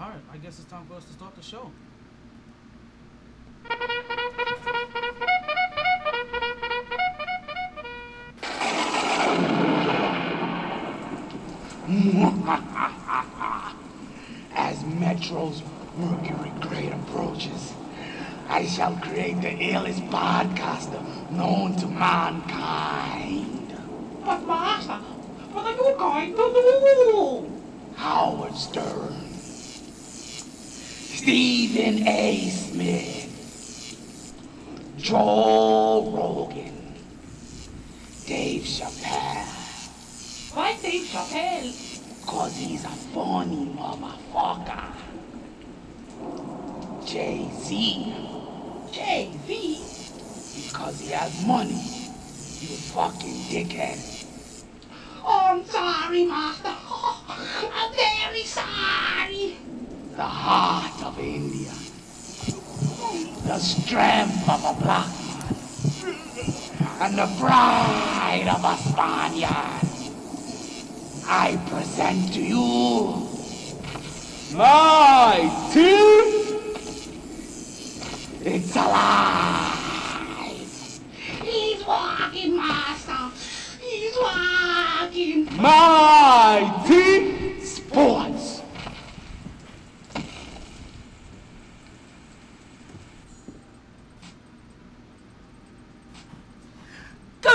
All right, I guess it's time for us to start the show. As Metro's Mercury grade approaches, I shall create the illest podcaster known to mankind. But Master, what are you going to do? Howard Stern, Stephen A. Smith, Joe Rogan, Dave Chappelle, Why Dave Chappelle? cause he's a funny motherfucker. Jay-Z, Jay-Z? because he has money, you fucking dickhead. Oh, I'm sorry, Master. I'm very sorry. The heart of India, the strength of a black man, and the pride of a Spaniard. I present to you my team. It's alive. He's walking, Master. He's walking. My team sports. Good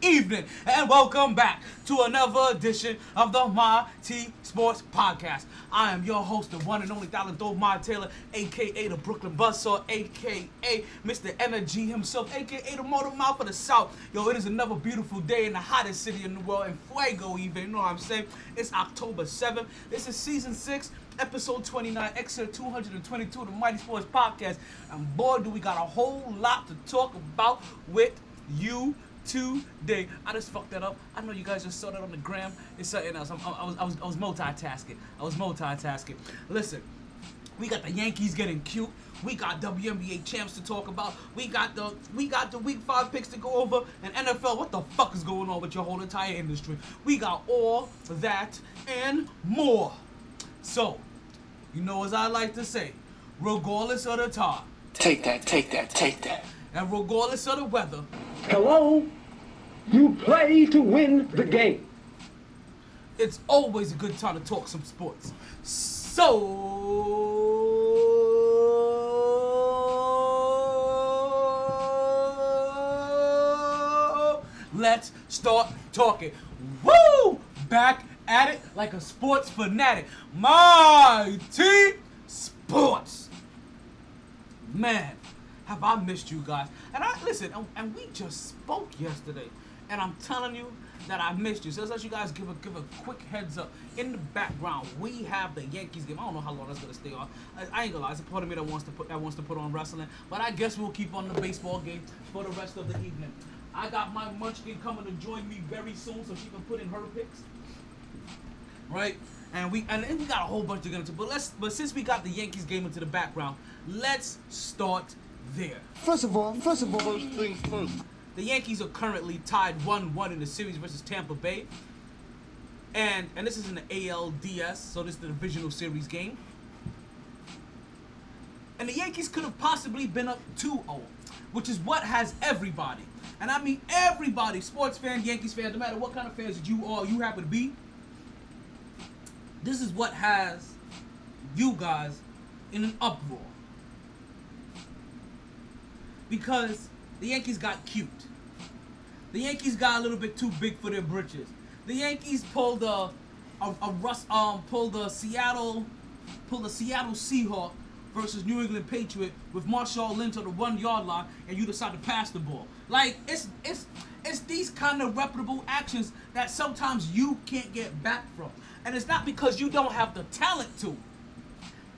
evening, and welcome back to another edition of the My T Sports Podcast. I am your host, the one and only Dollar Doe My Taylor, aka the Brooklyn Buzzsaw, aka Mr. Energy himself, aka the Motor Mouth of the South. Yo, it is another beautiful day in the hottest city in the world, in Fuego, even. You know what I'm saying? It's October 7th. This is season 6 episode 29, episode 222 of the Mighty Sports Podcast. And boy, do we got a whole lot to talk about with you today. I just fucked that up. I know you guys just saw that on the gram. It's something else. I'm, I, was, I, was, I was multitasking. I was multitasking. Listen, we got the Yankees getting cute. We got WNBA champs to talk about. We got the we got the week five picks to go over. And NFL, what the fuck is going on with your whole entire industry? We got all that and more. So, you know as I like to say, regardless of the time, Take that, take that, take that. and regardless of the weather, Hello? You play to win the game. it's always a good time to talk some sports. So let's start talking. Woo! Back at it like a sports fanatic. My team sports. Man, have I missed you guys. And I listen, and, we just spoke yesterday. And I'm telling you that I missed you. So let's let you guys give a give a quick heads up. In the background, we have the Yankees game. I don't know how long that's gonna stay on. I, I ain't gonna lie, it's a part of me that wants to put that wants to put on wrestling. But I guess we'll keep on the baseball game for the rest of the evening. I got my munchkin coming to join me very soon so she can put in her picks right? And we and we got a whole bunch to get into. But let's but since we got the Yankees game into the background, let's start there. First of all, first of all, first things first. The Yankees are currently tied 1-1 in the series versus Tampa Bay. And and this is in the ALDS, so this is the divisional series game. And the Yankees could have possibly been up 2-0, which is what has everybody. And I mean everybody, sports fan, Yankees fan, no matter what kind of fans you are, you happen to be. This is what has you guys in an uproar. Because the Yankees got cute. The Yankees got a little bit too big for their britches. The Yankees pulled a a, a Russ um pulled the Seattle pulled the Seattle Seahawk versus New England Patriot with Marshawn Lynch on the one yard line and you decide to pass the ball. Like it's it's it's these kind of reputable actions that sometimes you can't get back from. And it's not because you don't have the talent to.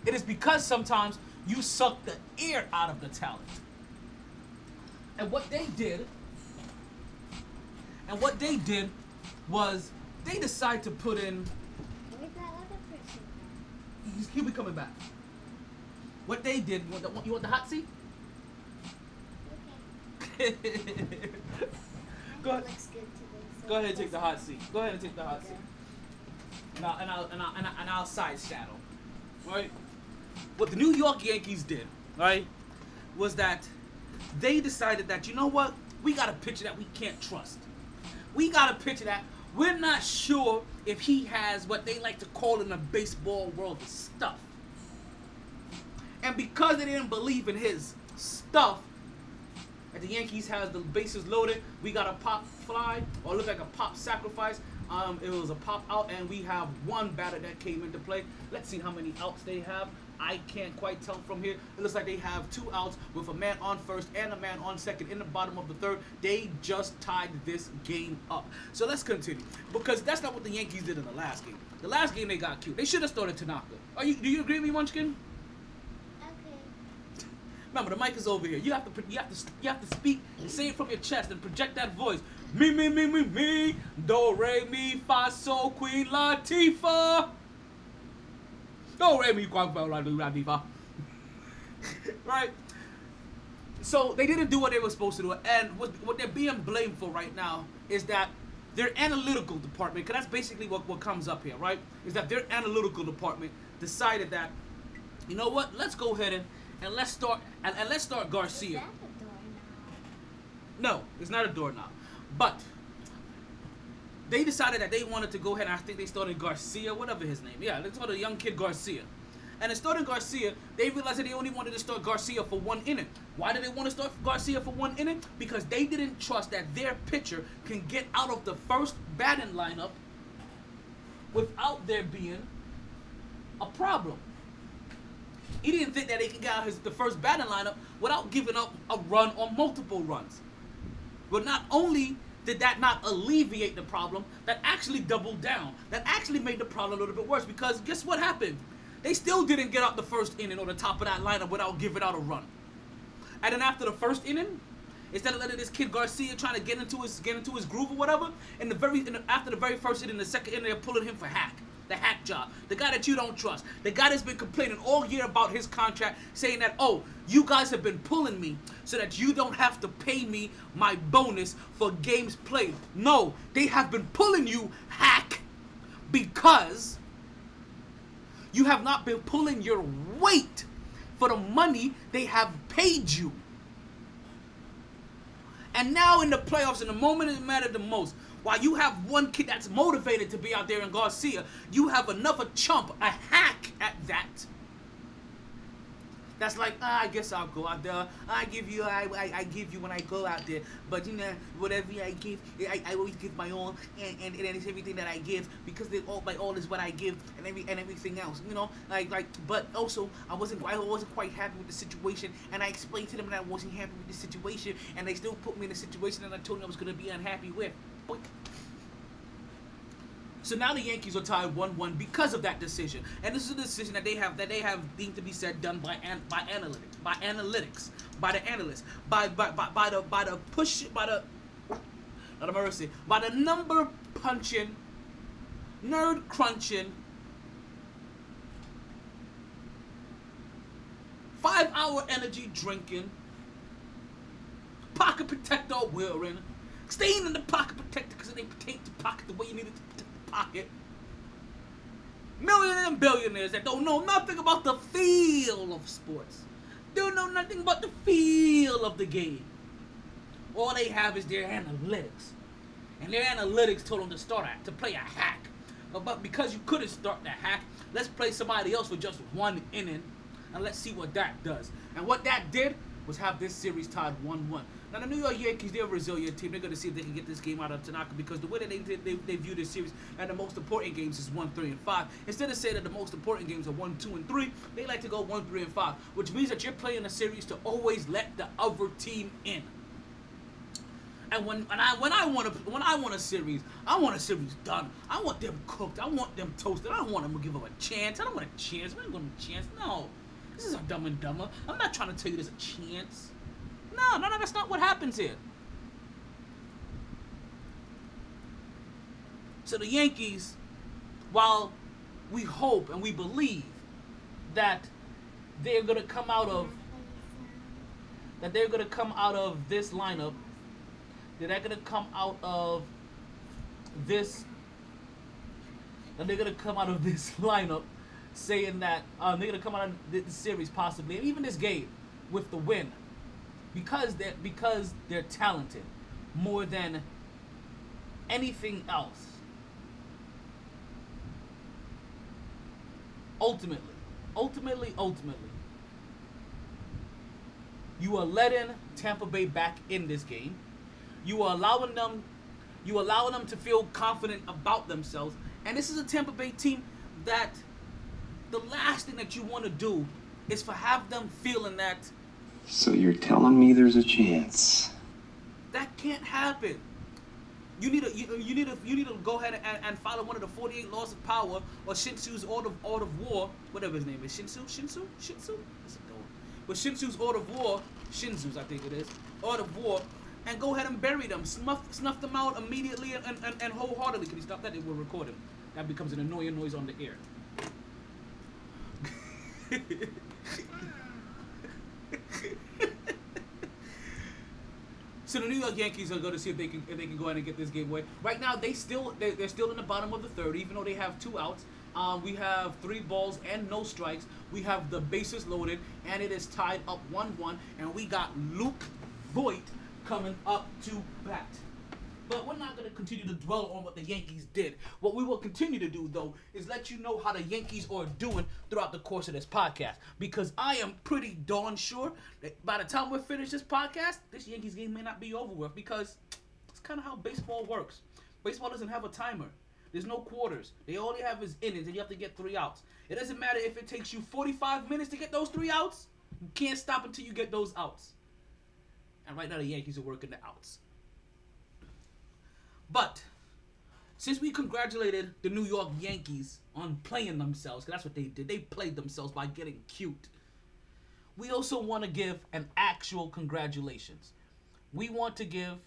It is because sometimes you suck the air out of the talent. And what they did, and what they did was they decided to put in. That other person. He's, he'll be coming back. What they did, you want the, you want the hot seat? Okay. Go ahead. Looks good today, so Go ahead and take the hot seat. Go ahead and take the hot seat. And I'll, and I'll, and I'll, and I'll, and I'll side saddle. Right? What the New York Yankees did, right, was that they decided that, you know what? We got a pitcher that we can't trust. We got a pitcher that we're not sure if he has what they like to call in the baseball world the stuff. And because they didn't believe in his stuff, and the Yankees has the bases loaded. We got a pop fly, or look like a pop sacrifice. Um, it was a pop out, and we have one batter that came into play. Let's see how many outs they have. I can't quite tell from here. It looks like they have two outs with a man on first and a man on second in the bottom of the third. They just tied this game up. So let's continue because that's not what the Yankees did in the last game. The last game they got cute. They should have started Tanaka. Are you? Do you agree with me, Munchkin? Okay. Remember, the mic is over here. You have to, you have to, you have to speak and say it from your chest and project that voice. Me, me, me, me, me. Do re mi fa sol queen Latifah. Do re mi qua fa la do Latifah. Right. So they didn't do what they were supposed to do, and what, what they're being blamed for right now is that their analytical department, because that's basically what, what comes up here, right? Is that their analytical department decided that you know what? Let's go ahead and, and let's start and, and let's start Is Garcia. that the door now? No, it's not a doorknob. But they decided that they wanted to go ahead and I think they started Garcia, whatever his name. Yeah, they started a young kid Garcia. And in starting Garcia, they realized that they only wanted to start Garcia for one inning. Why did they want to start Garcia for one inning? Because they didn't trust that their pitcher can get out of the first batting lineup without there being a problem. He didn't think that they could get out his the first batting lineup without giving up a run or multiple runs. But not only did that not alleviate the problem, that actually doubled down. That actually made the problem a little bit worse because guess what happened? They still didn't get out the first inning or the top of that lineup without giving out a run. And then after the first inning, instead of letting this kid Garcia trying to get into his get into his groove or whatever, in the very in the, after the very first inning, the second inning, they're pulling him for Happ. The hack job. The guy that you don't trust. The guy that's been complaining all year about his contract, saying that, oh, you guys have been pulling me so that you don't have to pay me my bonus for games played. No, they have been pulling you, Happ, because you have not been pulling your weight for the money they have paid you. And now in the playoffs, in the moment it mattered the most, while you have one kid that's motivated to be out there in Garcia, you have another chump, a hack at that. That's like, ah, I guess I'll go out there. I give you, I, I, I give you when I go out there. But you know, whatever I give, I, I always give my all, and, and, and it's everything that I give because they all my all is what I give, and every and everything else. You know, like like. But also, I wasn't I wasn't quite happy with the situation, and I explained to them that I wasn't happy with the situation, and they still put me in a situation that I told them I was gonna be unhappy with. Boink. So now the Yankees are tied one-one because of that decision, and this is a decision that they have that they have deemed to be said done by an, by analytics, by analytics, by the analysts, by by, by, by the by the push by the not a mercy, by the number punching, nerd crunching, five-hour energy drinking, pocket protector wearing, staying in the pocket protector because it ain't protect the pocket the way you need it to protect the pocket. Millionaires and billionaires that don't know nothing about the feel of sports. Don't know nothing about the feel of the game. All they have is their analytics. And their analytics told them to start a, to play a hack. But, because you couldn't start the hack, let's play somebody else for just one inning and let's see what that does. And what that did was have this series tied 1-1. Now the New York Yankees, they're a resilient team. They're going to see if they can get this game out of Tanaka because the way that they, they, they view this series and the most important games is 1, 3, and 5. Instead of saying that the most important games are 1, 2, and 3, they like to go 1, 3, and 5, which means that you're playing a series to always let the other team in. And when, when I when I want a when I want a series, I want a series done. I want them cooked. I want them toasted. I don't want them to give them a chance. I don't want a chance. I don't want a chance. No, this is a dumb and dumber. I'm not trying to tell you there's a chance. No, no, no. That's not what happens here. So the Yankees, while we hope and we believe that they're gonna come out of that they're gonna come out of this lineup. That they're gonna come out of this. That they're gonna come out of this lineup, saying that um, they're gonna come out of the series possibly, and even this game, with the win, because they're because they're talented more than anything else. Ultimately, ultimately, ultimately, you are letting Tampa Bay back in this game. You are allowing them, you are allowing them to feel confident about themselves. And this is a Tampa Bay team that the last thing that you want to do is for have them feeling that So you're telling me there's a chance? that can't happen. You need to you, you need to you need to go ahead and, and follow one of the 48 laws of power or Shinsu's order of of war, whatever his name is. Shinsu, Shinsu, Shinsu. What's it going? But Shinsu's order of war, Shinsu's I think it is, order of war, and go ahead and bury them, snuff snuff them out immediately and, and, and wholeheartedly. Can you stop that? It will record him. That becomes an annoying noise on the air. So the New York Yankees are going to see if they can if they can go ahead and get this game away. Right now, they still they, they're still in the bottom of the third, even though they have two outs. Um, we have three balls and no strikes. We have the bases loaded, and it is tied up one-one. And we got Luke Voit coming up to bat. But we're not going to continue to dwell on what the Yankees did. What we will continue to do, though, is let you know how the Yankees are doing throughout the course of this podcast. Because I am pretty darn sure that by the time we're finished this podcast, this Yankees game may not be over with. Because it's kind of how baseball works. Baseball doesn't have a timer. There's no quarters. They only have is innings, and you have to get three outs. It doesn't matter if it takes you 45 minutes to get those three outs. You can't stop until you get those outs. And right now, the Yankees are working the outs. But since we congratulated the New York Yankees on playing themselves, 'cause that's what they did, they played themselves by getting cute. We also want to give an actual congratulations. We want to give.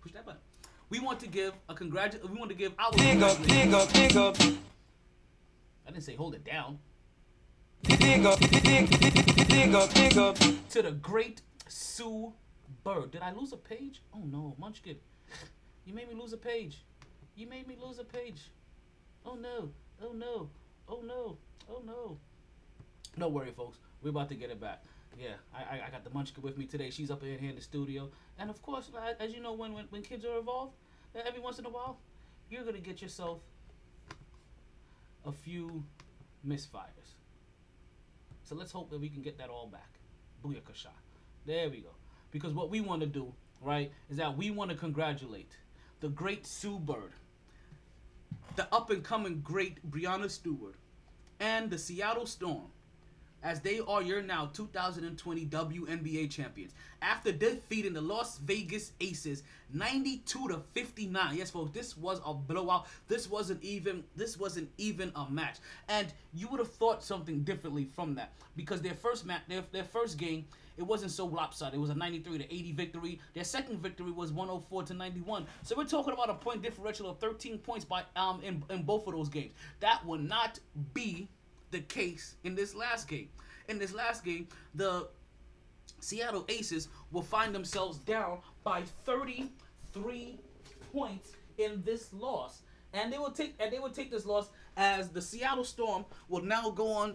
Push that button. We want to give a congratulation. We want to give our. Big up, big up, big up, I didn't say hold it down. big up, big, big, big up, big up. to the great Sue Bird. Did I lose a page? Oh no, Munchkin. You made me lose a page. You made me lose a page. Oh no. Oh no. Oh no. Oh no. Don't worry, folks. We're about to get it back. Yeah, I, I, I got the Munchkin with me today. She's up in here in the studio. And of course, as you know, when, when, when kids are involved, uh, every once in a while, you're going to get yourself a few misfires. So let's hope that we can get that all back. Booyakasha. There we go. Because what we want to do, right, is that we want to congratulate the great Sue Bird, the up and coming great Breanna Stewart, and the Seattle Storm as they are your now 2020 WNBA champions after defeating the Las Vegas Aces 92 to 59. Yes, folks, this was a blowout. This wasn't even this wasn't even a match, and you would have thought something differently from that because their first match, their, their first game, it wasn't so lopsided. It was a 93 to 80 victory. Their second victory was 104 to 91. So we're talking about a point differential of 13 points by um in, in both of those games. That will not be the case in this last game. In this last game, the Seattle Aces will find themselves down by 33 points in this loss. And they will take and they will take this loss as the Seattle Storm will now go on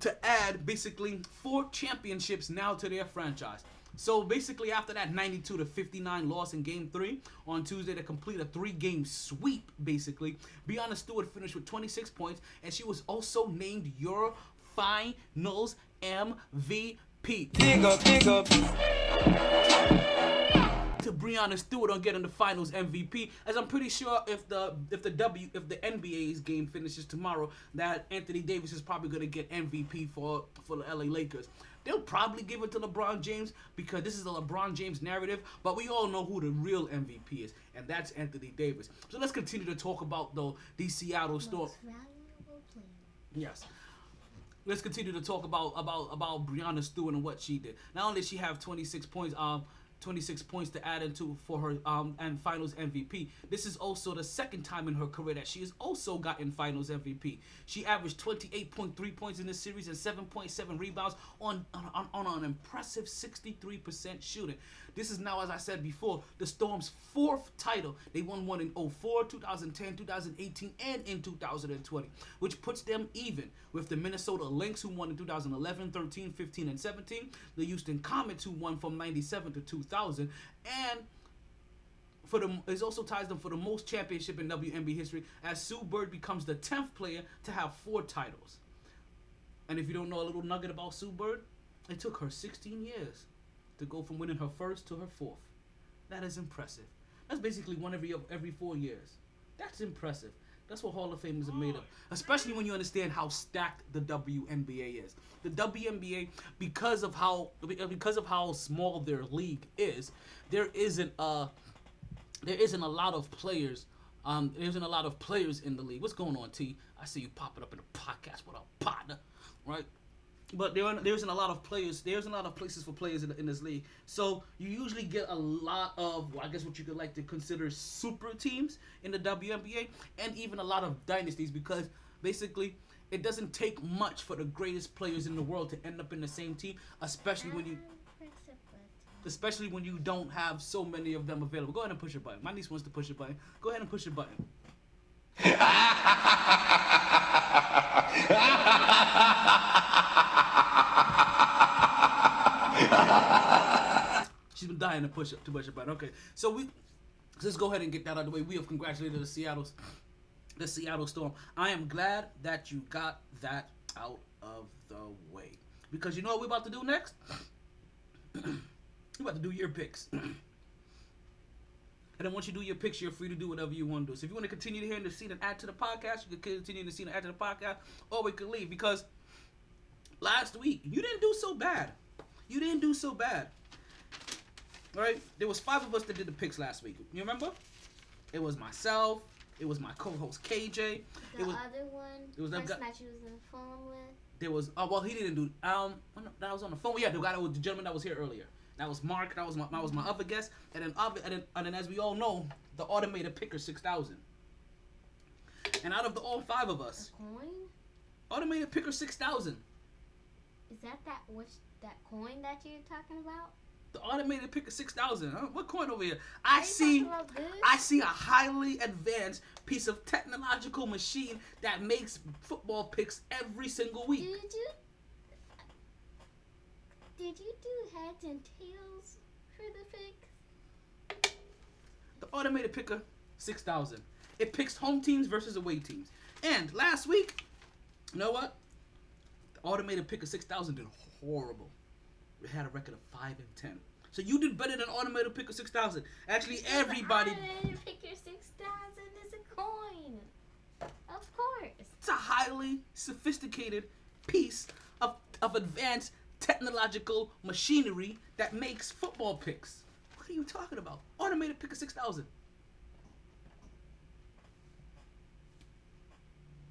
to add basically four championships now to their franchise. So basically after that 92 to 59 loss in game 3 on Tuesday to complete a 3-game sweep basically, Breanna Stewart finished with 26 points and she was also named your finals MVP. Up, up. To Breanna Stewart on getting the Finals MVP, as I'm pretty sure if the if the W if the NBA's game finishes tomorrow, that Anthony Davis is probably gonna get MVP for for the LA Lakers. They'll probably give it to LeBron James because this is the LeBron James narrative, but we all know who the real MVP is, and that's Anthony Davis. So let's continue to talk about though the Seattle. Most. Yes. Let's continue to talk about about about Breanna Stewart and what she did. Not only did she have 26 points, um, 26 points to add into for her um and Finals MVP. This is also the second time in her career that she has also gotten Finals MVP. She averaged 28.3 points in this series and 7.7 rebounds on on, on an impressive 63% shooting. This is now, as I said before, the Storm's fourth title. They won one in 04, 2010, 2018, and in 2020, which puts them even with the Minnesota Lynx, who won in 2011, 13, 15, and 17, the Houston Comets, who won from 97 to 2000, and for the it also ties them for the most championship in WNBA history as Sue Bird becomes the 10th player to have four titles. And if you don't know a little nugget about Sue Bird, it took her 16 years to go from winning her first to her fourth. That is impressive. That's basically one every every four years. That's impressive. That's what Hall of Famers are made of. Especially when you understand how stacked the WNBA is. The WNBA, because of how because of how small their league is, there isn't a there isn't a lot of players. Um, there isn't a lot of players in the league. What's going on, T? I see you popping up in the podcast with a partner, right? But there, there isn't a lot of players. There isn't a lot of places for players in, in this league. So you usually get a lot of, well, I guess, what you could like to consider super teams in the WNBA, and even a lot of dynasties because basically it doesn't take much for the greatest players in the world to end up in the same team, especially when you especially when you don't have so many of them available. Go ahead and push a button. My niece wants to push a button. Go ahead and push a button. She's been dying to push up to push button. Okay, so we let's go ahead and get that out of the way. We have congratulated the Seattle's the Seattle Storm. I am glad that you got that out of the way because you know what we're about to do next. We're about to do your picks. and then once you do your picks, you're free to do whatever you want to do. So if you want to continue to hear the scene and add to the podcast, you can continue to see and add to the podcast, or we could leave because last week you didn't do so bad. You didn't do so bad. Right? There was five of us that did the picks last week. You remember? It was myself. It was my co-host KJ. The it was other one, it was that guy- you was on the phone with. there was oh well he didn't do um oh, that was on the phone yeah the guy that was the gentleman that was here earlier that was Mark that was my that was my other guest and then ob- and then, and then as we all know the automated picker six thousand and out of the all five of us A coin? automated picker six thousand Is that that which that coin that you're talking about? The automated picker six thousand huh? what coin over here I see talking about this? I see a highly advanced piece of technological machine that makes football picks every single week. Did you? Did you do heads and tails for the pick? The automated picker, 6,000. It picks home teams versus away teams. And last week, you know what? The automated picker 6,000 did horrible. Had a record of 5 and 10. So you did better than automated picker 6,000. Actually, everybody. The pick your six thousand is a coin. Of course. It's a highly sophisticated piece of, of advanced technological machinery that makes football picks. What are you talking about? Automated picker 6,000.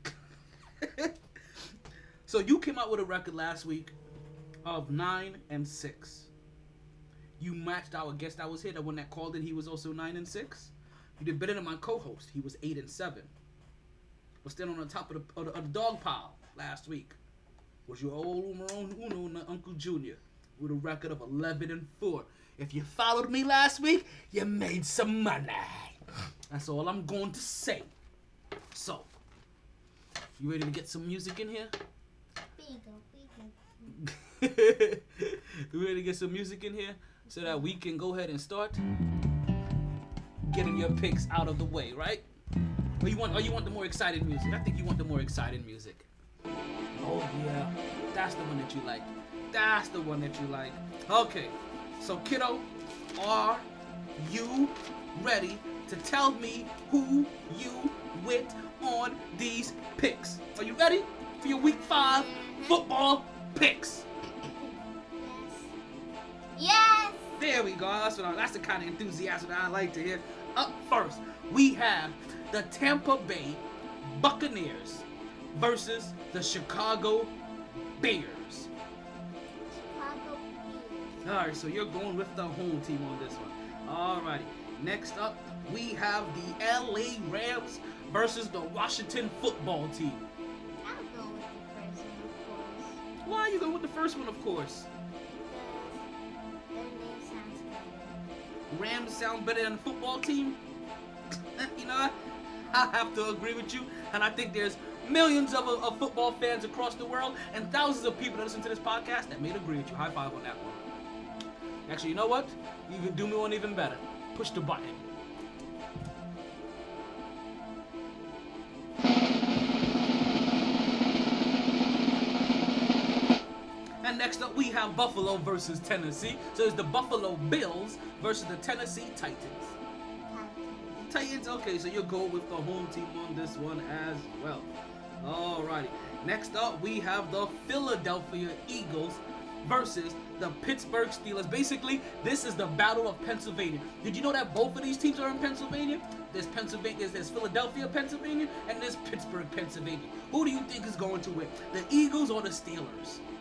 so you came out with a record last week of 9 and 6. You matched our guest that was here, the one that called in, he was also 9 and 6. You did better than my co-host. He was 8 and 7 was standing on the top of the, of the, of the dog pile last week was your old Marone Uno Uncle Junior with a record of 11 and 4. If you followed me last week, you made some money. That's all I'm going to say. So, you ready to get some music in here? Beagle, beagle. you ready to get some music in here so that we can go ahead and start getting your picks out of the way, right? Or you want or you want the more excited music? I think you want the more excited music. Oh yeah. That's the one that you like. That's the one that you like. Okay. So kiddo, are you ready to tell me who you with on these picks? Are you ready for your week five football picks? Yes. There we go. That's what I, that's the kind of enthusiasm that I like to hear. Up first, we have the Tampa Bay Buccaneers versus the Chicago Bears. Chicago Bears. All right, so you're going with the home team on this one. All righty. Next up, we have the LA Rams versus the Washington football team. I'll go with the first one, of course. Why are you going with the first one, of course? Rams sound better than a football team? you know. I have to agree with you. And I think there's millions of, uh, of football fans across the world and thousands of people that listen to this podcast that may agree with you. High five on that one. Actually, you know what? You can do me one even better. Push the button. And next up, we have Buffalo versus Tennessee. So it's the Buffalo Bills versus the Tennessee Titans. Titans, okay, so you'll go with the home team on this one as well. Alrighty. Next up, we have the Philadelphia Eagles versus the Pittsburgh Steelers. Basically, this is the Battle of Pennsylvania. Did you know that both of these teams are in Pennsylvania? There's Pennsylvania, there's Philadelphia, Pennsylvania, and there's Pittsburgh, Pennsylvania. Who do you think is going to win? The Eagles or the Steelers? Steelers.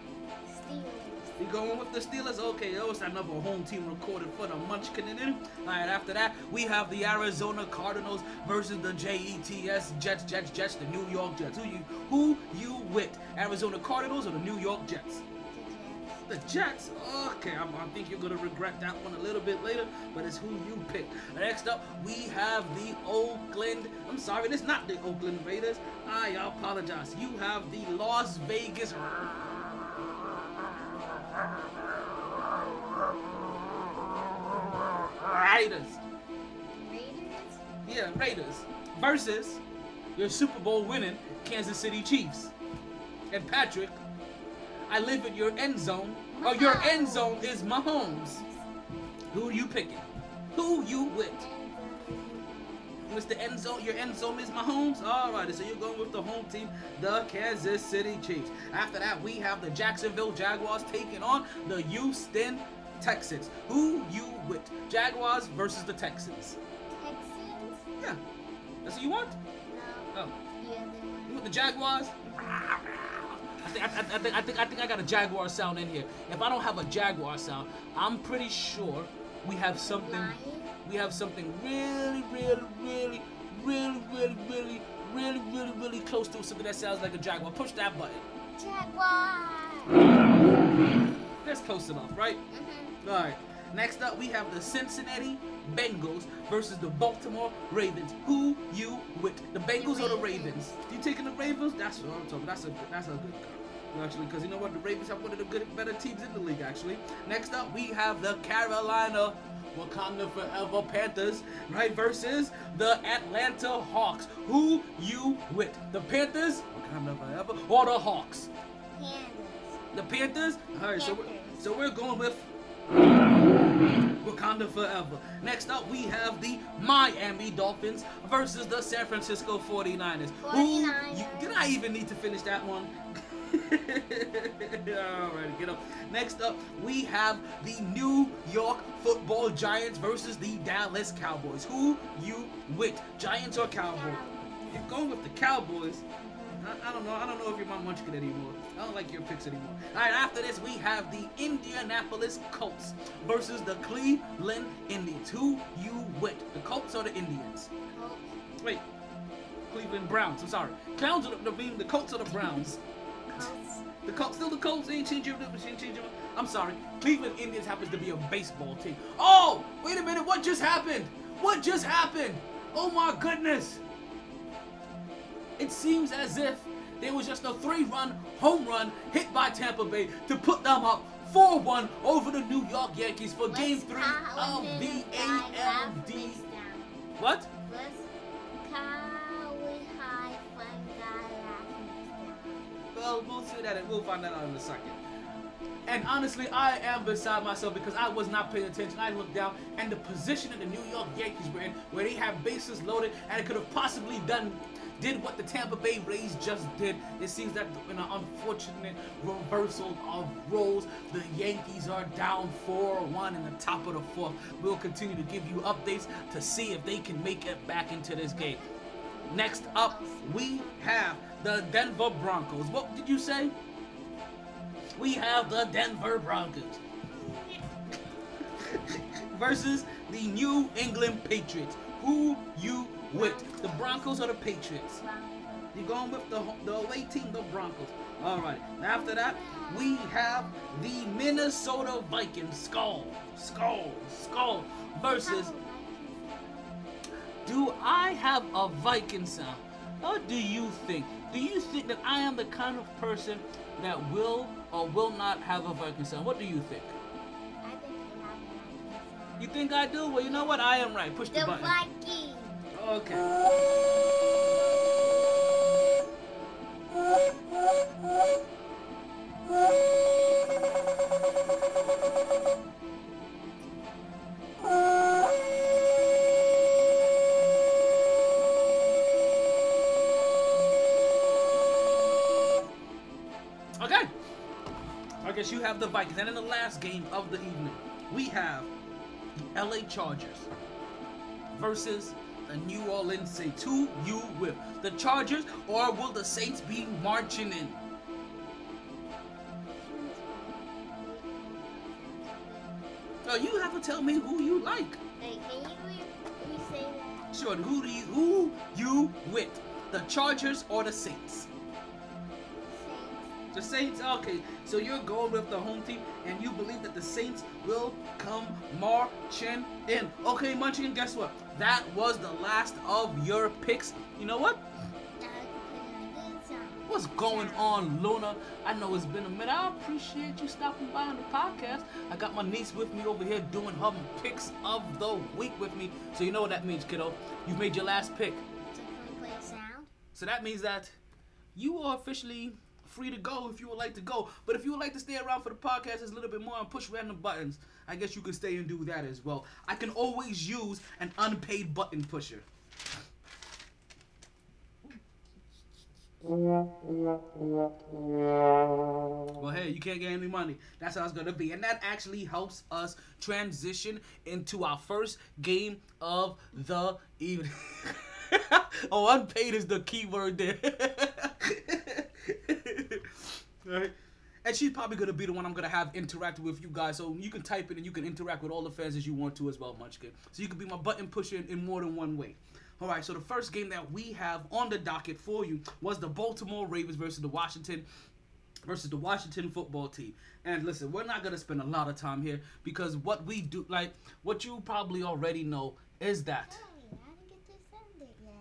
You going with the Steelers? Okay, another home team recorded for the Munchkin. All right, after that, we have the Arizona Cardinals versus the Jets, Jets, Jets, Jets, the New York Jets. Who you, who you with? Arizona Cardinals or the New York Jets? The. Jets. Okay, I'm, I think you're gonna regret that one a little bit later, but it's who you pick. Next up, we have the Oakland. I'm sorry, it's not the Oakland Raiders. I apologize. You have the Las Vegas. Raiders. Raiders. Yeah, Raiders versus your Super Bowl winning Kansas City Chiefs. And Patrick, I live in your end zone. Or your end zone is Mahomes. Who you picking? Who you with? What's the end zone? Your end zone is Mahomes. Alrighty, so you're going with the home team, the Kansas City Chiefs. After that, we have the Jacksonville Jaguars taking on the Houston Texans. Who you with? Jaguars versus the Texans. Texans. Yeah. That's what you want? No. Oh. Other You want the Jaguars? I think I, I, I think I think I think I got a Jaguar sound in here. If I don't have a Jaguar sound, I'm pretty sure we have something. Lion. We have something really, really, really, really, really, really, really, really, really close to something that sounds like a Jaguar. Push that button. Jaguar. That's close enough, right? Mhm. All right. Next up, we have the Cincinnati Bengals versus the Baltimore Ravens. Who you with? The Bengals or the Ravens? You taking the Ravens? That's what I'm talking. That's a that's a good call. Actually, because you know what, the Ravens have one of the good, better teams in the league. Actually. Next up, we have the Carolina Wakanda Forever Panthers, right, versus the Atlanta Hawks. Who you with? The Panthers, Wakanda Forever, or the Hawks? Pandas. The Panthers. All right, so we're, so we're going with Wakanda Forever. Next up, we have the Miami Dolphins versus the San Francisco 49ers. Who you, did I even need to finish that one? Alright, get up. Next up, we have the New York Football Giants versus the Dallas Cowboys. Who you with? Giants or Cowboys? You're going with the Cowboys. I, I don't know. I don't know if you're my munchkin anymore. I don't like your picks anymore. All right, after this, we have the Indianapolis Colts versus the Cleveland Indians. Who you with? The Colts or the Indians? Colts. Wait, Cleveland Browns. I'm sorry. Clowns are the, the, the Colts or the Browns? The Colts, still the Colts. Ain't changing changing I'm sorry. Cleveland Indians happens to be a baseball team. Oh, wait a minute. What just happened? What just happened? Oh my goodness. It seems as if there was just a three-run home run hit by Tampa Bay to put them up 4-1 over the New York Yankees for Game 3 of the ALD. What? Let's Well, see that. and We'll find that out in a second. And honestly, I am beside myself because I was not paying attention. I looked down, and the position that the New York Yankees were in, where they have bases loaded, and it could have possibly done, did what the Tampa Bay Rays just did. It seems that in an unfortunate reversal of roles, the Yankees are down 4-1 in the top of the fourth. We'll continue to give you updates to see if they can make it back into this game. Next up, we have the Denver Broncos. What did you say? We have the Denver Broncos versus the New England Patriots. Who you with? The Broncos or the Patriots? You're going with the the away team, the Broncos. All right. After that, we have the Minnesota Vikings. Skull, skull, skull versus. Do I have a Viking sound? What do you think? Do you think that I am the kind of person that will or will not have a Viking son? What do you think? I think you have You think I do? Well, you know what? I am right. Push the, button. The button. Vikings. Okay. Okay. I guess you have the Vikings. And in the last game of the evening, we have the LA Chargers versus the New Orleans Saints. Who you with? The Chargers or will the Saints be marching in? No, you have to tell me who you like. Hey, can you re- re-say that? Sure, who do you who you with? The Chargers or the Saints? The Saints, okay. So you're going with the home team, and you believe that the Saints will come marching in. Okay, Munchkin, guess what? That was the last of your picks. You know what? Now I can put in a good song. What's going on, Luna? I know it's been a minute. I appreciate you stopping by on the podcast. I got my niece with me over here doing her picks of the week with me. So you know what that means, kiddo. You've made your last pick. So can we play a sound? So that means that you are officially free to go if you would like to go. But if you would like to stay around for the podcast just a little bit more and push random buttons, I guess you can stay and do that as well. I can always use an unpaid button pusher. Well, hey, you can't get any money. That's how it's gonna be, and that actually helps us transition into our first game of the evening. oh, unpaid is the key word there. right? And she's probably gonna be the one I'm gonna have interact with you guys, so you can type it and you can interact with all the fans as you want to as well, Munchkin. So you can be my button pusher in, in more than one way. All right, so the first game that we have on the docket for you was the Baltimore Ravens versus the Washington versus the Washington football team. And listen, we're not gonna spend a lot of time here because what we do, like what you probably already know, is that Hey, I didn't get to send it yet.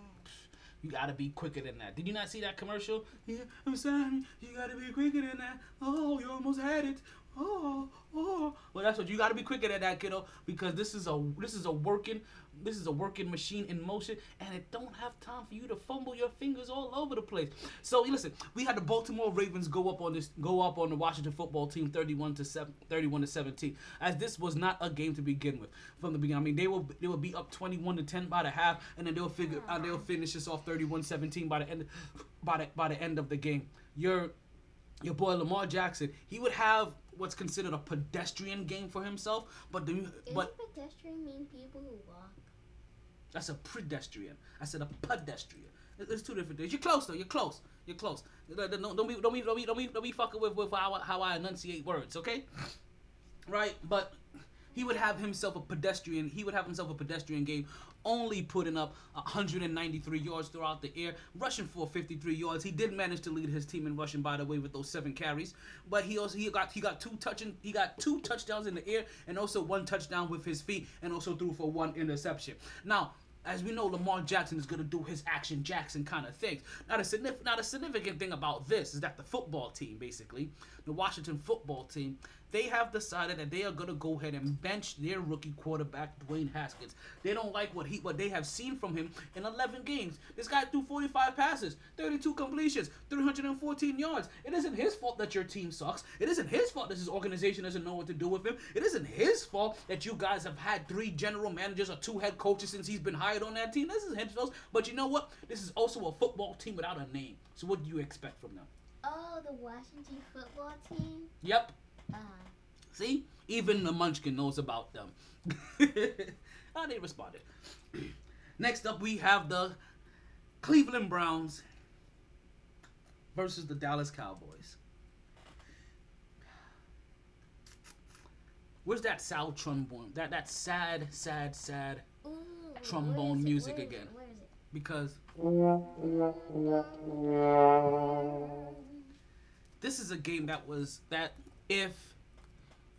You gotta be quicker than that. Did you not see that commercial? Yeah, I'm sorry, you gotta be quicker than that. Oh, you almost had it. Oh, oh. Well, that's what you gotta be quicker than that, kiddo, because this is a this is a working this is a working machine in motion, and it don't have time for you to fumble your fingers all over the place. So listen, we had the Baltimore Ravens go up on this go up on the Washington football team 31 to 7, 31 to 17, as this was not a game to begin with from the beginning. I mean, they will they will be up 21 to 10 by the half, and then they'll figure uh, they'll finish this off 31-17 by the end by the by the end of the game. Your your boy Lamar Jackson, he would have what's considered a pedestrian game for himself, but the but pedestrian mean people who walk? That's a pedestrian. I said a pedestrian. It's two different things. You're close though. You're close. You're close. Don't don't- be don't be don't be don't be, don't be fucking with with how I, how I enunciate words. Okay. Right, but he would have himself a pedestrian. He would have himself a pedestrian game, only putting up 193 yards throughout the air, rushing for 53 yards. He did manage to lead his team in rushing, by the way, with those seven carries. But he also he got he got two touching he got two touchdowns in the air and also one touchdown with his feet, and also threw for one interception. Now. As we know, Lamar Jackson is going to do his action Jackson kind of things. Now, the significant, now, the significant thing about this is that the football team, basically, the Washington football team, they have decided that they are going to go ahead and bench their rookie quarterback, Dwayne Haskins. They don't like what he what they have seen from him in 11 games. This guy threw 45 passes, 32 completions, 314 yards. It isn't his fault that your team sucks. It isn't his fault that his organization doesn't know what to do with him. It isn't his fault that you guys have had three general managers or two head coaches since he's been hired on that team. This is his fault. But you know what? This is also a football team without a name. So what do you expect from them? Oh, the Washington football team? Yep. Uh, See? Even the Munchkin knows about them. How they responded. Next up, we have the Cleveland Browns versus the Dallas Cowboys. Where's that Sal trombone? That that sad, sad, sad. Ooh, Trombone where is it? music Where is again. It? Where is it? Because this is a game that was that if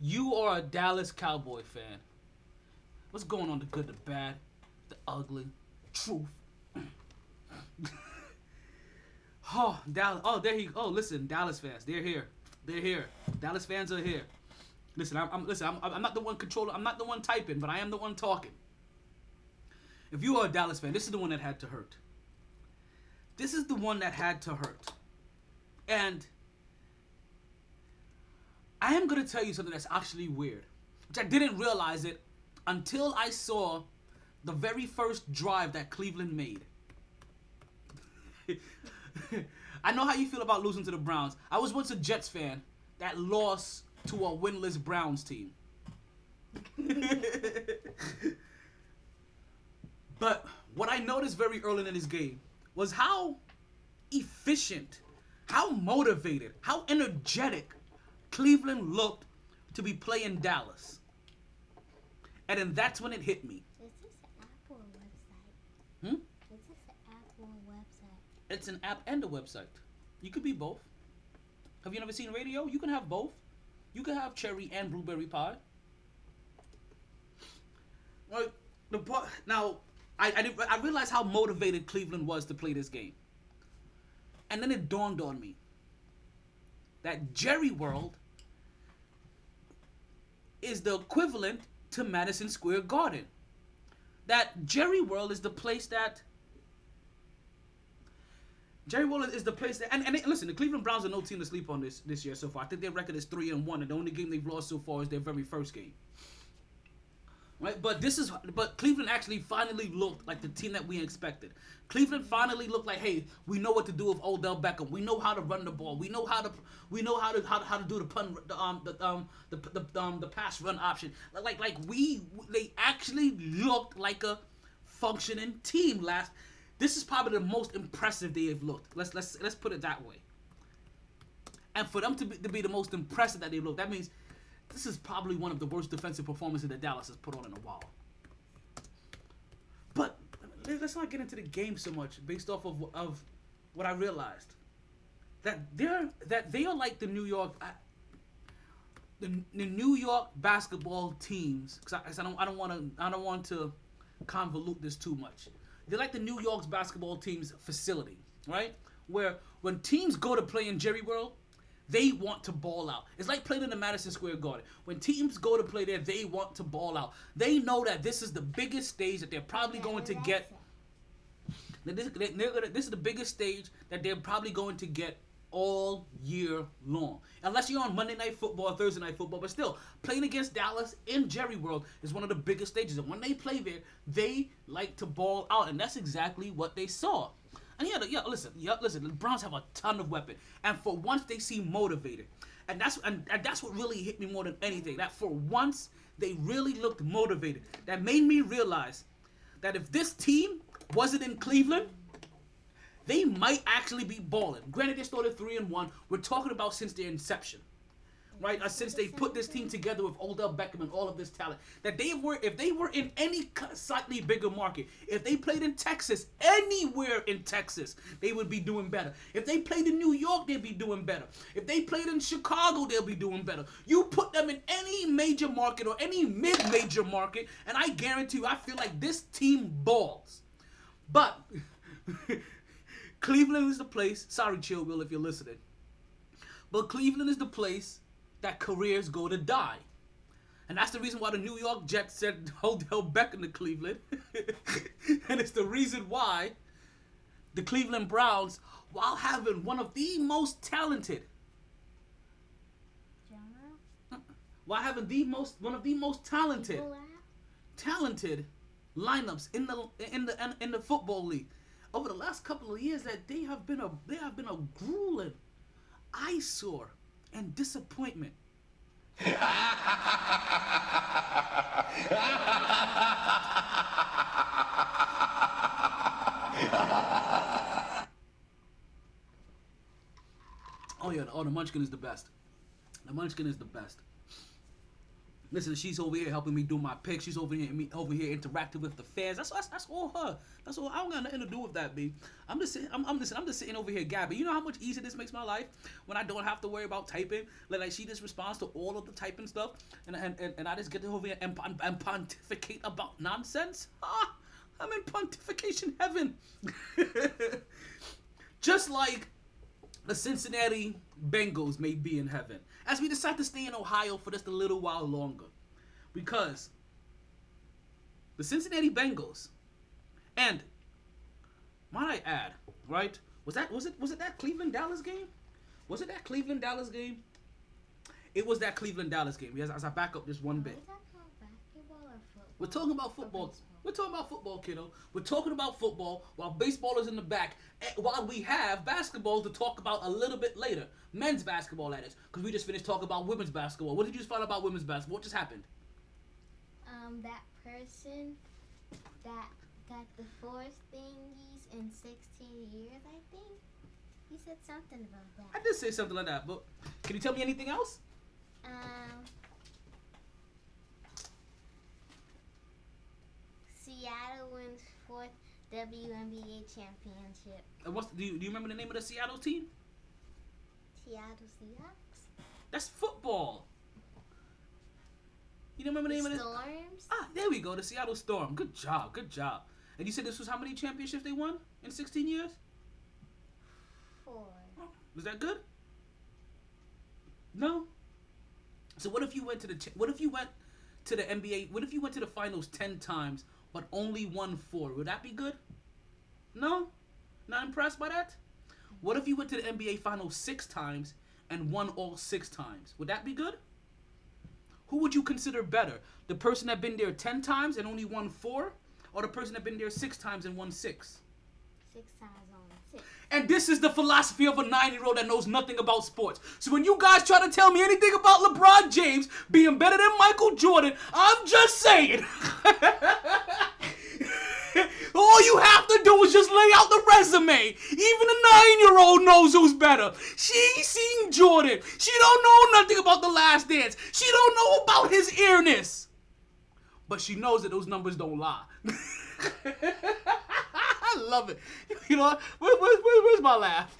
you are a Dallas Cowboy fan, what's going on? The good, the bad, the ugly, truth. oh, Dallas. Oh, there he. Oh, listen, Dallas fans, they're here. They're here. Dallas fans are here. Listen, I'm, I'm listen. I'm, I'm not the one controlling. I'm not the one typing, but I am the one talking. If you are a Dallas fan, this is the one that had to hurt. This is the one that had to hurt. And I am to tell you something that's actually weird, which I didn't realize it until I saw the very first drive that Cleveland made. I know how you feel about losing to the Browns. I was once a Jets fan that lost to a winless Browns team. But what I noticed very early in this game was how efficient, how motivated, how energetic Cleveland looked to be playing Dallas. And then that's when it hit me. Is this an Apple website? Hmm? Is this an Apple website? It's an app and a website. You could be both. Have you never seen radio? You can have both. You can have cherry and blueberry pie. Well, the part now, I I, didn't, I realized how motivated Cleveland was to play this game, and then it dawned on me that Jerry World is the equivalent to Madison Square Garden. That Jerry World is the place that Jerry World is the place that, and, and listen, the Cleveland Browns are no team to sleep on this this year so far. I think their record is three and one, and the only game they've lost so far is their very first game. Right, but this is, but Cleveland actually finally looked like the team that we expected. Cleveland finally looked like, hey, we know what to do with Odell Beckham. We know how to run the ball. We know how to, we know how to how, to- how to do the pun, the um, the um, the the um, the pass run option. Like like we, they actually looked like a functioning team last. This is probably the most impressive they have looked. Let's let's let's put it that way. And for them to be, to be the most impressive that they look, that means this is probably one of the worst defensive performances that Dallas has put on in a while. But let- let's not get into the game so much based off of of what I realized that they're that they are like the New York the, the New York basketball teams because I, I don't I don't want to I don't want to convolute this too much. They're like the New York's basketball team's facility, right? Where when teams go to play in Jerry World, they want to ball out. It's like playing in the Madison Square Garden. When teams go to play there, they want to ball out. They know that this is the biggest stage that they're probably going to get. This, this is the biggest stage that they're probably going to get all year long. Unless you're on Monday Night Football, or Thursday Night Football, but still, playing against Dallas in Jerry World is one of the biggest stages. And when they play there, they like to ball out, and that's exactly what they saw. And yeah, yeah, listen, yeah, listen. The Browns have a ton of weapon, and for once they seem motivated, and that's and, and that's what really hit me more than anything. That for once they really looked motivated. That made me realize that if this team wasn't in Cleveland, they might actually be balling. Granted, they started three and one. We're talking about since their inception, right? Uh, since they put this team together with Odell Beckham and all of this talent, that they were, if they were in any slightly bigger market, if they played in Texas, anywhere in Texas, they would be doing better. If they played in New York, they'd be doing better. If they played in Chicago, they'll be doing better. You put them in any major market or any mid-major market, and I guarantee you, I feel like this team balls. But Cleveland is the place. Sorry, Chill Will, if you're listening. But Cleveland is the place that careers go to die. And that's the reason why the New York Jets sent Odell Beckham to Cleveland. and it's the reason why the Cleveland Browns, while having one of the most talented, Genre? while having the most one of the most talented, talented lineups in the in the in the football league over the last couple of years that they have been a they have been a grueling eyesore and disappointment. oh yeah, oh the Munchkin is the best. The Munchkin is the best. Listen, she's over here helping me do my picks. She's over here me over here interacting with the fans. That's that's, that's all her. That's all. I don't got nothing to do with that, B. I'm just sitting. I'm, I'm just I'm just sitting over here gabbing. You know how much easier this makes my life when I don't have to worry about typing. Like, like she just responds to all of the typing stuff, and and, and, and I just get to over here and, and, and pontificate about nonsense. Ah, I'm in pontification heaven. just like the Cincinnati Bengals may be in heaven as we decide to stay in Ohio for just a little while longer. Because the Cincinnati Bengals and might I add, right? Was that was it was it that Cleveland Dallas game? Was it that Cleveland Dallas game? It was that Cleveland Dallas game. Yes, as I back up just one bit. Is that called basketball or football? We're talking about football. We're talking about football, kiddo. We're talking about football while baseball is in the back. eh, While we have basketball to talk about a little bit later, men's basketball that is, because we just finished talking about women's basketball. What did you just find out about women's basketball? What just happened? Um, that person that got the force thingies in 16 years, I think. He said something about that. I did say something like that, but can you tell me anything else? Um, Seattle wins fourth WNBA championship. And what's do you, do you remember the name of the Seattle team? Seattle Seahawks. That's football. You don't remember the name of the Storms. Ah, there we go. The Seattle Storm. Good job. Good job. And you said this was how many championships they won in 16 years? Four. Was that good? No. So what if you went to the what if you went to the NBA? What if you went to the finals 10 times but only won 4? Would that be good? No? Not impressed by that? What if you went to the NBA finals 6 times and won all 6 times? Would that be good? Who would you consider better? The person that been there 10 times and only won 4 or the person that been there 6 times and won 6? Six times six. And this is the philosophy of a nine year old that knows nothing about sports. So when you guys try to tell me anything about LeBron James being better than Michael Jordan, I'm just saying. All you have to do is just lay out the resume. Even a nine-year-old knows who's better. She seen Jordan. She don't know nothing about the last dance. She don't know about his Airness. But she knows that those numbers don't lie. I love it. You know, where, where, where, where's my laugh?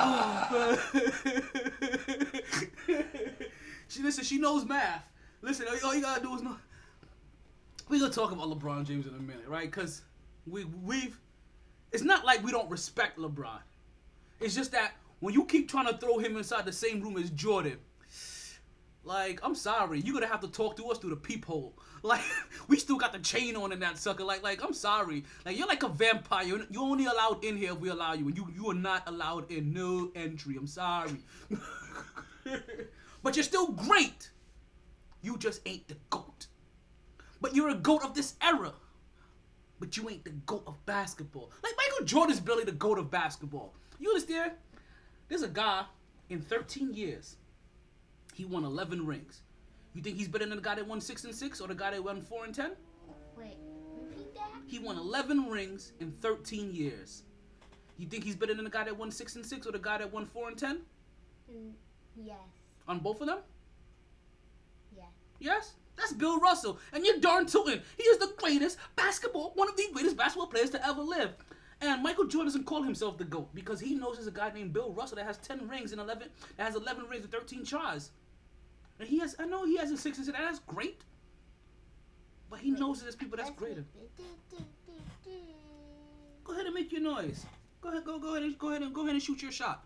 oh, she listen. She knows math. Listen, all you- all you gotta do is know. We gonna talk about LeBron James in a minute, right? Cause we we've. It's not like we don't respect LeBron. It's just that when you keep trying to throw him inside the same room as Jordan, like I'm sorry, you're gonna have to talk to us through the peephole. Like we still got the chain on in that sucker. Like like I'm sorry, like you're like a vampire. You're, you're only allowed in here if we allow you, and you you are not allowed in. No entry. I'm sorry, but you're still great. You just ain't the goat. But you're a goat of this era. But you ain't the goat of basketball. Like Michael Jordan's barely the goat of basketball. You understand? There's a guy in 13 years. He won 11 rings. You think he's better than the guy that won six and six, or the guy that won four and ten? Wait, repeat that? He won 11 rings in 13 years. You think he's better than the guy that won six and six, or the guy that won four and ten? Mm, yes. On both of them? Yes. Yes? That's Bill Russell. And you're darn tootin'. He is the greatest basketball, one of the greatest basketball players to ever live. And Michael Jordan doesn't call himself the GOAT because he knows there's a guy named Bill Russell that has 10 rings and 11, that has 11 rings and 13 tries. And he has, I know he has a six and and that's great. But he knows that there's people that's greater. Go ahead and make your noise. Go ahead, go, go ahead and go ahead and go ahead and shoot your shot.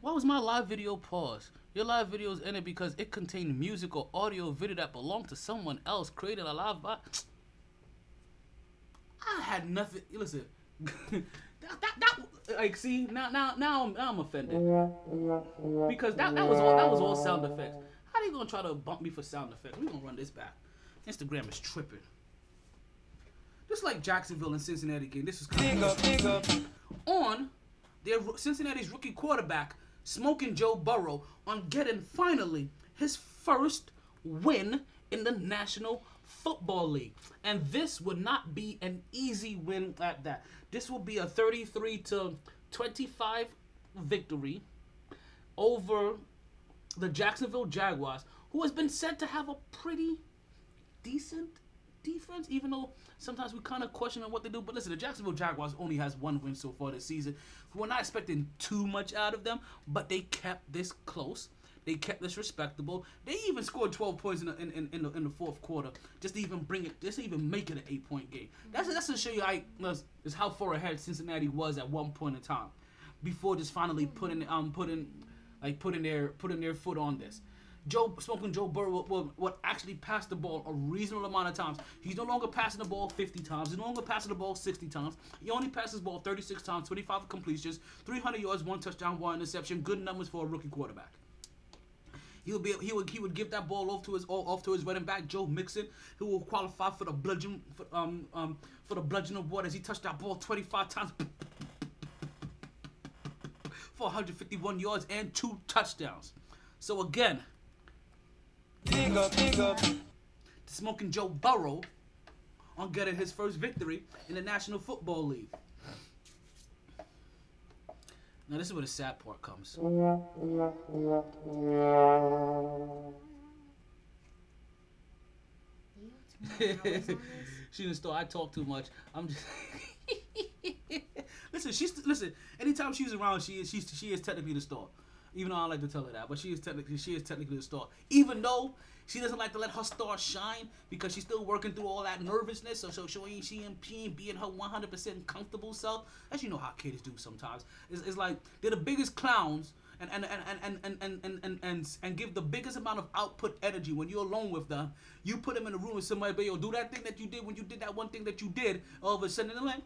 Why was my live video paused? Your live video is ended because it contained music or audio video that belonged to someone else created a live vi- I had nothing. Listen, that, that, that like see now now now I'm, now I'm offended because that, that was all that was all sound effects. How they gonna try to bump me for sound effects? We gonna run this back. Instagram is tripping. Just like Jacksonville and Cincinnati game, this is kind of Big up, big up. on their Cincinnati's rookie quarterback, smoking Joe Burrow, on getting finally his first win in the National Football League. And this would not be an easy win at that. This will be a 33 to 25 victory over the Jacksonville Jaguars, who has been said to have a pretty decent defense, even though sometimes we kind of question on what they do. But listen, the Jacksonville Jaguars only has one win so far this season. We're not expecting too much out of them, but they kept this close. They kept this respectable. They even scored 12 points in the, in, in, in the, in the fourth quarter, just to even bring it, just to even make it an eight point game. That's that's to show you I, is how far ahead Cincinnati was at one point in time, before just finally putting um putting like putting their putting their foot on this. Joe smoking Joe Burrow would actually pass the ball a reasonable amount of times. He's no longer passing the ball 50 times. He's no longer passing the ball 60 times. He only passes the ball 36 times, 25 completions, 300 yards, one touchdown, one interception. Good numbers for a rookie quarterback. He would be he would he would give that ball off to his off to his running back Joe Mixon, who will qualify for the bludgeon for, um um for the bludgeon award as he touched that ball 25 times for 151 yards and two touchdowns. So again, Big up, big up. smoking Joe Burrow on getting his first victory in the National Football League. Now this is where the sad part comes. She didn't start. I talk too much. I'm just. listen, she's listen. Anytime she's around, she is she's she is technically the star. Even though I like to tell her that, but she is technically she is technically the star. Even though she doesn't like to let her star shine because she's still working through all that nervousness. So so she ain't she ain't, being her 100% comfortable self. As you know how kids do sometimes. It's, it's like they're the biggest clowns. And and, and, and, and, and, and, and, and, and give the biggest amount of output energy when you're alone with them. You put them in a room with somebody, but yo, do that thing that you did when you did that one thing that you did. All of a sudden, they're like,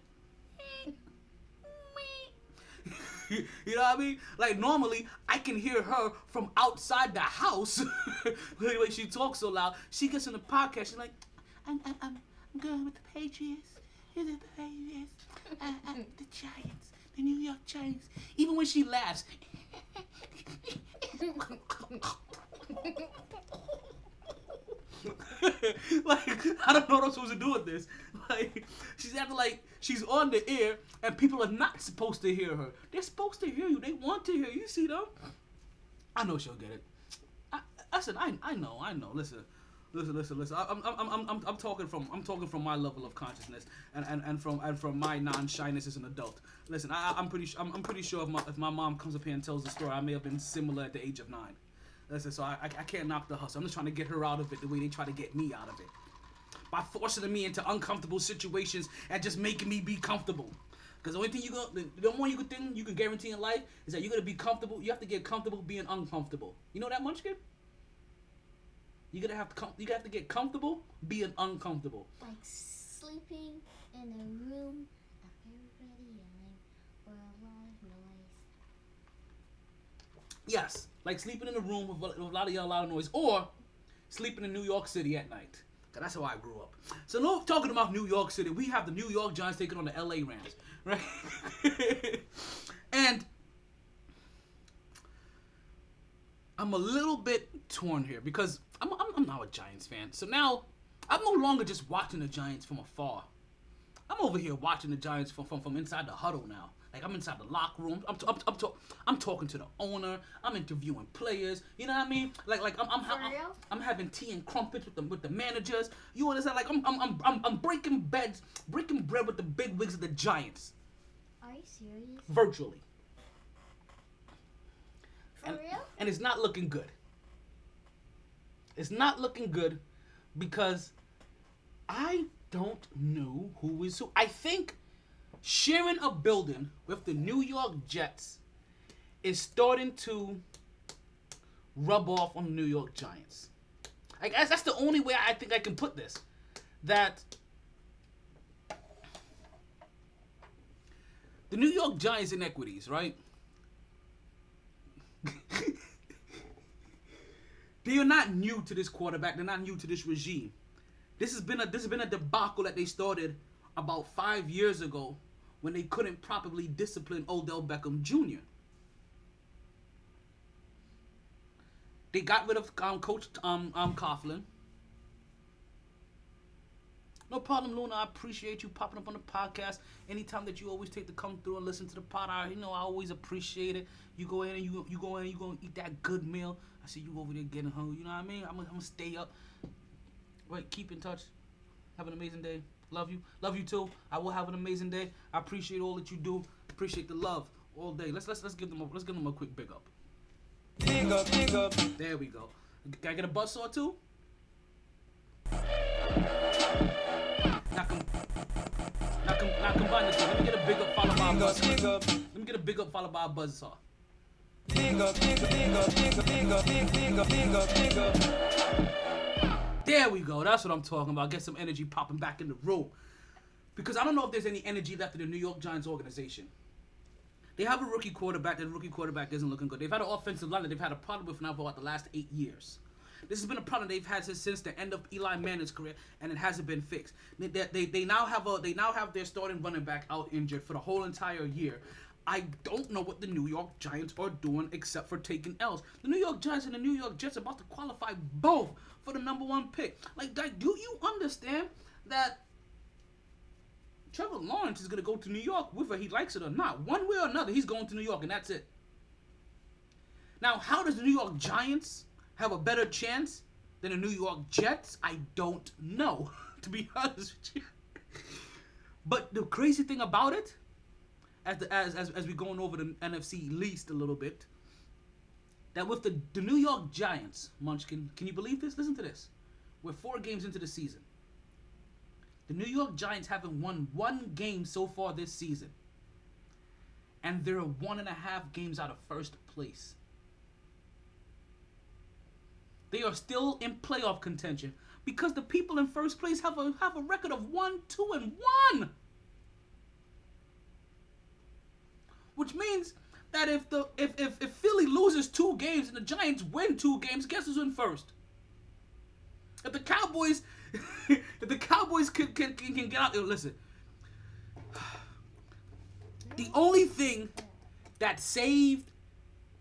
you know what I mean? Like normally, I can hear her from outside the house. the way she talks so loud, she gets in the podcast. She's like, "I'm, I'm, I'm, going with the Patriots. You're the Patriots. Uh, uh, the Giants, the New York Giants." Even when she laughs. like I don't know what I'm supposed to do with this. Like she's acting like she's on the air and people are not supposed to hear her. They're supposed to hear you. They want to hear you. See them? I know she'll get it. I, listen, I I know, I know. Listen, listen, listen, listen. I, I'm, I'm, I'm, I'm, I'm talking from I'm talking from my level of consciousness and, and, and from and from my non-shyness as an adult. Listen, I, I'm pretty I'm, I'm pretty sure if my if my mom comes up here and tells the story, I may have been similar at the age of nine. Listen, so I, I, can't knock the hustle. I'm just trying to get her out of it the way they try to get me out of it. By forcing me into uncomfortable situations and just making me be comfortable. Because the only thing you go, the, only could thing you can guarantee in life is that you're gonna be comfortable. You have to get comfortable being uncomfortable. You know that munchkin? You're gonna have to com- you have to get comfortable being uncomfortable. Like sleeping in a room Yes, like sleeping in a room with a, with a lot of yell, a lot of noise, or sleeping in New York City at night. 'Cause that's how I grew up. So, no, talking about New York City, we have the New York Giants taking on the LA Rams, right? and I'm a little bit torn here because I'm, I'm, I'm now a Giants fan. So now I'm no longer just watching the Giants from afar. I'm over here watching the Giants from, from, from inside the huddle now. Like I'm inside the locker room. I'm, I'm, I'm, talk- I'm talking to the owner. I'm interviewing players. You know what I mean? Like like I'm I'm, I'm. I'm having tea and crumpets with the with the managers. You understand? Like I'm I'm I'm, I'm, I'm breaking beds, breaking bread with the big wigs of the Giants Are you serious? virtually, For and, real? and it's not looking good. It's not looking good because I don't know who is who. I think sharing a building with the New York Jets is starting to rub off on the New York Giants. I guess that's the only way I think I can put this. That the New York Giants inequities, right? they are not new to this quarterback. They're not new to this regime. This has been a this has been a debacle that they started about five years ago when they couldn't properly discipline Odell Beckham Jr. They got rid of um, Coach um, um, Coughlin. No problem, Luna. I appreciate you popping up on the podcast. Anytime that you always take to come through and listen to the pod, I you know I always appreciate it. You go in and you you go in and you go eat that good meal. I see you over there getting hungry. You know what I mean? I'm gonna, I'm gonna stay up. Wait, keep in touch. Have an amazing day. Love you. Love you too. I will have an amazing day. I appreciate all that you do. Appreciate the love all day. Let's let's let's give them a let's give them a quick big up. Big up, big up. There we go. Can I get a buzz saw too? Now, com- now, com- now combine this. Let me get a big up followed by a buzz. up, big up. Let me get a big up followed by a buzz saw. Big up, big up, big up, big up, big up, big up, big up, big up. There we go. That's what I'm talking about. Get some energy popping back in the room. Because I don't know if there's any energy left in the New York Giants organization. They have a rookie quarterback. That rookie quarterback isn't looking good. They've had an offensive line that they've had a problem with now for about the last eight years. This has been a problem they've had since, the end of Eli Manning's career, and it hasn't been fixed. They, they, they, they now have a they now have their starting running back out injured for the whole entire year. I don't know what the New York Giants are doing except for taking L's. The New York Giants and the New York Jets are about to qualify both for the number one pick. Like, do you understand that Trevor Lawrence is going to go to New York, whether he likes it or not. One way or another, he's going to New York, and that's it. Now, how does the New York Giants have a better chance than the New York Jets? I don't know, to be honest with you. But the crazy thing about it, as the, as as as we going over the NFC least a little bit, that with the the New York Giants, Munchkin, can you believe this? Listen to this. We're four games into the season. The New York Giants haven't won one game so far this season. And they're one and a half games out of first place. They are still in playoff contention because the people in first place have a have a record of one, two, and one. Which means that if the if, if, if Philly loses two games and the Giants win two games, guess who's in first? If the Cowboys, if the Cowboys can, can, can, can get out there, listen. The only thing that saved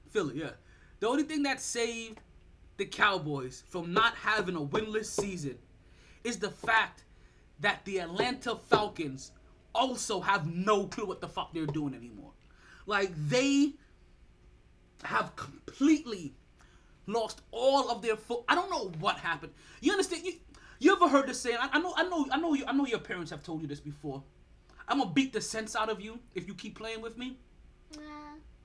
Philly, yeah, the only thing that saved the Cowboys from not having a winless season is the fact that the Atlanta Falcons also have no clue what the fuck they're doing anymore. Like they have completely lost all of their foot. I don't know what happened. You understand? You you ever heard this saying? I, I know I know I know you I know your parents have told you this before. I'm gonna beat the sense out of you if you keep playing with me. Nah.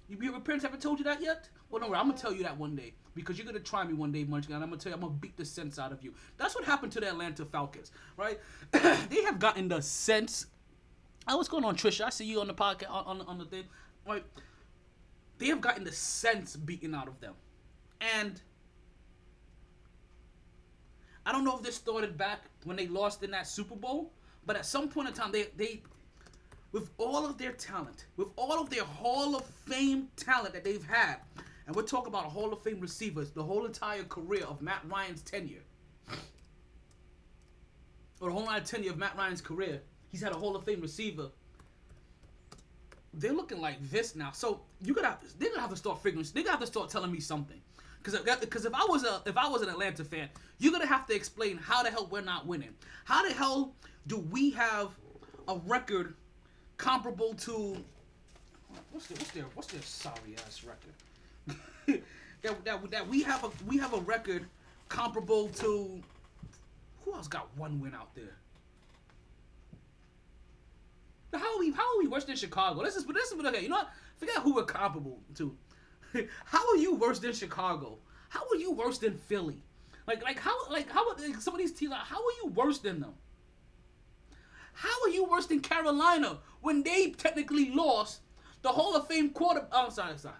You, your parents haven't told you that yet? Well, don't worry. I'm gonna tell you that one day because you're gonna try me one day, Munchkin, and I'm gonna tell you I'm gonna beat the sense out of you. That's what happened to the Atlanta Falcons, right? they have gotten the sense. Oh, what's going on, Trisha? I see you on the podcast on, on, on the thing, right? They have gotten the sense beaten out of them, and I don't know if this started back when they lost in that Super Bowl, but at some point in time, they they with all of their talent, with all of their Hall of Fame talent that they've had, and we're talking about Hall of Fame receivers, the whole entire career of Matt Ryan's tenure, or the whole entire tenure of Matt Ryan's career, he's had a Hall of Fame receiver. They're looking like this now, so you gotta they're gonna have to start figuring. They're gonna have to start telling me something, because because if I was a if I was an Atlanta fan, you're gonna have to explain how the hell we're not winning. How the hell do we have a record? comparable to what's their what's their what's their sorry ass record? that, that that we have a we have a record comparable to who else got one win out there? How are we how are we worse than Chicago? This is this is okay. You know what? Forget who we're comparable to. how are you worse than Chicago? How are you worse than Philly? Like like how like how like, some of these teams? How are you worse than them? How are you worse than Carolina when they technically lost the Hall of Fame quarter? Oh, sorry, sorry.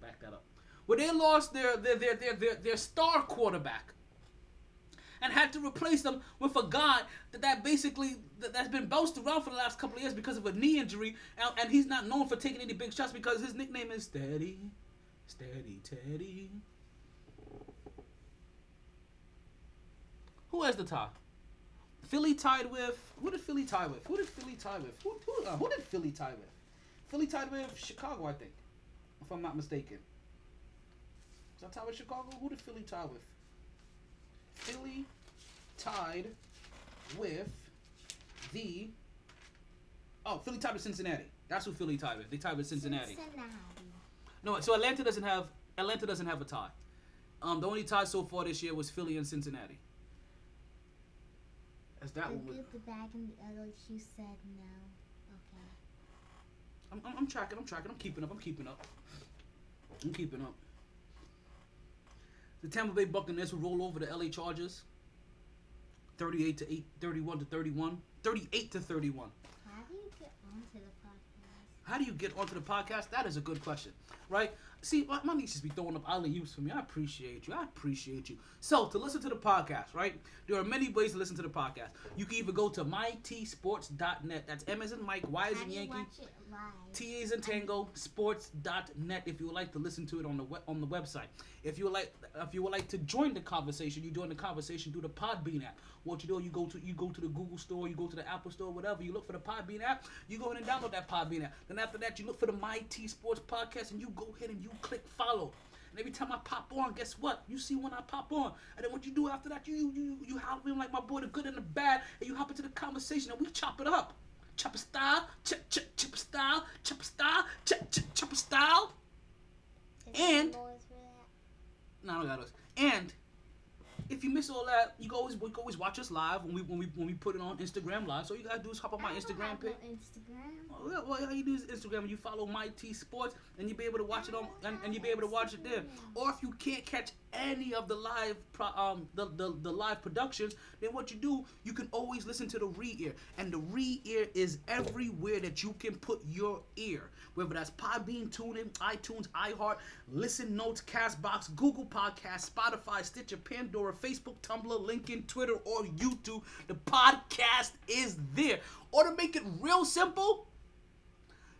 Back that up. When they lost their their their their their, their star quarterback and had to replace them with a guy that, that basically that, that's been bounced around for the last couple of years because of a knee injury, and, and he's not known for taking any big shots because his nickname is Steady, Steady Teddy. Who has the tie? Philly tied with who did Philly tie with? Who did Philly tie with? Who who, uh, who did Philly tie with? Philly tied with Chicago, I think, if I'm not mistaken. Is that tied with Chicago? Who did Philly tie with? Philly tied with the. Oh, Philly tied with Cincinnati. That's who Philly tied with. They tied with Cincinnati. Cincinnati. No, so Atlanta doesn't have Atlanta doesn't have a tie. Um, the only tie so far this year was Philly and Cincinnati. As that one was. the bad, and the ugly. You said no. Okay. I'm, I'm, I'm tracking. I'm tracking. I'm keeping up. I'm keeping up. I'm keeping up. The Tampa Bay Buccaneers will roll over the LA Chargers. 38 to 8, 31 to 31, 38 to 31. How do you get onto the podcast? How do you get onto the podcast? That is a good question, right? See, my, my nieces be throwing up alley oops for me. I appreciate you. I appreciate you. So, to listen to the podcast, right? There are many ways to listen to the podcast. You can either go to mytsports.net. That's M as in Mike, Y as in Yankee. watch it live? T is in Tango Sports.net if you would like to listen to it on the we- on the website. If you would like if you would like to join the conversation, you join the conversation through the Podbean app. What you do, you go to you go to the Google store, you go to the Apple store, whatever. You look for the Podbean app. You go ahead and download that Podbean app. Then after that, you look for the My T Sports podcast, and you go ahead and you click follow. And every time I pop on, guess what? You see when I pop on, and then what you do after that, you you you, you hop in like my boy, the good and the bad, and you hop into the conversation, and we chop it up. Chopper style, chop chop chopper style, chopper style, chop chop chopper style. Is And-? No, I don't got us. And if you miss all that, you can always you can always watch us live when we when we when we put it on Instagram live. So you gotta do is hop on my Instagram page. No Instagram. Oh, yeah, well, all you do is Instagram you follow My T Sports, and you'll be able to watch it on, and, and you'll be able to watch it there. Or if you can't catch any of the live, pro, um, the, the the live productions, then what you do, you can always listen to the re-ear, and the re-ear is everywhere that you can put your ear, whether that's Podbean, TuneIn, iTunes, iHeart, Listen Notes, Castbox, Google Podcasts, Spotify, Stitcher, Pandora, Facebook, Tumblr, LinkedIn, Twitter, or YouTube. The podcast is there. Or to make it real simple,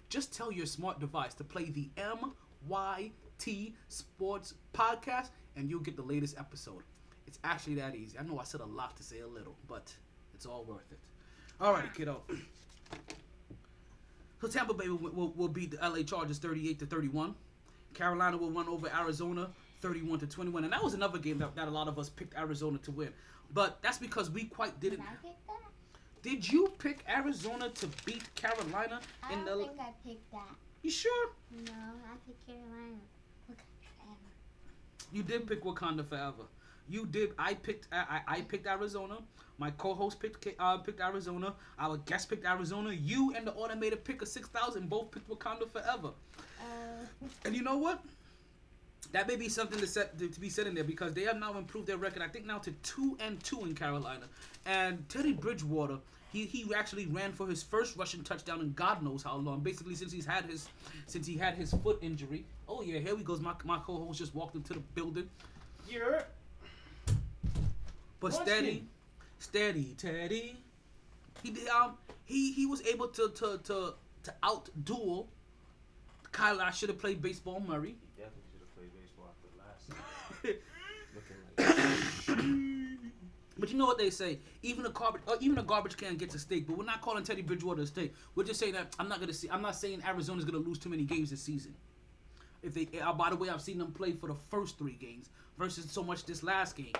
just tell your smart device to play the MYT Sports Podcast, and you'll get the latest episode. It's actually that easy. I know I said a lot to say a little, but it's all worth it. All right, kiddo. So Tampa Bay will, will, will beat the LA Chargers 38 to 31. Carolina will run over Arizona 31 to 21, and that was another game that, that a lot of us picked Arizona to win. But that's because we quite Did didn't. I pick that? Did you pick Arizona to beat Carolina I in don't the? think I picked that. You sure? No, I picked Carolina. Look at You did pick Wakanda Forever. You did. I picked. I, I I picked Arizona. My co-host picked uh, picked Arizona. Our guest picked Arizona. You and the automated picker six thousand both picked Wakanda Forever. Uh, And you know what? That may be something to set to, to be said in there because they have now improved their record. I think now to two and two in Carolina. And Teddy Bridgewater, he he actually ran for his first rushing touchdown in God knows how long. Basically since he's had his since he had his foot injury. Oh yeah, here he goes. My my co-host just walked into the building. Yeah. But Munchkin. steady, steady, Teddy. He did, um he he was able to to to to out duel Kyler. I should have played baseball Murray. He definitely should have played baseball after last. Looking like But you know what they say? Even a garbage, uh, even a garbage can gets a steak. But we're not calling Teddy Bridgewater a steak. We're just saying that I'm not gonna see. I'm not saying Arizona's gonna lose too many games this season. If they, uh, by the way, I've seen them play for the first three games versus so much this last game.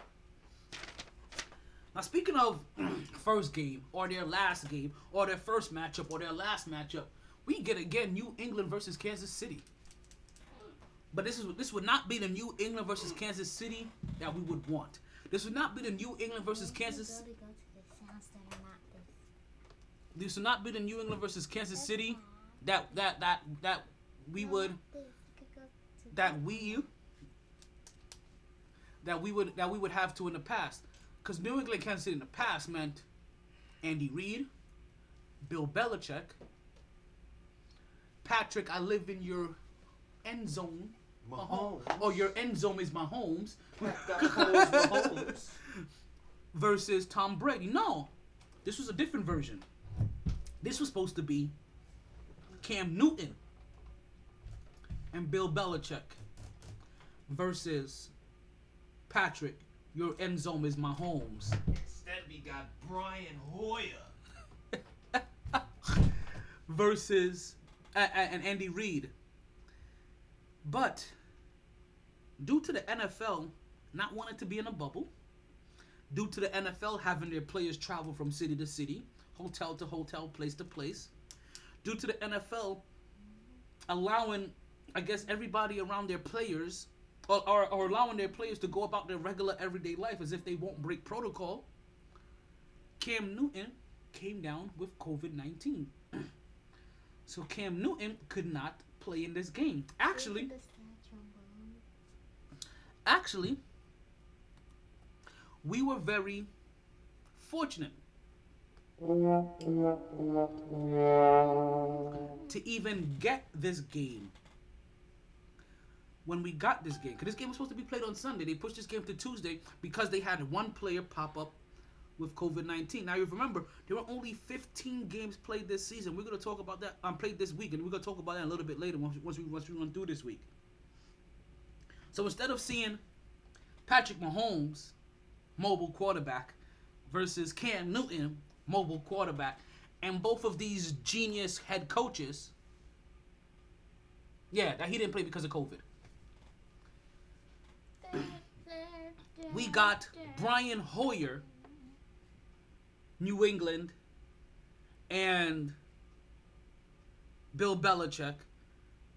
Now speaking of first game or their last game or their first matchup or their last matchup, we get again New England versus Kansas City. But this is this would not be the New England versus Kansas City that we would want. This would not be the New England versus Kansas. Go to, go to the sounds that are not this. Would not be the New England versus Kansas City that that that that we would not this. You could go to that we that we would that we would have to in the past. Because New England Kansas City in the past meant Andy Reid, Bill Belichick, Patrick. I live in your end zone. Mahomes. Uh-huh. Oh, your end zone is Mahomes, Mahomes. versus Tom Brady. No, this was a different version. This was supposed to be Cam Newton and Bill Belichick versus Patrick. Your end zone is Mahomes. Instead, we got Brian Hoyer. versus uh, and Andy Reid. But due to the NFL not wanting to be in a bubble, due to the NFL having their players travel from city to city, hotel to hotel, place to place, due to the NFL allowing, I guess, everybody around their players, or, or, or allowing their players to go about their regular everyday life as if they won't break protocol. Cam Newton came down with COVID 19. so Cam Newton could not play in this game. Actually, The sad trombone. actually, we were very fortunate to even get this game. When we got this game, because this game was supposed to be played on Sunday, they pushed this game to Tuesday because they had one player pop up with COVID 19. Now, you remember, there were only 15 games played this season. We're going to talk about that, um, played this week, and we're going to talk about that a little bit later once, once, we, once we run through this week. So instead of seeing Patrick Mahomes, mobile quarterback, versus Cam Newton, mobile quarterback, and both of these genius head coaches, yeah, that he didn't play because of COVID. We got Brian Hoyer, New England, and Bill Belichick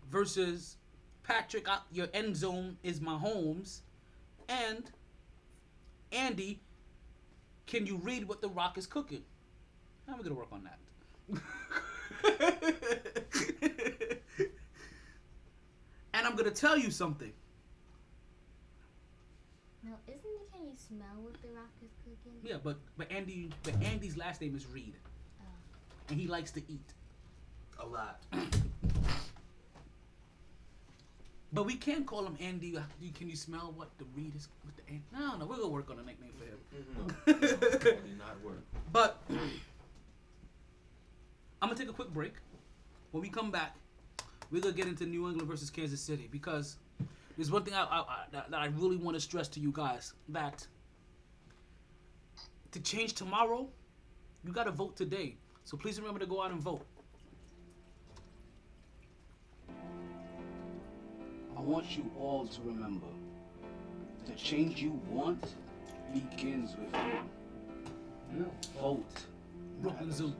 versus Patrick. uh, Your end zone is Mahomes, and Andy. Can you read what the Rock is cooking? I'm gonna work on that. and I'm gonna tell you something. No, isn't it? Can you smell what the rock is cooking? Yeah, but but Andy, but Andy's last name is Reid, Oh. and he likes to eat. A lot. But we can call him Andy. Can you smell what the Reid is? What the An- no, no, we're gonna work on a nickname for him. Mm-hmm. Did not work. But I'm gonna take a quick break. When we come back, we're gonna get into New England versus Kansas City because there's one thing I, I, I, that, that I really want to stress to you guys that to change tomorrow, you gotta vote today. So please remember to go out and vote. I want you all to remember the change you want begins with you. Vote. Brooklyn Zoo.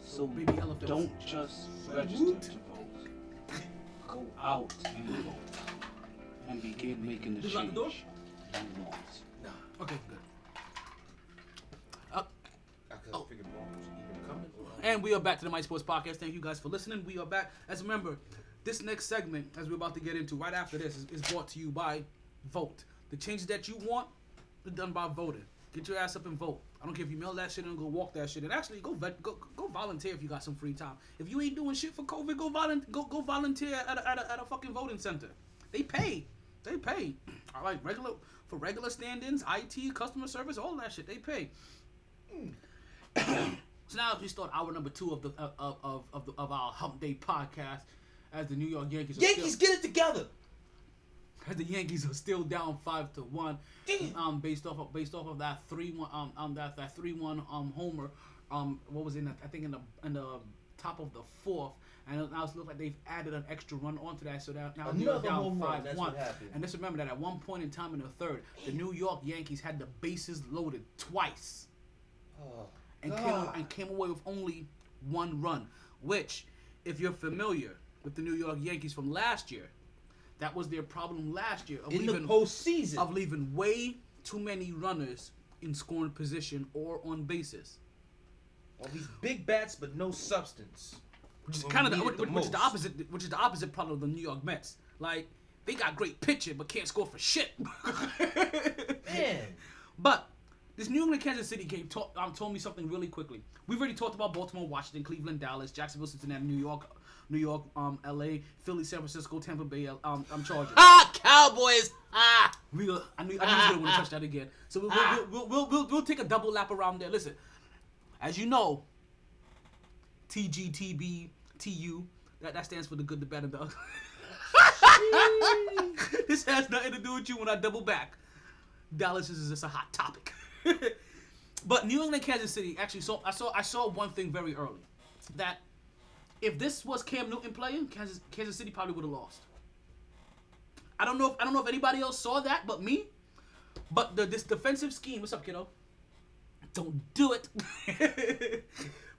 So Baby elephants. don't just register to vote. Go out and vote. And begin making the change you want. Okay, good. And we are back to the My Sports Podcast. Thank you guys for listening. We are back. As remember, this next segment, as we're about to get into right after this, is, is brought to you by Vote. The changes that you want are done by voting. Get your ass up and vote. I don't care if you mail that shit and go walk that shit. And actually, go vet, go go volunteer if you got some free time. If you ain't doing shit for COVID, go volunteer. Go go volunteer at a, at a, at a fucking voting center. They pay. They pay. All right, regular for regular stand-ins, IT, customer service, all that shit. They pay. Hmm. So now we start hour number two of the of of of, the, of our Hump Day podcast, as the New York Yankees. Are Yankees, still, get it together. as the Yankees are still down five to one, um, based off of based off of that three one um, um that that three one um homer, um what was in the, I think in the in the top of the fourth, and now it looks like they've added an extra run onto that, so that now they're down five that's one. what happened. And just remember that at one point in time in the third, the New York Yankees had the bases loaded twice Oh, and came, and came away with only one run. Which, if you're familiar with the New York Yankees from last year, that was their problem last year of in the leaving postseason. of leaving way too many runners in scoring position or on bases. All these big bats, but no substance. Which is kind of the, which, the which is the opposite. Which is the opposite problem of the New York Mets. Like they got great pitching but can't score for shit. Man, But this New England Kansas City game um, told me something really quickly. We've already talked about Baltimore, Washington, Cleveland, Dallas, Jacksonville, Cincinnati, New York, New York, um, L.A., Philly, San Francisco, Tampa Bay, um, um Chargers. Ah, Cowboys. Ah. We, uh, I knew I knew he was gonna want to touch that again. So we'll, we'll, we'll, we'll, we'll, we'll take a double lap around there. Listen, as you know, TGTB TU that that stands for the good, the bad, and the ugly. this has nothing to do with you when I double back. Dallas is just a hot topic. but New England, Kansas City actually saw I saw I saw one thing very early that if this was Cam Newton playing, Kansas Kansas City probably would have lost. I don't know if I don't know if anybody else saw that but me. But the this defensive scheme, what's up, kiddo? Don't do it.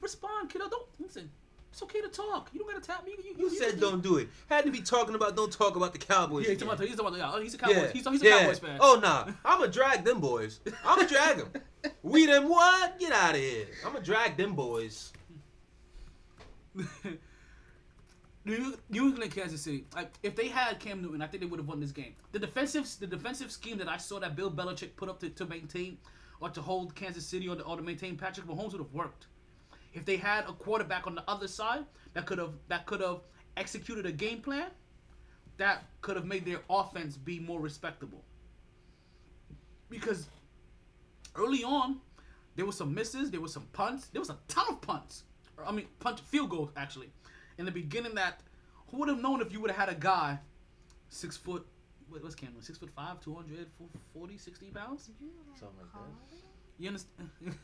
Respond, kiddo. Don't listen. It's okay to talk. You don't gotta tap me. You, You said don't do it. Had to be talking about don't talk about the Cowboys. Yeah, he's talking about. He's talking about. Yeah, he's a Cowboys. Yeah. He's, he's a yeah. Cowboys fan. Oh nah, I'ma drag them boys. I'ma drag them. We them what? Get out of here. I'ma drag them boys. New New England, Kansas City. Like, if they had Cam Newton, I think they would have won this game. The defensive, the defensive scheme that I saw that Bill Belichick put up to, to maintain or to hold Kansas City or to, or to maintain Patrick Mahomes would have worked. If they had a quarterback on the other side that could have that could have executed a game plan, that could have made their offense be more respectable. Because early on, there were some misses, there were some punts, there was a ton of punts. Or, I mean, punt field goals actually. In the beginning, that who would have known if you would have had a guy six foot, what, what's Cameron? Six foot five, 200, 40, 60 pounds? Something like that. You understand?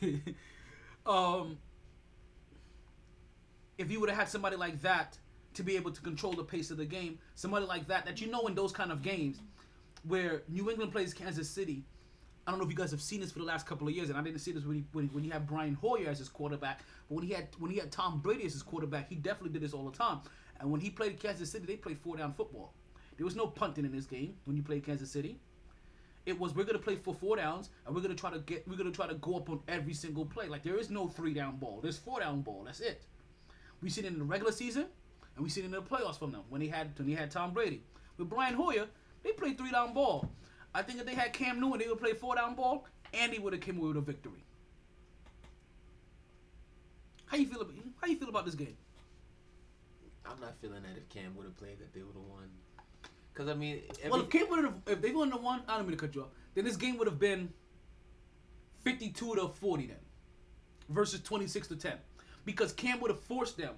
um, if you would have had somebody like that to be able to control the pace of the game, somebody like that that you know in those kind of games where New England plays Kansas City. I don't know if you guys have seen this for the last couple of years, and I didn't see this when he, when, when he had Brian Hoyer as his quarterback. But when he had when he had Tom Brady as his quarterback, he definitely did this all the time. And when he played Kansas City, they played four down football. There was no punting in this game when you played Kansas City. It was we're gonna play for four downs and we're gonna try to get we're gonna try to go up on every single play. Like there is no three down ball. There's four down ball. That's it. We seen it in the regular season and we seen it in the playoffs from them when he had when he had Tom Brady. With Brian Hoyer, they played three down ball. I think if they had Cam Newton, they would play four down ball. Andy would have came away with a victory. How you feel about how you feel about this game? I'm not feeling that if Cam would have played that they would have won. Cause I mean, every, Well, if Cam would have, if they wouldn't have won, I don't mean to cut you off. Then this game would have been fifty-two to forty then, versus twenty-six to ten, because Cam would have forced them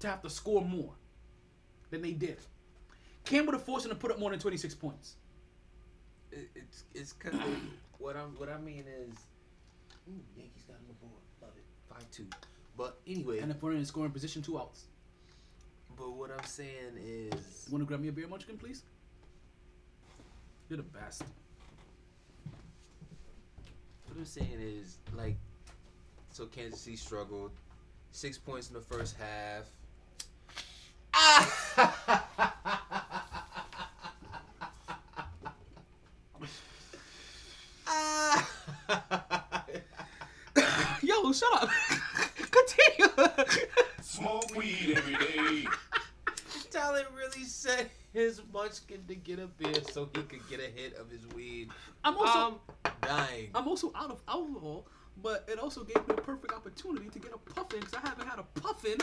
to have to score more than they did. Cam would have forced them to put up more than twenty-six points. it, it's it's cause what I'm what I mean is, ooh, Yankees got on the board. Love it, five two. But anyway, And if we're in scoring position, two outs. But what I'm saying is, You want to grab me a beer, Munchkin, please? You're the best. what I'm saying is like, so Kansas City struggled, six points in the first half. Yo, ah shut up. Continue. Smoke weed every day. Talent really said munchkin to get a beer so he could get a hit of his weed. I'm also I'm dying. I'm also out of alcohol, but it also gave me a perfect opportunity to get a puffin because I haven't had a puffin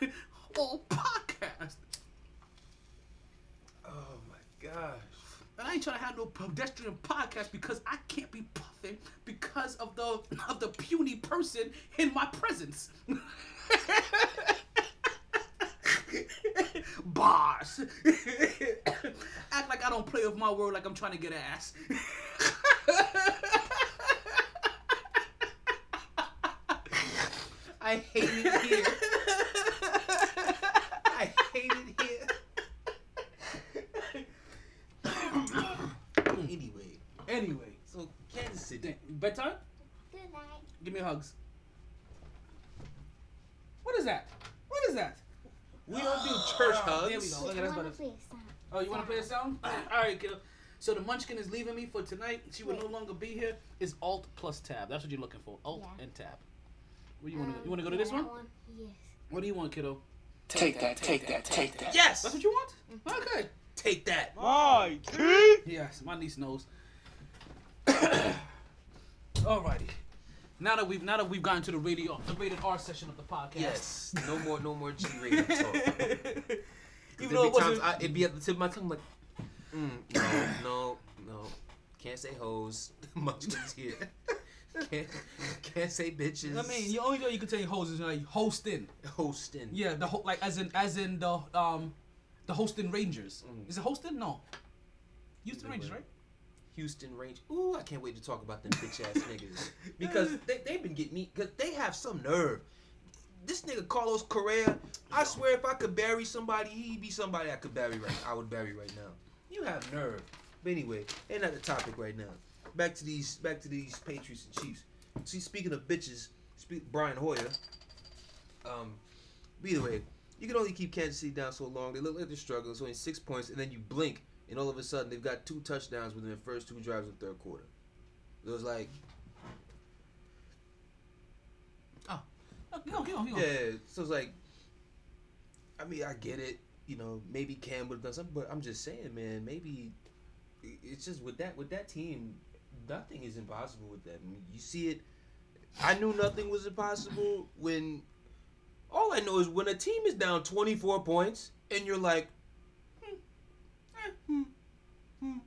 all podcast. oh my gosh. And I ain't trying to have no pedestrian podcast because I can't be puffing because of the of the puny person in my presence. Bars. Act like I don't play with my word like I'm trying to get ass. I hate it here. I hate it here. anyway, anyway, so Kansas City. damn, bedtime? Good night. Give me hugs. What is that? What is that? We don't do church hugs. There we go. Look at I that's wanna play a song. Oh, you want to play a song? All right, kiddo. So the Munchkin is leaving me for tonight. She will no longer be here. Is Alt plus Tab. That's what you're looking for. Alt Yeah. and Tab. Where you want to? Um, You want to go to yeah, this that one? Yes. What do you want, kiddo? Take that, take that, take that. Yes. That's what you want? Okay. Take that. My teeth. Yes, my niece knows. Alrighty. Now that we've now that we've gotten to the radio the rated R session of the podcast. Yes. No more. No more G rated talk. Even though it wasn't. I, it'd be at the tip of my tongue like, mm, no, no, no. Can't say hoes. Munchkins here. can't, can't say bitches. I mean, the only way you can say host is like hosting. hosting. Yeah, the ho- like as in as in the um the hosting Rangers. Mm. Is it hosting? No. Houston Rangers, right? Houston Range. Ooh, I can't wait to talk about them bitch ass niggas because they they've been getting me because they have some nerve. This nigga Carlos Correa, I swear if I could bury somebody, he'd be somebody I could bury right. I would bury right now. You have nerve. But anyway, ain't not the topic right now. back to these back to these Patriots and Chiefs. See, speaking of bitches, speak Brian Hoyer. Um, either way, you can only keep Kansas City down so long. They look like they're struggling. It's only six points, and then you blink, and all of a sudden they've got two touchdowns within the first two drives of the third quarter. It was like, Oh, Go go go yeah. So it's like, I mean, I get it. You know, maybe Cam would have done something, but I'm just saying, man. Maybe it's just with that with that team, nothing is impossible with them. You see it. I knew nothing was impossible when. All I know is when a team is down 24 points and you're like, hmm, eh, hmm, hmm,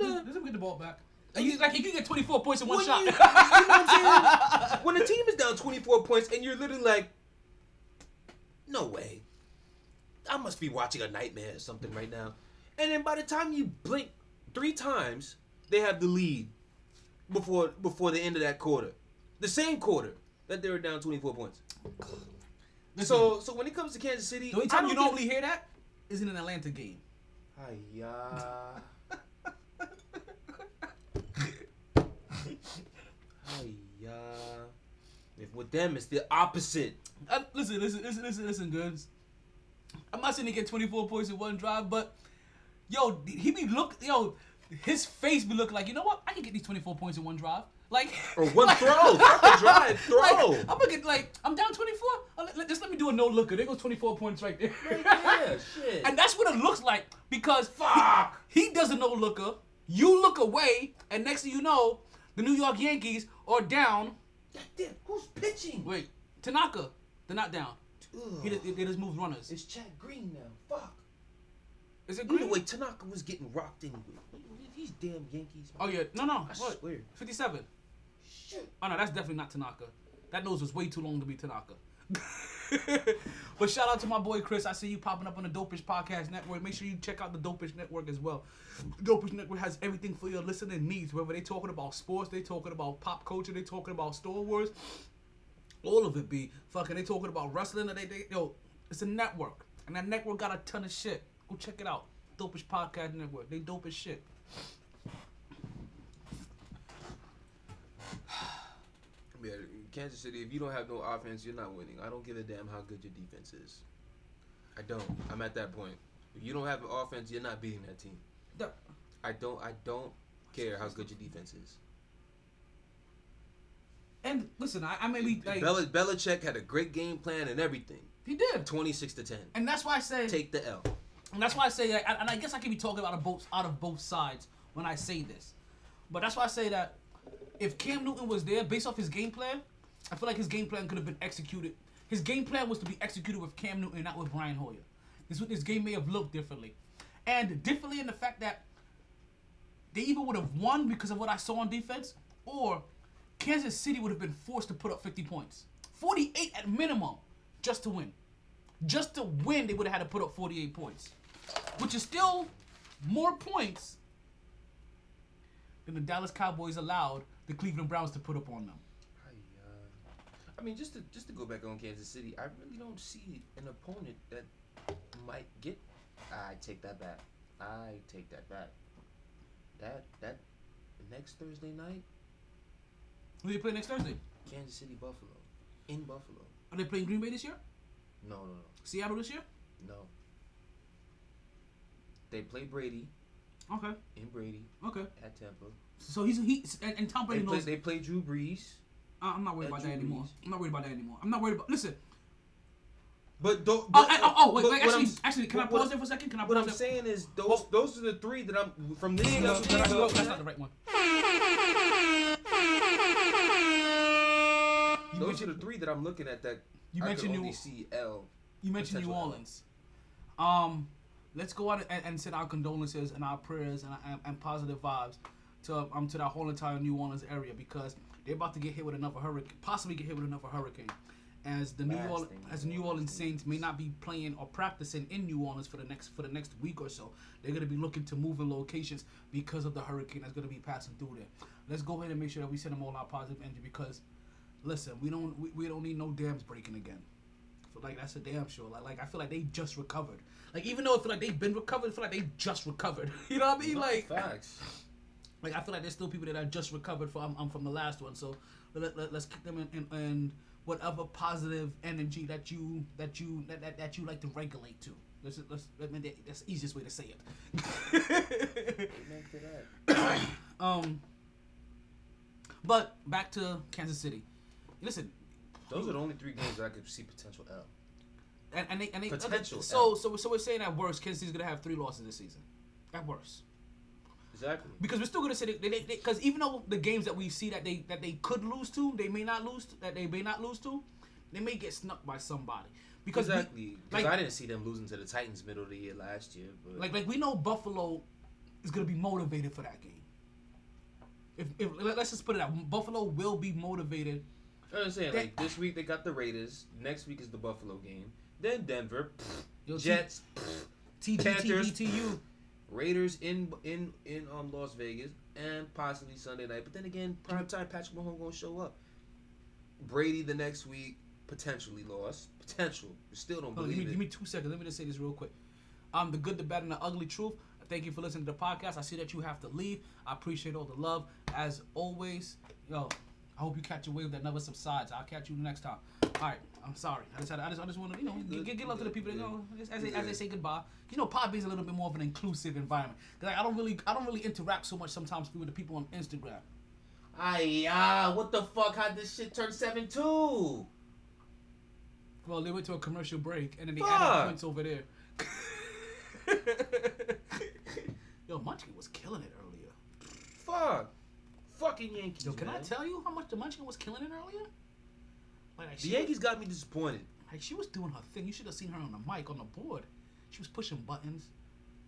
nah. Let him get the ball back. Like, you, like he can get 24 points in one When shot. you- you know what I'm saying? when a team is down 24 points and you're literally like, no way. I must be watching a nightmare or something right now. And then by the time you blink three times, they have the lead before before the end of that quarter. The same quarter that they were down 24 points. So so when it comes to Kansas City, the only time you don't normally hear that is in an Atlanta game. Hiya. If with them, it's the opposite. Uh, listen, listen, listen, listen, listen, goods. I'm not saying he get 24 points in one drive, but yo, he be look, yo, his face be looking like, you know what? I can get these 24 points in one drive. Like Or one like- throw. Drive. Throw. Like, I'm gonna get like I'm down 24. Uh, just let me do a no looker. There goes 24 points right there. yeah, shit. And that's what it looks like because fuck, he, he does a no looker. You look away, and next thing you know, the New York Yankees are down. Damn, who's pitching? Wait, Tanaka, they're not down. Ugh. He, just- they just moved runners. It's Chad Green now. Fuck. Is it green? Anyway, Tanaka was getting rocked anyway. These damn Yankees. Oh yeah, no, no. I What? swear. 57. Shit. Oh no, that's definitely not Tanaka. That nose was way too long to be Tanaka. but shout out to my boy Chris. I see you popping up on the Dopish Podcast Network. Make sure you check out the Dopish Network as well. Dopish Network has everything for your listening needs. Whether they talking about sports, they talking about pop culture, they talking about Star Wars. All of it be fucking. They talking about wrestling. Or they, they yo, it's a network, and that network got a ton of shit. Go check it out. Dopish Podcast Network. They dope as shit. Yeah, Kansas City, if you don't have no offense, you're not winning. I don't give a damn how good your defense is. I don't. I'm at that point. If you don't have an offense, you're not beating that team. The- I don't I don't care how good your defense is. And listen, I, I may be like Bel- Belichick had a great game plan and everything. he did, 26 to 10. and that's why I say Take the L. And that's why I say, and I guess I can be talking out of both out of both sides when I say this, but that's why I say that if Cam Newton was there, based off his game plan, I feel like his game plan could have been executed. His game plan was to be executed with Cam Newton, and not with Brian Hoyer. This this game may have looked differently, and differently in the fact that they either would have won because of what I saw on defense, or Kansas City would have been forced to put up 50 points, 48 at minimum, just to win. Just to win, they would have had to put up 48 points, which is still more points than the Dallas Cowboys allowed the Cleveland Browns to put up on them. I, mean, just to just to go back on Kansas City, I really don't see an opponent that might get. I take that back. I take that back. That that next Thursday night, Who they play next Thursday? Kansas City Buffalo in Buffalo. Are they playing Green Bay this year? No, no, no. Seattle this year? no. They play Brady Okay, in Brady okay. at Tampa. So he's he and, Tom They Brady play, knows. they play Drew Brees. Uh, I'm not worried about that Drew anymore. I'm not worried about that anymore. I'm not worried about. Listen. But, do, Oh, but I- oh, oh, wait, but wait, what actually, actually, can I what- what pause there for a second? Can I What I'm there? saying is those Well- those are the three that I'm from this. No, schedule that's, that I no, that's not the right one. You Those are the three that I'm looking at that You I mentioned could New- only see L. you mentioned New potential L. Orleans. Um, let's go out and, and send our condolences and our prayers and, and, and positive vibes to um to that whole entire New Orleans area because they're about to get hit with another hurricane, possibly get hit with another hurricane. As the New Orleans, as New Orleans Saints may not be playing or practicing in New Orleans for the next for the next week or so, they're gonna be looking to move in locations because of the hurricane that's gonna be passing through there. Let's go ahead and make sure that we send them all our positive energy because, listen, we don't we, we don't need no dams breaking again. Like that's a damn sure. Like, like I feel like they just recovered. Like even though I feel like they've been recovered, I feel like they just recovered. You know what I mean? Like facts. Like I feel like there's still people that are just recovered from um, from the last one. So let, let, us kick them in, in, in whatever positive energy that you that you that, that, that you like to regulate to. Let's, let's, I mean, that's the easiest way to say it. um, but back to Kansas City. Listen, Those are the only three games that I could see potential L. and, and they, and they, Potential So, L. so, so we're saying at worst, Kansas City's gonna have three losses this season. At worst. Exactly. because we're still gonna say they because even though the games that we see that they that they could lose to, they may not lose to, that they may not lose to, they may get snuck by somebody. Because exactly. Because like- I didn't see them losing to the Titans middle of the year last year. But like like we know Buffalo is gonna be motivated for that game. If, if let- let's just put it out, Buffalo will be motivated. I was saying, They- like this week they got the Raiders. Next week is the Buffalo game. Then Denver, Yo, T- Jets, Panthers. TTTBTU. Raiders in in in um Las Vegas, and possibly Sunday night. But then again, prime time Patrick Mahomes gonna show up. Brady the next week potentially lost. Potential. Still don't Hold on, give believe me, it. give me two seconds. Let me just say this real quick. Um, the good, the bad, and the ugly truth. Thank you for listening to the podcast. I see that you have to leave. I appreciate all the love as always. Yo, I hope you catch a wave that never subsides. I'll catch you the next time. All right, I'm sorry. I just, had, I just, I just want to, you know, good, give, give love to the people that you go good. as they, as they say goodbye. You know, Pop is a little bit more of an inclusive environment. 'Cause, like, I don't really, I don't really interact so much sometimes with the people on Instagram. Aye, ah, what the fuck? How this shit turn seven two? Well, they went to a commercial break and then they Fuck. added points over there. Yo, Munchkin was killing it earlier. Fuck. Fucking Yankees. Yo, can I tell you how much the Munchkin was killing it earlier? Like, The Yankees got me disappointed. like she was doing her thing. You should have seen her on the mic on the board. She was pushing buttons.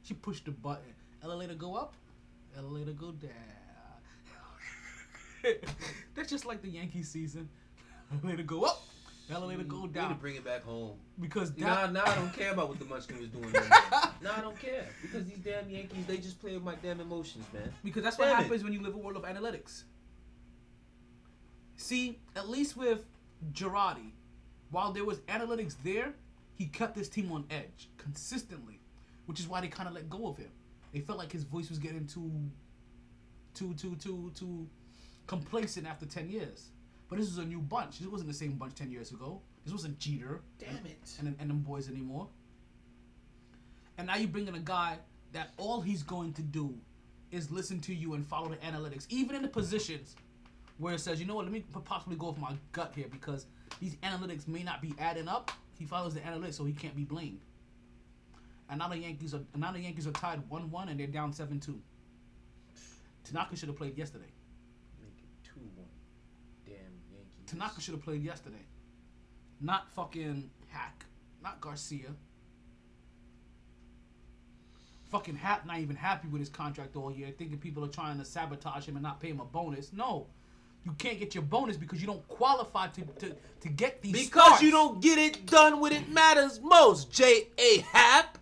She pushed the button. Elevator go up. Elevator go down. That's just like the Yankee season. Elevator go up. Elevator go We need to down. bring it back home. Because that, nah, I don't care about what the Munchkin was doing. no more. nah, I don't care because these damn Yankees, they just play with my damn emotions, man. Because that's what Damn it. happens when you live a world of analytics. See, at least with Girardi, while there was analytics there, he kept this team on edge consistently, which is why they kind of let go of him. They felt like his voice was getting too, too, too, too, too complacent after ten years. But this was a new bunch. This wasn't the same bunch ten years ago. This wasn't Jeter Damn it. and, and them boys anymore. And now you bring in a guy that all he's going to do is listen to you and follow the analytics, even in the positions where it says, you know what, let me possibly go with my gut here because these analytics may not be adding up. He follows the analytics, so he can't be blamed. And now the Yankees are now the Yankees are tied one one and they're down seven two. Tanaka should have played yesterday. Make it 2 1. Damn Yankees. Tanaka should have played yesterday. Not fucking Hack. Not Garcia. Fucking Hack not even happy with his contract all year, thinking people are trying to sabotage him and not pay him a bonus. No. You can't get your bonus because you don't qualify to, to, to get these Because starts. you don't get it done when it matters most, J. A. Happ.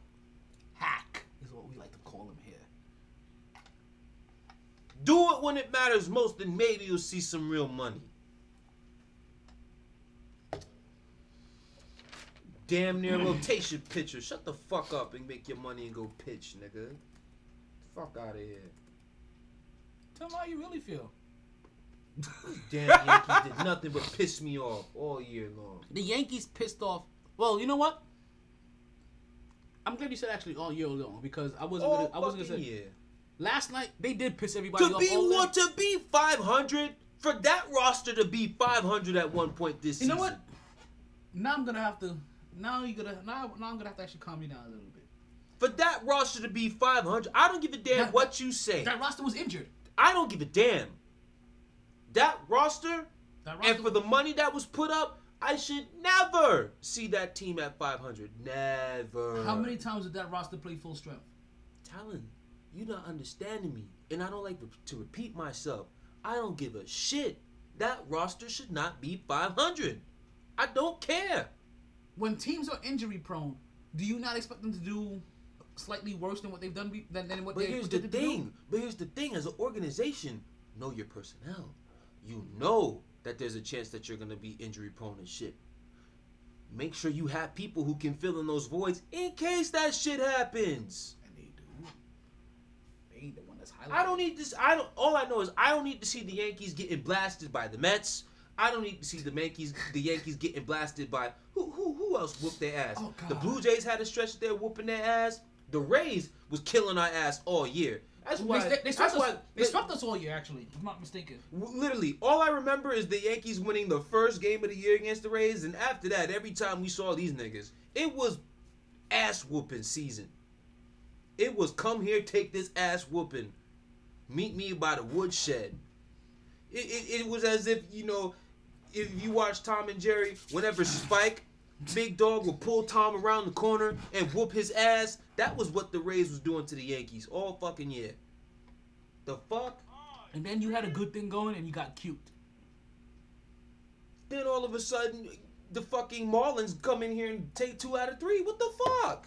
hack is what we like to call him here. Do it when it matters most, and maybe you'll see some real money. Damn near rotation pitcher. Shut the fuck up and make your money and go pitch, nigga. Fuck out of here. Tell me how you really feel. Damn Yankees did nothing but piss me off all year long. The Yankees pissed off. Well, you know what? I'm glad you said actually all year long because I wasn't All gonna. I wasn't gonna fucking say. year. Last night they did piss everybody To off. be all what to be 500 for that roster to be 500 at one point this You season. You know what? Now I'm gonna have to. Now you're gonna. Now, now I'm gonna have to actually calm you down a little bit. For that roster to be 500, I don't give a damn That- what you say. That roster was injured. I don't give a damn. That roster, That roster and for the money that was put up, I should never see that team at 500. Never. How many times did that roster play full strength? Talon, you're not understanding me, and I don't like to, repeat myself. I don't give a shit. That roster should not be 500. I don't care. When teams are injury prone, do you not expect them to do slightly worse than what they've done be, than, than what But here's the thing. But here's the thing. As an organization, know your personnel. You know that there's a chance that you're gonna be injury prone and shit. Make sure you have people who can fill in those voids in case that shit happens. And they do. They the one That's highly. I don't need this. I don't. All I know is I don't need to see the Yankees getting blasted by the Mets. I don't need to see the Yankees the Yankees getting blasted by who who who else whooped their ass. Oh, the Blue Jays had a stretch there whooping their ass. The Rays was killing our ass all year. That's why. they, they swept why. us. They swept us all year, actually. If I'm not mistaken. Literally, all I remember is the Yankees winning the first game of the year against the Rays, and after that, every time we saw these niggas, it was ass whooping season. It was come here, take this ass whooping, meet me by the woodshed. It, it, it was as if you know, if you watch Tom and Jerry, whenever Spike, Big Dog would pull Tom around the corner and whoop his ass. That was what the Rays was doing to the Yankees all fucking year. The fuck. And then you had a good thing going, and you got cute. Then all of a sudden, the fucking Marlins come in here and take two out of three. What the fuck?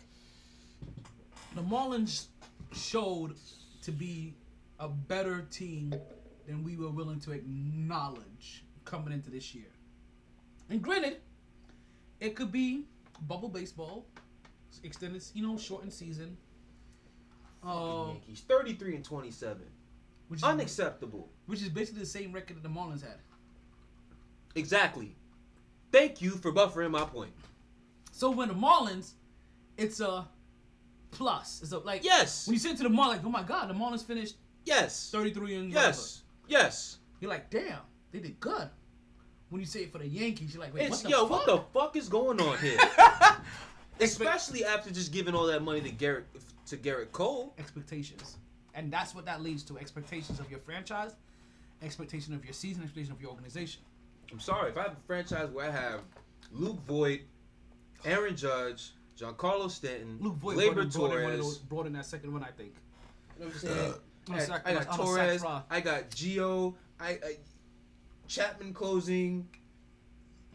The Marlins showed to be a better team than we were willing to acknowledge coming into this year. And granted, it could be bubble baseball, extended, you know, shortened season. Uh, Yankees, 33 and 27. which is Unacceptable. which is basically the same record that the Marlins had. Exactly. Thank you for buffering my point. So when the Marlins, it's a plus. It's a like Yes. when you say to the Marlins, like, oh my god, the Marlins finished Yes. 33 and Yes. Yes. You're like, damn, they did good. When you say it for the Yankees, you're like, wait, It's, what the yo, fuck? what the fuck is going on here? Especially after just giving all that money to Garrett to Gerrit Cole. expectations. And that's what that leads to expectations of your franchise, expectation of your season, expectation of your organization. I'm sorry if I have a franchise where I have Luke Voit, Aaron Judge, Giancarlo Stanton, Luke Voit Gleyber brought in, brought, in one of Torres. those, brought in that second one, I think. You know what I'm saying? On I, a sac- I got on a Torres. I got Gio. I, I Chapman closing.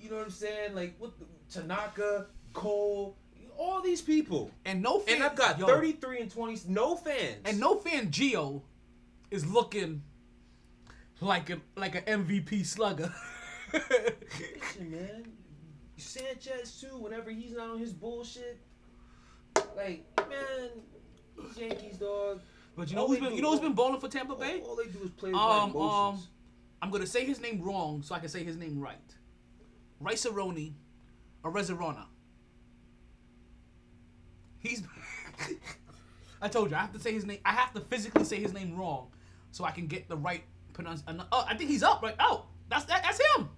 You know what I'm saying? Like what? The, Tanaka, Cole, all these people, And no fan, and I've got yo, 33 and 20. No fans. And no fan Gio is looking like a like an MVP slugger. Listen, man. Sanchez too. Whenever he's not on his bullshit, like man, Yankees dog. but you know All who's been do- you know who's been bowling for Tampa Bay? all they do is play Um, um. I'm gonna say his name wrong so I can say his name right. Rice Aroni, Arozarena. He's. I told you I have to say his name. I have to physically say his name wrong so I can get the right pronunciation. Uh, oh, I think he's up right. Oh, that's that, that's him.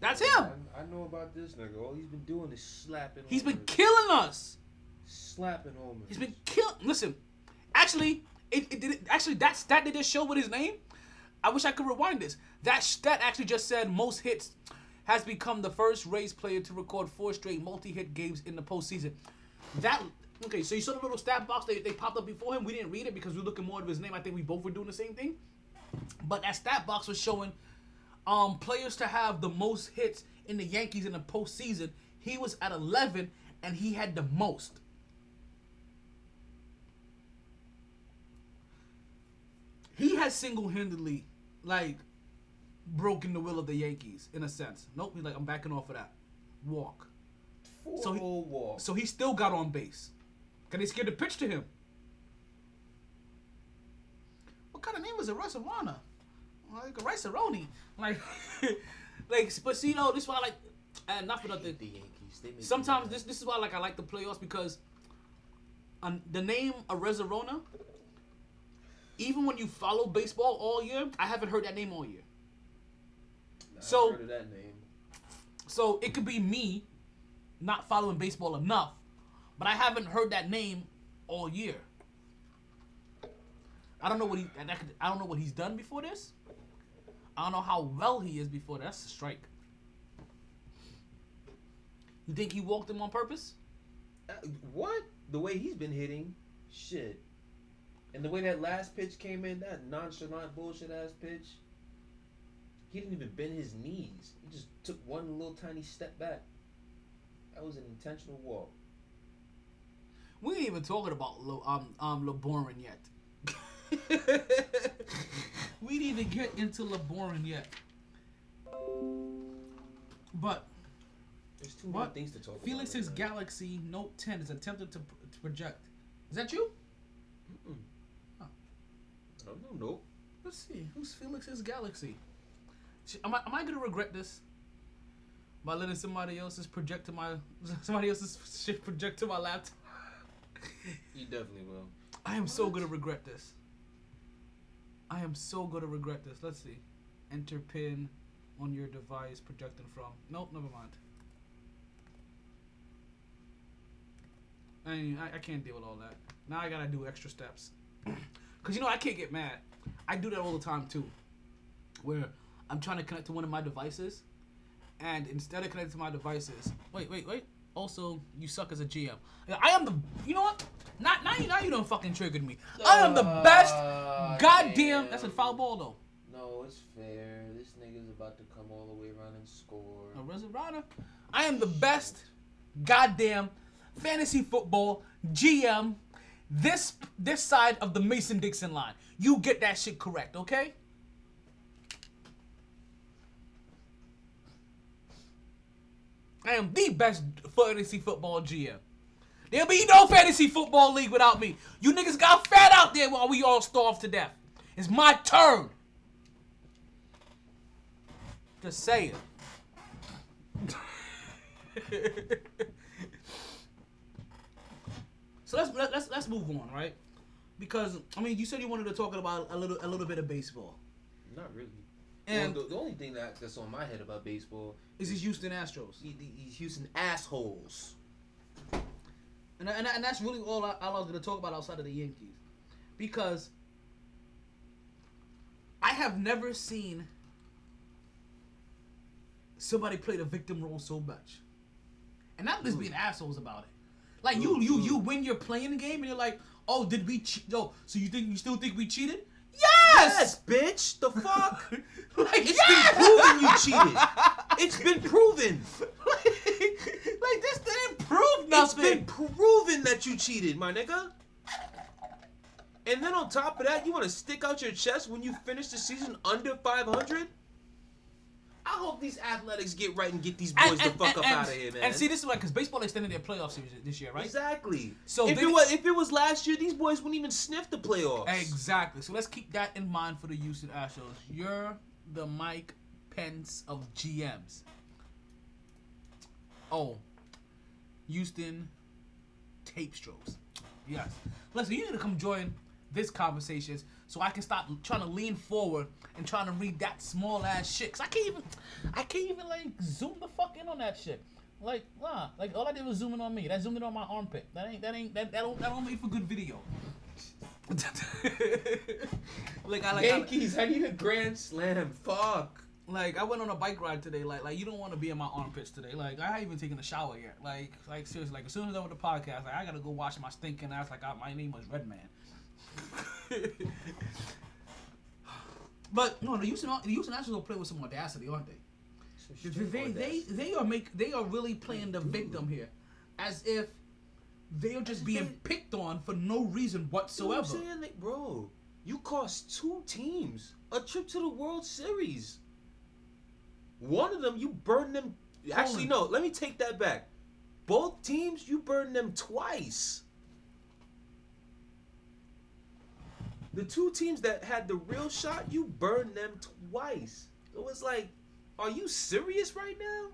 That's him. I, I know about this nigga. All he's been doing is slapping. He's been killing us. slapping homers. He's been kill. Listen, actually, it, it did. It, actually, that stat they just showed with his name. I wish I could rewind this. That stat actually just said most hits has become the first Rays player to record four straight multi-hit games in the postseason. That okay. So you saw the little stat box they, they popped up before him. We didn't read it because we were looking more at his name. I think we both were doing the same thing. But that stat box was showing um players to have the most hits in the Yankees in the postseason. He was at 11 and he had the most. He has single-handedly like broken the will of the Yankees in a sense. Nope, he's like I'm backing off of that. Walk. Four So he- walk. So he still got on base. Cause they scared to pitch to him. What kind of name is it? Rice-A-Rana? Like a Rice-A-Roni. Like, like, but see, know, this is why I like, and not for nothing. the Yankees. They Sometimes this this is why like I like the playoffs because um, the name Arozarena, even when you follow baseball all year, I haven't heard that name all year. Nah, so- heard of that name. So it could be me not following baseball enough, but I haven't heard that name all year. I don't know what he that could, I don't know what he's done before this. I don't know how well he is before that's a strike. You think he walked him on purpose? Uh, what? The way he's been hitting, shit. And the way that last pitch came in, that nonchalant bullshit ass pitch. He didn't even bend his knees. He just took one little tiny step back. That was an intentional walk. We ain't even talking about Le, um um LeBorin yet. we need to get into LeBorin yet. But There's too What? many things to talk about. Felix's right Galaxy Note 10 is attempted to, to project. Is that you? Mm-mm. Oh. No, no, no. Let's see. Who's Felix's Galaxy? Am I, am I gonna regret this? By letting somebody else's project to my somebody else's shit project to my laptop. You definitely will. I am so gonna regret this. I am so gonna regret this. Let's see. Enter pin on your device projecting from. Nope, never mind. I, ain't- I I can't deal with all that. Now I gotta do extra steps. Cause you know I can't get mad. I do that all the time too. Where I'm trying to connect to one of my devices, and instead of connecting to my devices, wait, wait, wait. Also, you suck as a GM. I am the. You know what? Not now. You now you don't fucking triggered me. I am the best. Oh, goddamn. That's a foul ball though. No, it's fair. This nigga's about to come all the way around and score. A Reservana. I am the best goddamn fantasy football GM this this side of the Mason Dixon line. You get that shit correct, okay? I am the best fantasy football GM. There'll be no fantasy football league without me. You niggas got fat out there while we all starve to death. It's my turn. Just saying. so let's let- let's let's move on, right? Because I mean, you said you wanted to talk about a little a little bit of baseball. Not really. And well, the, the only thing that, that's on my head about baseball is these Houston Astros, the- the- these Houston assholes. and and, and that's really all I, I was gonna talk about outside of the Yankees, because I have never seen somebody play the victim role so much, and not just being assholes about it. Like you, you, you mm-hmm. win your playing game, and you're like, "Oh, did we cheat? Oh, so you think you still think we cheated? Yes, bitch. The fuck? like It's yes! been proven you cheated. It's been proven. like this didn't prove nothing. It's been proven that you cheated, my nigga. And then on top of that, you want to stick out your chest when you finish the season under 500? I hope these athletics get right and get these boys And- the and- fuck and- up out of here, man. And see, this is why, because baseball extended their playoff series this year, right? Exactly. So if they- it was if it was last year, these boys wouldn't even sniff the playoffs. Exactly. So let's keep that in mind for the Houston Astros. You're the Mike Pence of GMs. Oh, Houston tape strokes. Yes. Listen, you need to come join this conversation so I can stop trying to lean forward and trying to read that small ass shit. Cause I can't even, I can't even like zoom the fuck in on that shit. Like, nah, like all I did was zoom in on me. That zoomed in on my armpit. That ain't, that ain't, that, that don't, that don't make for good video. like I like I- Yankees, I need a grand slam. Fuck. like I went on a bike ride today. Like like you don't want to be in my armpits today. Like I haven't even taken a shower yet. Like like seriously. Like as soon as I'm with the podcast, like I gotta go wash my stinking ass. Like I, my name was Redman. but no, the Houston the Houston Astros will play with some audacity, aren't they? They they they are make they are really playing the victim here, as if they are just being picked on for no reason You know what whatsoever. I'm saying? Like, bro, you cost two teams a trip to the World Series. One of them, you burned them. Actually, no. Let me take that back. Both teams, you burned them twice. The two teams that had the real shot, you burned them twice. It was like, are you serious right now?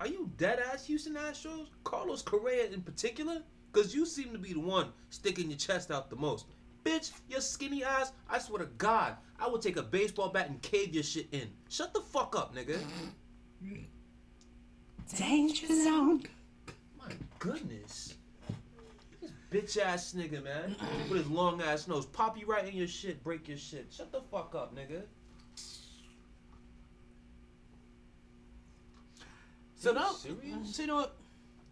Are you dead ass Houston Astros? Carlos Correa in particular? Because you seem to be the one sticking your chest out the most. Bitch, your skinny ass, I swear to God, I would take a baseball bat and cave your shit in. Shut the fuck up, nigga. Danger zone. My goodness. Bitch ass nigga, man. With his long ass nose. Pop you right in your shit, break your shit. Shut the fuck up, nigga. So now, serious? so you know what?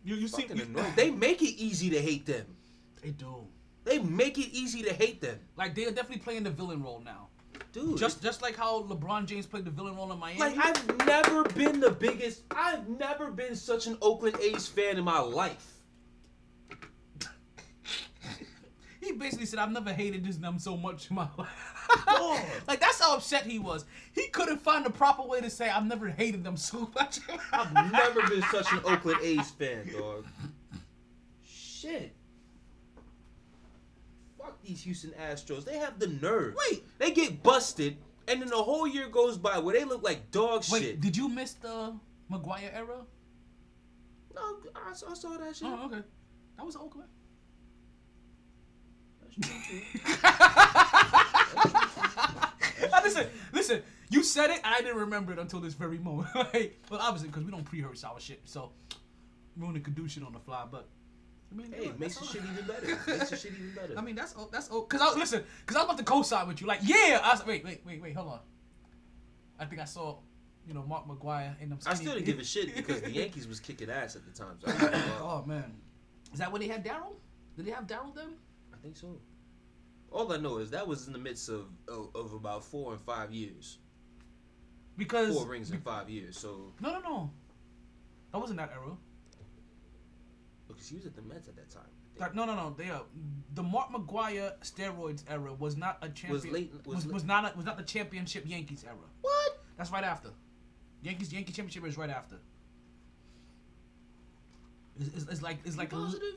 You you see, you. They make it easy to hate them. they do. They make it easy to hate them. Like they're definitely playing the villain role now. Dude. Just just like how LeBron James played the villain role in Miami. Like I've never been the biggest. I've never been such an Oakland A's fan in my life. he basically said, "I've never hated this them so much in my life." Like that's how upset he was. He couldn't find the proper way to say, "I've never hated them so much." I've never been such an Oakland A's fan, dog. Shit. Fuck these Houston Astros. They have the nerve. Wait. They get busted, and then the whole year goes by where they look like dog Wait, shit. did you miss the McGwire era? No, I, I saw that shit. Oh, okay. That was Oakland. Listen, listen. You said it, and I didn't remember it until this very moment. Like, well, obviously, because we don't pre-rehearse our shit, so we only could do shit on the fly. But I mean, Hey, it makes shit even better. makes the shit even better. I mean, that's that's because I listen because I was about to co-sign with you. Like, yeah. I was, wait, wait, wait, wait. Hold on. I think I saw, you know, Mark McGwire in them. I still didn't give a shit because the Yankees was kicking ass at the time. So I, was like, wow. oh man, is that when they had Darryl? Did they have Darryl then? I think so. All I know is that was in the midst of of, of about four and five years. Because Four rings in five years. So no, no, no. That wasn't that era. because he was at the Mets at that time. That, no, no, no. They uh, the Mark McGwire steroids era was not a champion. late- was was, late- was not a, was not the championship Yankees era. What? That's right after. Yankees Yankee championship is right after. It's, it's, it's like it's like a, positive?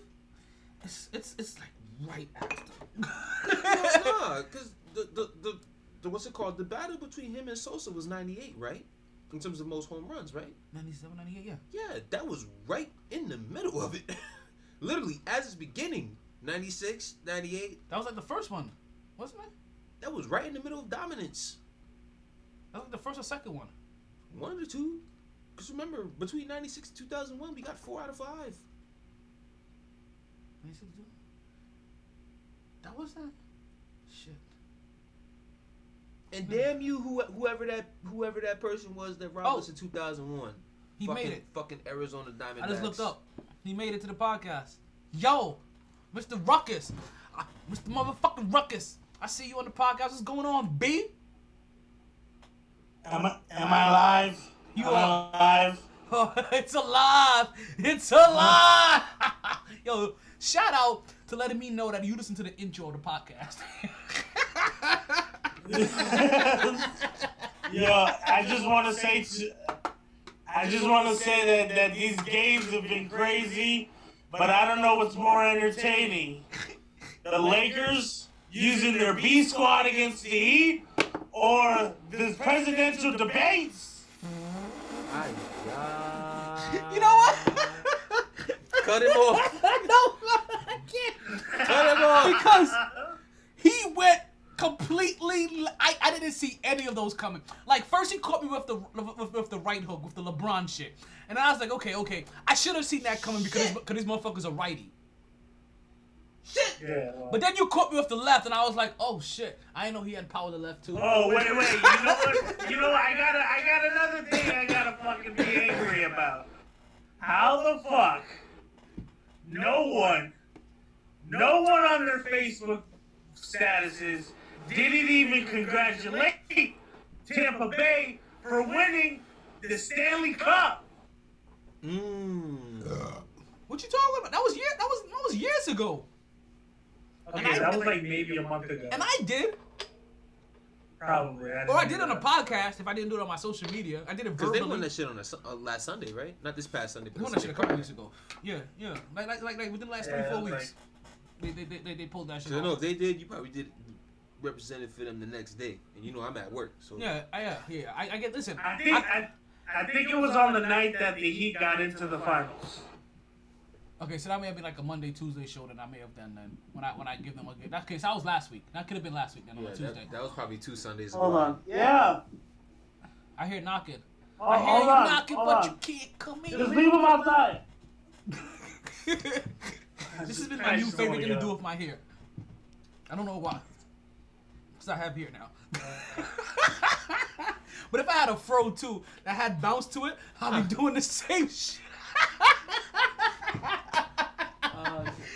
it's it's it's like right after. nah, because the, the the the what's it called? The battle between him and Sosa was ninety eight, right? In terms of most home runs, right? 97, 98, yeah. Yeah, that was right in the middle of it. Literally, as it's beginning, 96, 98, That was like the first one, wasn't it? that was right in the middle of dominance. That was like the first or second one. One of the two. Because remember, between 96 and 2001, we got four out of five. 96, That was that. Shit. And damn you, who, whoever that whoever that person was that robbed Oh. us in 2001. He fucking, made it. Fucking Arizona Diamondbacks. I just looked up. He made it to the podcast. Yo, Mr. Ruckus. Uh, Mr. Motherfucking Ruckus. I see you on the podcast. What's going on, B? Am I, am I live? You am are. I live? Oh, it's alive. It's alive. Yo, shout out to letting me know that you listen to the intro of the podcast. Yo, I just want to say, to, I just want to say that, that these games have been crazy, but I don't know what's more entertaining: the Lakers using their B squad against the Heat, or the presidential debates. you know what? Cut him off. no, I can't. Off. Because he went completely. I, I didn't see any of those coming. Like first he caught me with the with, with the right hook with the LeBron shit, and I was like, okay, okay, I should have seen that coming because because these motherfuckers are righty. Shit. Yeah. well- But then you caught me with the left, and I was like, oh shit, I didn't know he had power to the left too. Oh wait, wait. You know what? You know what? I gotta, I got another thing I gotta fucking be angry about. How the fuck? No one, no one on their Facebook statuses didn't even congratulate Tampa Bay for winning the Stanley Cup. Mmm. What you talking about? That was year. That was that was years ago. Okay, that was like maybe a month ago. And I did, Probably. I or I didn't on a podcast. If I didn't do it on my social media, I did it verbally. Because they won that shit on a, uh, last Sunday, right? Not this past Sunday. They but won that shit a couple weeks ago. Yeah, yeah. Like, like, like, like within the last Yeah, three, four weeks. They, they, they, they, they pulled that shit So no, off. if they did, you probably did represented for them the next day, and you know I'm at work, so Yeah, I, yeah, yeah. I, I get. Listen, I think I, I think it was on the night that the Heat got into the finals. okay, so that may have been like a Monday, Tuesday show that I may have done then. When I when I give them a that case, that was last week. That could have been last week then on yeah, a Tuesday. that, that was probably two Sundays Hold ago. on. Yeah. I hear knocking. Oh, I hear hold you on. knocking, hold but on. you can't come in. Just leave him outside. this has been my new favorite thing to do with my hair. I don't know why. Because I have hair now. but if I had a fro too that had bounce to it, I'd be doing the same shit.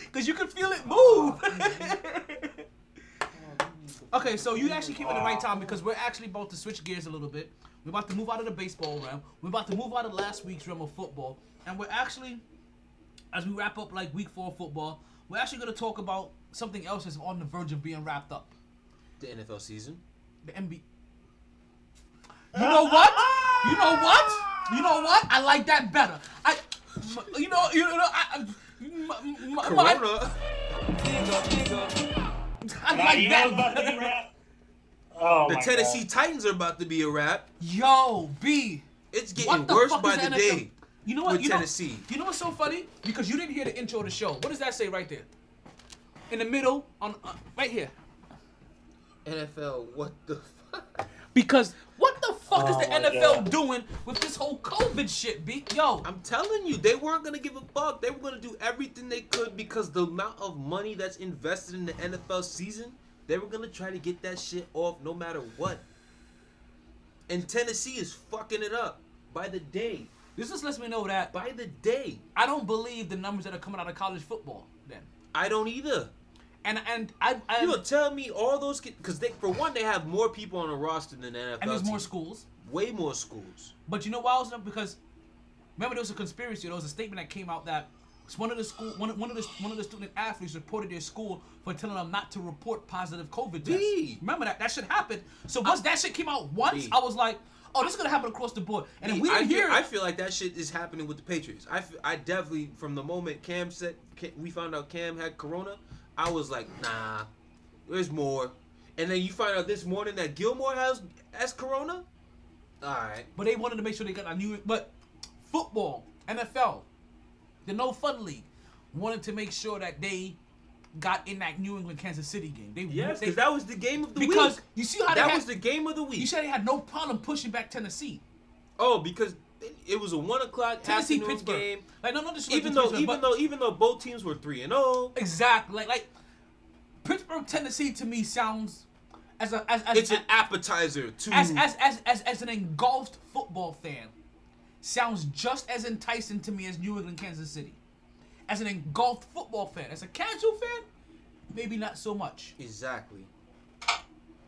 Because you can feel it move. okay, so you actually came at the right time because we're actually about to switch gears a little bit. We're about to move out of the baseball realm. We're about to move out of last week's realm of football. And we're actually as we wrap up like week four football, we're actually going to talk about something else that's on the verge of being wrapped up. The NFL season. The NBA. You know what? You know what? You know what? I like that better. I, you know, you know, I, I- my, my, my, Corona. like you know it's about to be that. Oh The my Tennessee God. Titans are about to be a wrap. Yo, B. It's getting worse by is the NFL? day You know what? with you know, Tennessee. you know what's so funny? Because you didn't hear the intro of the show. What does that say right there? In the middle, on uh, right here. NFL, what the fuck? Because what the fuck is Oh the NFL God. doing with this whole COVID shit, B? Yo, I'm telling you, they weren't gonna give a fuck. They were gonna do everything they could because the amount of money that's invested in the NFL season, they were gonna try to get that shit off no matter what. And Tennessee is fucking it up by the day. This just lets me know that By the day. I don't believe the numbers that are coming out of college football. Then, I don't either. and and I, I You gonna tell me all those kids? Because they, for one, they have more people on the roster than the NFL. and there's more schools. Way more schools. But you know why I was because remember there was a conspiracy. There was a statement that came out that one of the school one, of- one of the one of the student athletes reported their school for telling them not to report positive COVID tests. B. Remember that that shit happened. So once that shit came out once, B. I was like, oh, this is gonna happen across the board. And if we I didn't feel, hear I it, feel like that shit is happening with the Patriots. I I definitely, from the moment Cam said, Ca- we found out Cam had Corona, I was like, nah, there's more. And then you find out this morning that Gilmore has has Corona. All right, but they wanted to make sure they got a new. But football, NFL, the No Fun League, wanted to make sure that they got in that New England Kansas City game. They yes, because that was the game of the because week. you see how they That had, was the game of the week. you said they had no problem pushing back Tennessee. oh, because it, was a one o'clock Tennessee Pittsburgh. game. Like no, no disrespect Even though, even but- though, even though both teams were three and oh, zero, exactly like like Pittsburgh, Tennessee to me sounds as a as as it's an appetizer to as, as, as, as, as an engulfed football fan sounds just as enticing to me as New England, Kansas City. As an engulfed football fan, as a casual fan, maybe not so much. exactly.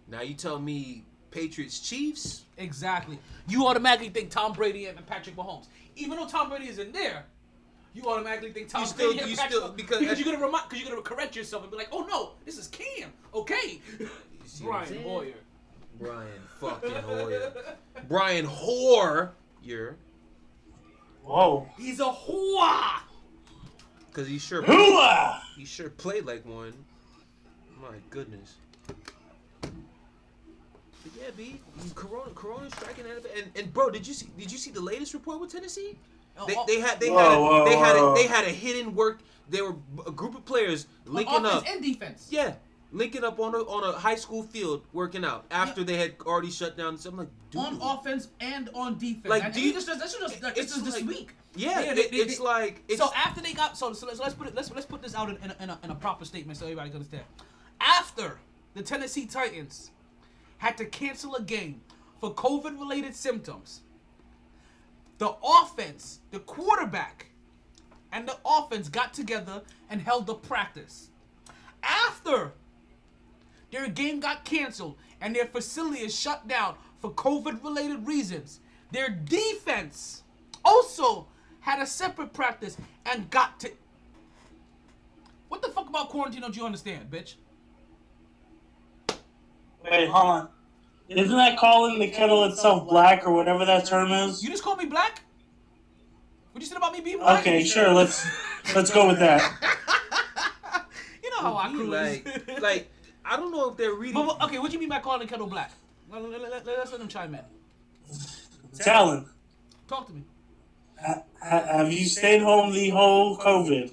Now you tell me Patriots Chiefs. Exactly. You automatically think Tom Brady and Patrick Mahomes. Even though Tom Brady isn't there, you automatically think Tom You still- Brady and you Patrick still- Mahomes. because- because you're gonna remind, because you're gonna correct yourself and be like, oh no, this is Cam. Okay. Brian? Hoyer. Brian fucking Hoyer. Brian Hoyer. You're Whoa. He's a whore. because he sure Hooah! he sure played like one. My goodness. But yeah, B. Corona, Corona striking out of it. And, and bro, did you see? Did you see the latest report with Tennessee? Oh, they, Oh, they had they Whoa, had a, whoa, they had a, they had a hidden work. They were a group of players linking offense up. and defense. Yeah, linking up on a on a high school field working out after they had already shut down. So I'm like, dude. on offense and on defense. Like, do you- just that's just like, it's this is this like- week. yeah, Yeah, it- they- they- it's they- like it's so after they got so, so let's, let's put it let's let's put this out in, in, a, in, a, in a proper statement so everybody can understand. After the Tennessee Titans had to cancel a game for COVID related symptoms, the offense, the quarterback, and the offense got together and held a practice. After their game got canceled and their facility is shut down for COVID related reasons. Their defense also had a separate practice and got to. What the fuck about quarantine don't you understand, bitch? Wait, hold on. Isn't that calling the kettle itself black or whatever that term is? You just called me black? What you said about me being black? Okay, sure. Let's let's go with that. You know how I He cruise. like like I don't know if they're reading. but, but, okay, what do you mean by calling the kettle black? Let, let, let, let, us let them chime in. Talon, Talk to me. ha- ha- have you stayed home the whole COVID?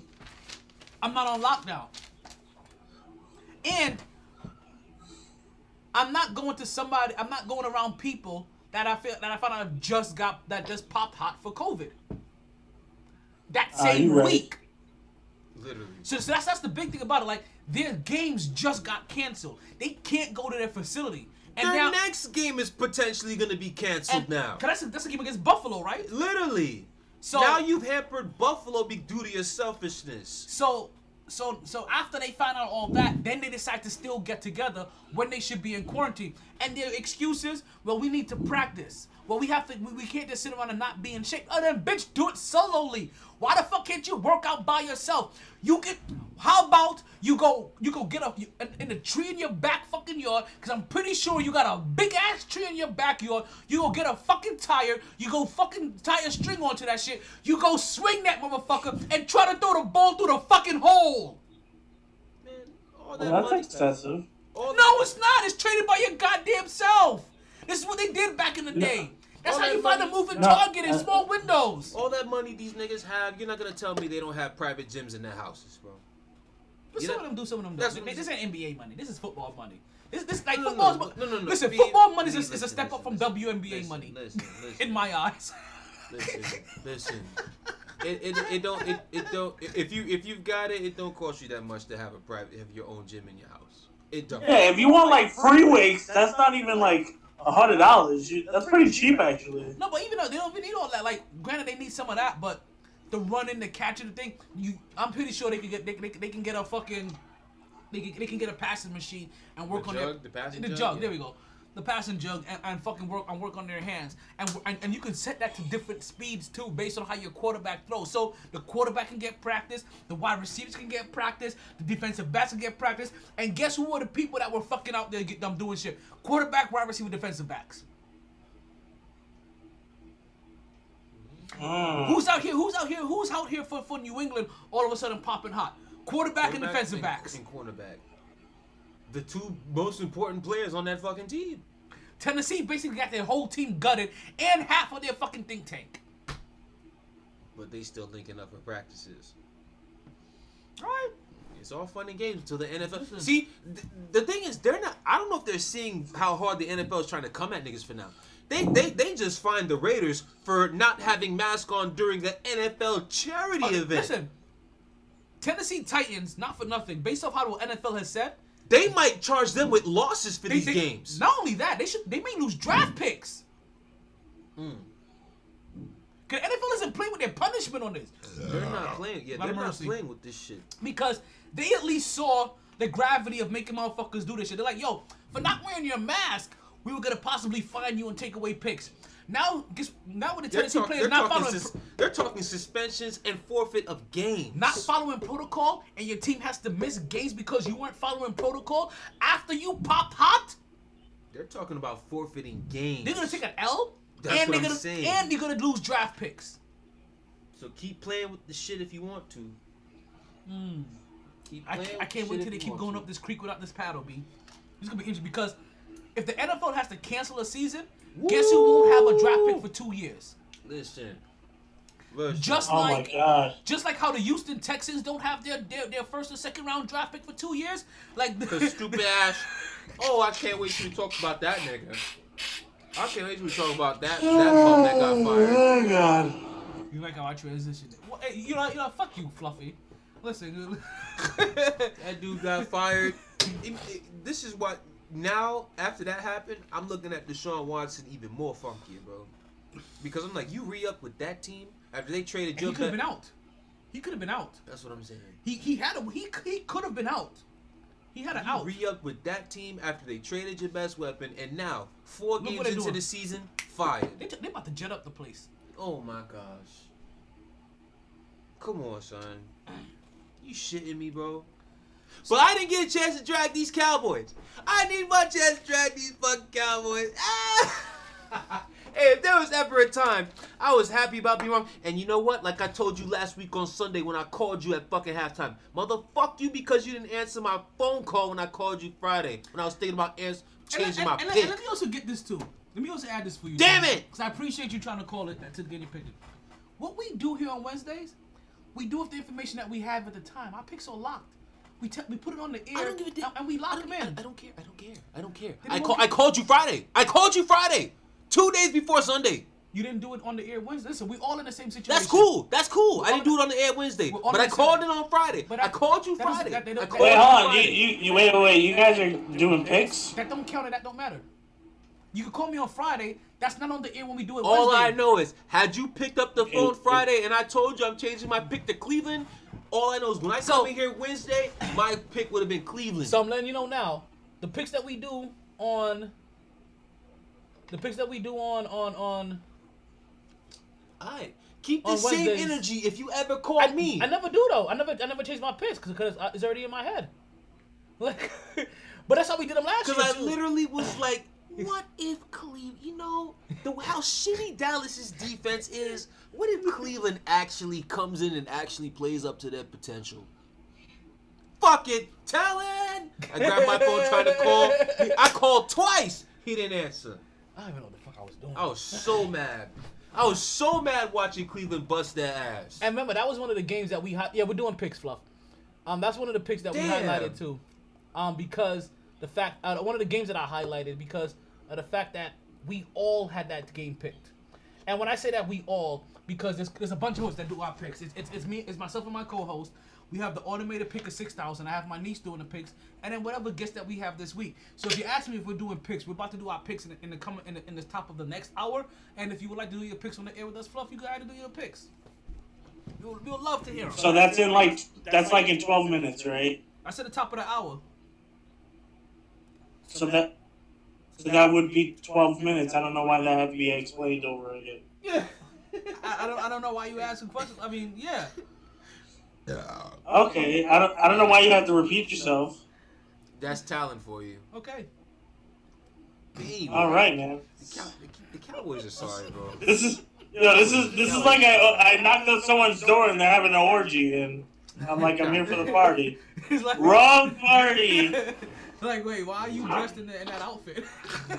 I'm not on lockdown. And I'm not going to somebody. I'm not going around people that I feel that I found out just got that just popped hot for COVID. That Ah, same week, right. Literally. So, so that's that's the big thing about it. Like their games just got canceled. They can't go to their facility. And Their now, next game is potentially gonna be canceled now. Cause that's a, that's a game against Buffalo, right? Literally. So now you've hampered Buffalo due to your selfishness. So so so after they find out all that, then they decide to still get together when they should be in quarantine. And their excuses, well, we need to practice. Well, we have to. We, we can't just sit around and not be in shape. Oh, then bitch, do it solely. Why the fuck can't you work out by yourself? You get. How about you go? You go get up in, in the tree in your back fucking yard. Cause I'm pretty sure you got a big ass tree in your backyard. You go get a fucking tire. You go fucking tie a string onto that shit. You go swing that motherfucker and try to throw the ball through the fucking hole. Man, all that Well, that's excessive. All all No, it's not. It's traded by your goddamn self. This is what they did back in the day. That's All how that you find a moving No, target in uh, small windows. all that money these niggas have, you're not gonna tell me they don't have private gyms in their houses, bro. But you some know- of them do, some of them don't. what This ain't NBA money. This is football money. This, this like No, no, football's no, no, no, no. Listen, Be- football money is, be- a, is a listen, step up from listen, WNBA listen, money. Listen, listen, In my eyes. listen, listen. It, it, it don't it, it don't if you if you've got it it don't cost you that much to have a private have your own gym in your house. It don't. Yeah, if you want like free weights, that's not even like a hundred dollars. That's pretty cheap actually. No, but even though they don't even need all that, like, granted they need some of that, but the running, the catching, the thing, you, I'm pretty sure they can get, they, they, they can get a fucking, they can, they can get a passing machine and work The on jug, their, the passing the jug, jug. yeah. There we go, the passing jug, and, and fucking work and work on their hands, and, and and you can set that to different speeds too, based on how your quarterback throws. So the quarterback can get practice, the wide receivers can get practice, the defensive backs can get practice, and guess who were the people that were fucking out there get them doing shit? Quarterback, wide receiver, defensive backs. Mm. Who's out here? Who's out here? Who's out here for, for New England all of a sudden popping hot? Quarterback, and defensive and- backs. and cornerback. The two most important players on that fucking team. Tennessee basically got their whole team gutted and half of their fucking think tank. But they still linking up for practices. Right? It's all fun and games until the NFL. See, th- the thing is, they're not. I don't know if they're seeing how hard the NFL is trying to come at niggas for now. They they they just find the Raiders for not having mask on during the NFL charity event. listen, Tennessee Titans, not for nothing, based off how the NFL has said, They might charge them with losses for they, these they- games. Not only that, they should they may lose draft picks. Mm. Cause NFL isn't playing with their punishment on this. They're not playing. Yeah, they're not playing with this shit. because they at least saw the gravity of making motherfuckers do this shit. They're like, yo, for not wearing your mask, we were gonna possibly fine you and take away picks. Now, guess now with the Tennessee talk- players not following, sus- they're talking suspensions and forfeit of games. not following protocol, and your team has to miss games because you weren't following protocol after you popped hot. They're talking about forfeiting games. They're gonna take an L, That's and they're gonna saying. and they're gonna lose draft picks. So keep playing with the shit if you want to. Hmm. Keep I, playing can't- I can't wait till they keep going to. up this creek without this paddle, B. It's gonna be interesting because if the NFL has to cancel a season, guess who won't have a draft pick for two years? Listen. Listen. Just Oh my like gosh. just like how the Houston Texans don't have their, their their first or second round draft pick for two years, like Cause stupid ass. Oh, I can't wait till we talk about that nigga. I can't wait till we talk about that that bum that got fired. Oh my god. You like how I transitioned? Well, hey, you know, you know, fuck you, Fluffy. Listen, That dude got fired. It- it- this is what now after that happened, I'm looking at Deshaun Watson even more funkier, bro. Because I'm like, you re up with that team after they traded Joe. he could have been out. He could have been out. That's what I'm saying. He he had a he he could have been out. He had an You out. re up with that team after they traded your best weapon, and now four Look games into doing. the season, fired. They t- they about to jet up the place. Oh my gosh. Come on, son. You shitting me, bro? But I didn't get a chance to drag these Cowboys. I need my chance to drag these fucking Cowboys. Ah! hey, if there was ever a time I was happy about being wrong, and you know what? Like I told you last week on Sunday when I called you at fucking halftime, motherfuck you because you didn't answer my phone call when I called you Friday when I was thinking about ans- changing and, my and, and, pick. and let me also get this too. Let me also add this for you. Damn it! Because I appreciate you trying to call it that to get your picture. What we do here on Wednesdays, we do with the information that we have at the time. Our picks are locked. We te- we put it on the air I don't give a damn. and, and we lock them I, in. I don't care. I don't care. I don't care. Then I call, I called you Friday. I called you Friday. Two days before Sunday. You didn't do it on the air Wednesday. Listen, we all in the same situation. That's cool. That's cool. We're I didn't on- do it on the air Wednesday, but I the same- called it on Friday. But I that- called you that doesn't- Friday. that- they don't- I that- called Wait, you hold on. You, Friday. you, you wait, wait, wait. You guys are doing picks? That don't count and that don't matter. You can call me on Friday. That's not on the air when we do it All Wednesday. I know is, had you picked up the phone it- Friday and I told you I'm changing my pick to Cleveland, all I know is when I So- come in here Wednesday, my pick would have been Cleveland. So I'm letting you know now. The picks that we do on the picks that we do on on on Alright. Keep the same Wednesdays- energy if you ever call I, me. I never do though. I never I never change my picks because it's already in my head. Like, but that's how we did them last year. Because I too. literally was like, what if Cleveland, you know, the how shitty Dallas's defense is, what if Cleveland actually comes in and actually plays up to their potential? Fuck it, it. I grabbed my phone trying to call. I called twice. He didn't answer. I don't even know what the fuck I was doing. I was so mad. I was so mad watching Cleveland bust their ass. And remember, that was one of the games that we hi- yeah we're doing picks fluff. Um, that's one of the picks that we highlighted too, um, because the fact uh, one of the games that I highlighted because of the fact that we all had that game picked. And when I say that we all, because there's, there's a bunch of us that do our picks. It's, it's, it's me, it's myself and my co-host. We have the automated pick of six thousand. I have my niece doing the picks, and then whatever guest that we have this week. So if you ask me if we're doing picks, we're about to do our picks in the, in the coming in the, in the top of the next hour. And if you would like to do your picks on the air with us, Fluff, you got to do your picks. We would, we would love to hear 'em. So that's in like that's like in 12 minutes, right? I said the top of the hour. So that so that would be 12 minutes. I don't know why that had to be explained over again. Yeah. I, I don't I don't know why you asking questions. I mean, yeah. Okay, I don't I don't know why you have to repeat yourself. That's talent for you. Okay. Baby. All right, man. The, Cow- the, the Cowboys are sorry, bro. This is you know, this is this is like I I knocked on someone's door and they're having an orgy and I'm like I'm here for the party. It's like Wrong party. Like, wait, why are you dressed in, the, in that outfit?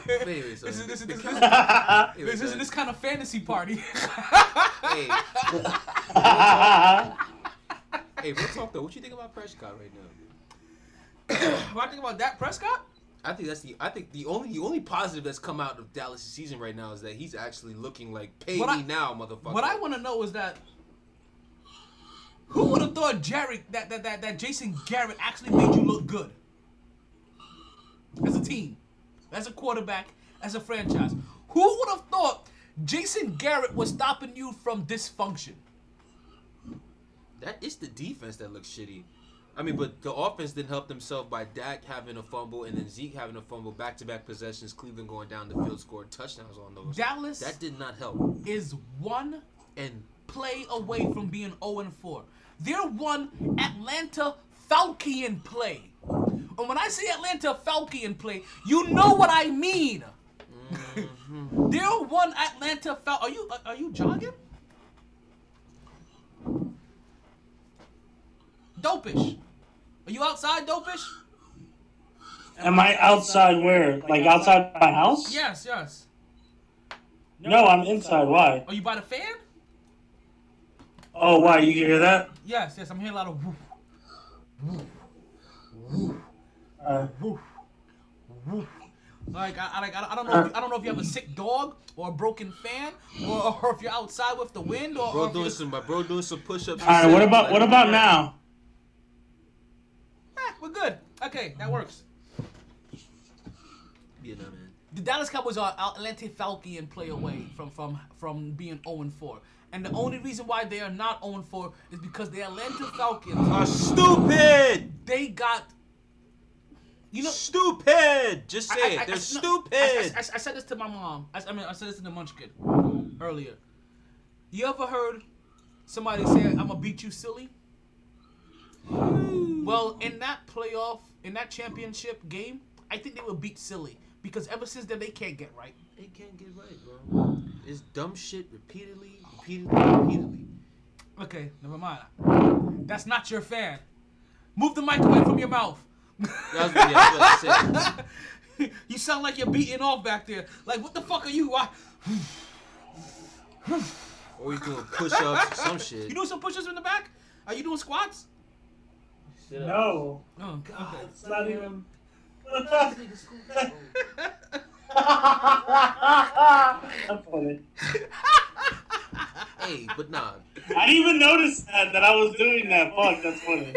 Wait, wait, so this is this is this, this, Wait, wait, this, is this kind of fantasy party. Hey, hey, real talk though. What you think about Prescott right now? what I think about Dak Prescott? I think that's the. I think the only the only positive that's come out of Dallas' season right now is that he's actually looking like pay What me I- now, motherfucker. What I want to know is that who would have thought Jared that, that that that Jason Garrett actually made you look good as a team, as a quarterback, as a franchise? Who would have thought Jason Garrett was stopping you from dysfunction? that is the defense that looks shitty. I mean, but the offense didn't help themselves by Dak having a fumble and then Zeke having a fumble, back to back possessions. Cleveland going down the field, scored touchdowns on those. Dallas That did not help. is one And play away from being 0 and 4. They're one Atlanta Falcon play. And when I say Atlanta Falcon play, you know what I mean. Mm-hmm. They're one Atlanta Fal. Are you are you jogging? Dopish. Are you outside, Dopish? Am I outside where? Like outside my house? Yes, yes. No, I'm inside. Why? Are you by the fan? Oh, why? You can hear that? Yes, yes. I'm hearing a lot of woof, woof, woof, Uh, woof, woof. Like I, I, like I I don't know. If, I don't know if you have a sick dog or a broken fan, or, or if you're outside with the wind, or, or bro if doing some, my bro doing some push-ups. all right. What about what about now? Eh, we're good. Okay, that works. Yeah, no, man. The Dallas Cowboys are Atlanta Falcon play away from from from being 0 and 4. And the only reason why they are not 0 and 4 is because the Atlanta Falcons Are stupid. they got you know stupid. Just say I- I- it. I- They're no, stupid. I, I- I- I said this to my mom. I, I mean, I said this to the Munchkin earlier. You ever heard somebody say, "I'm gonna beat you, silly"? Well, in that playoff, in that championship game, I think they will beat silly because ever since then they can't get right. They can't get right, bro. It's dumb shit repeatedly, repeatedly, repeatedly. Okay, never mind. That's not your fan. Move the mic away from your mouth. That's what, yeah, that's what I you sound like you're beating off back there. Like, what the fuck are you? Why? Or he's doing push-ups or some shit. You doing some push-ups in the back? Are you doing squats? No, Oh, okay. it's not even. That's funny. Hey, but nah. I didn't even notice that that I was doing that. Fuck, that's funny.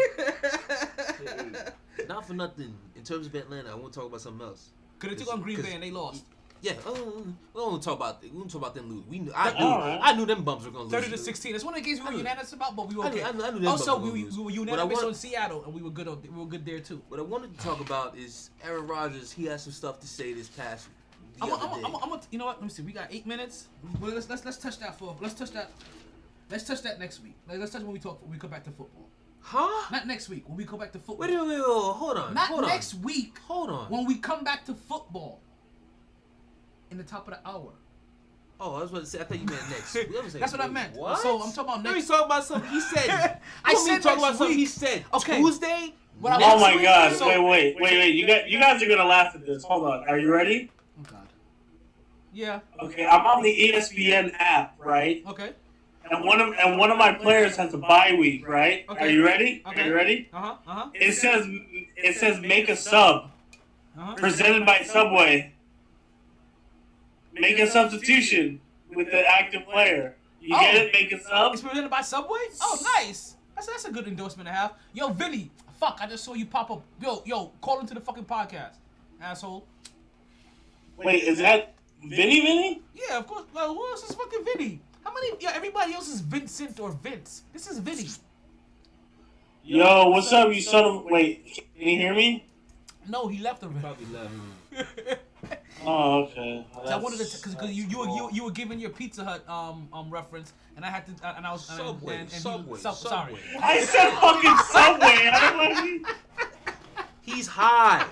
Not for nothing. In terms of Atlanta, I want to talk about something else. Cause they took on Green Bay and they lost. Yeah, oh, we don't talk about we don't talk about them lose. We knew, I knew Alright. I knew them bums were gonna lose. Thirty to sixteen. That's one of the games we were unanimous about, but we were I knew- okay. I knew- I knew them also, bugs were we, gonna we were unanimous want- on Seattle, and we were good. On, we were good there too. What I wanted to talk about is Aaron Rodgers. He had some stuff to say this past. The I'm, other I'm, day. I'm, I'm, I'm, you know what? Let me see. We got eight minutes. Well, let's let's let's touch that for. Let's touch that. Let's touch that next week. Let's touch when we talk. When we come back to football. Huh? Not next week. When we go back to football. Wait, wait, wait, wait, hold on. Not hold next on. week. Hold on. When we come back to football. In the top of the hour. Oh, I was about to say. I thought you meant next. week. I That's what I wait, meant. What? So I'm talking about No, next- he's talking about something he said. I You want said talk next about something he said Okay. Tuesday, What Oh was my saying- god! so- wait, wait, wait, wait! You got, you guys are gonna laugh at this. Hold on. Are you ready? Oh god. Yeah. Okay, I'm on the ESPN app, right? Okay. And one of and one of my players has a bye week, right? Okay. Are you ready? Okay. Are you ready? Uh huh. Uh huh. It says it says make a sub Uh huh. presented by Subway. Make a substitution with the active player. You get Oh. it? Make a sub. It's presented by Subway. Oh, nice. That's that's a good endorsement to have. Yo, Vinny. Fuck, I just saw you pop up. Yo, yo, call into the fucking podcast, asshole. Wait, is that Vinny Vinny? Yeah, of course. Like, who else is fucking Vinny? How many? Yeah, everybody else is Vincent or Vince. This is Vinny. Yo, what's up, you son of? Wait, can you hear me? No, he left already. Probably left. Oh, okay. So I wanted to, cause, cause you, you, were, you, you were giving your Pizza Hut um um reference, and I had to, and I was and- Subway, and, and he- Subway, Sub- sorry. Subway. I said fucking Subway. I don't He's high.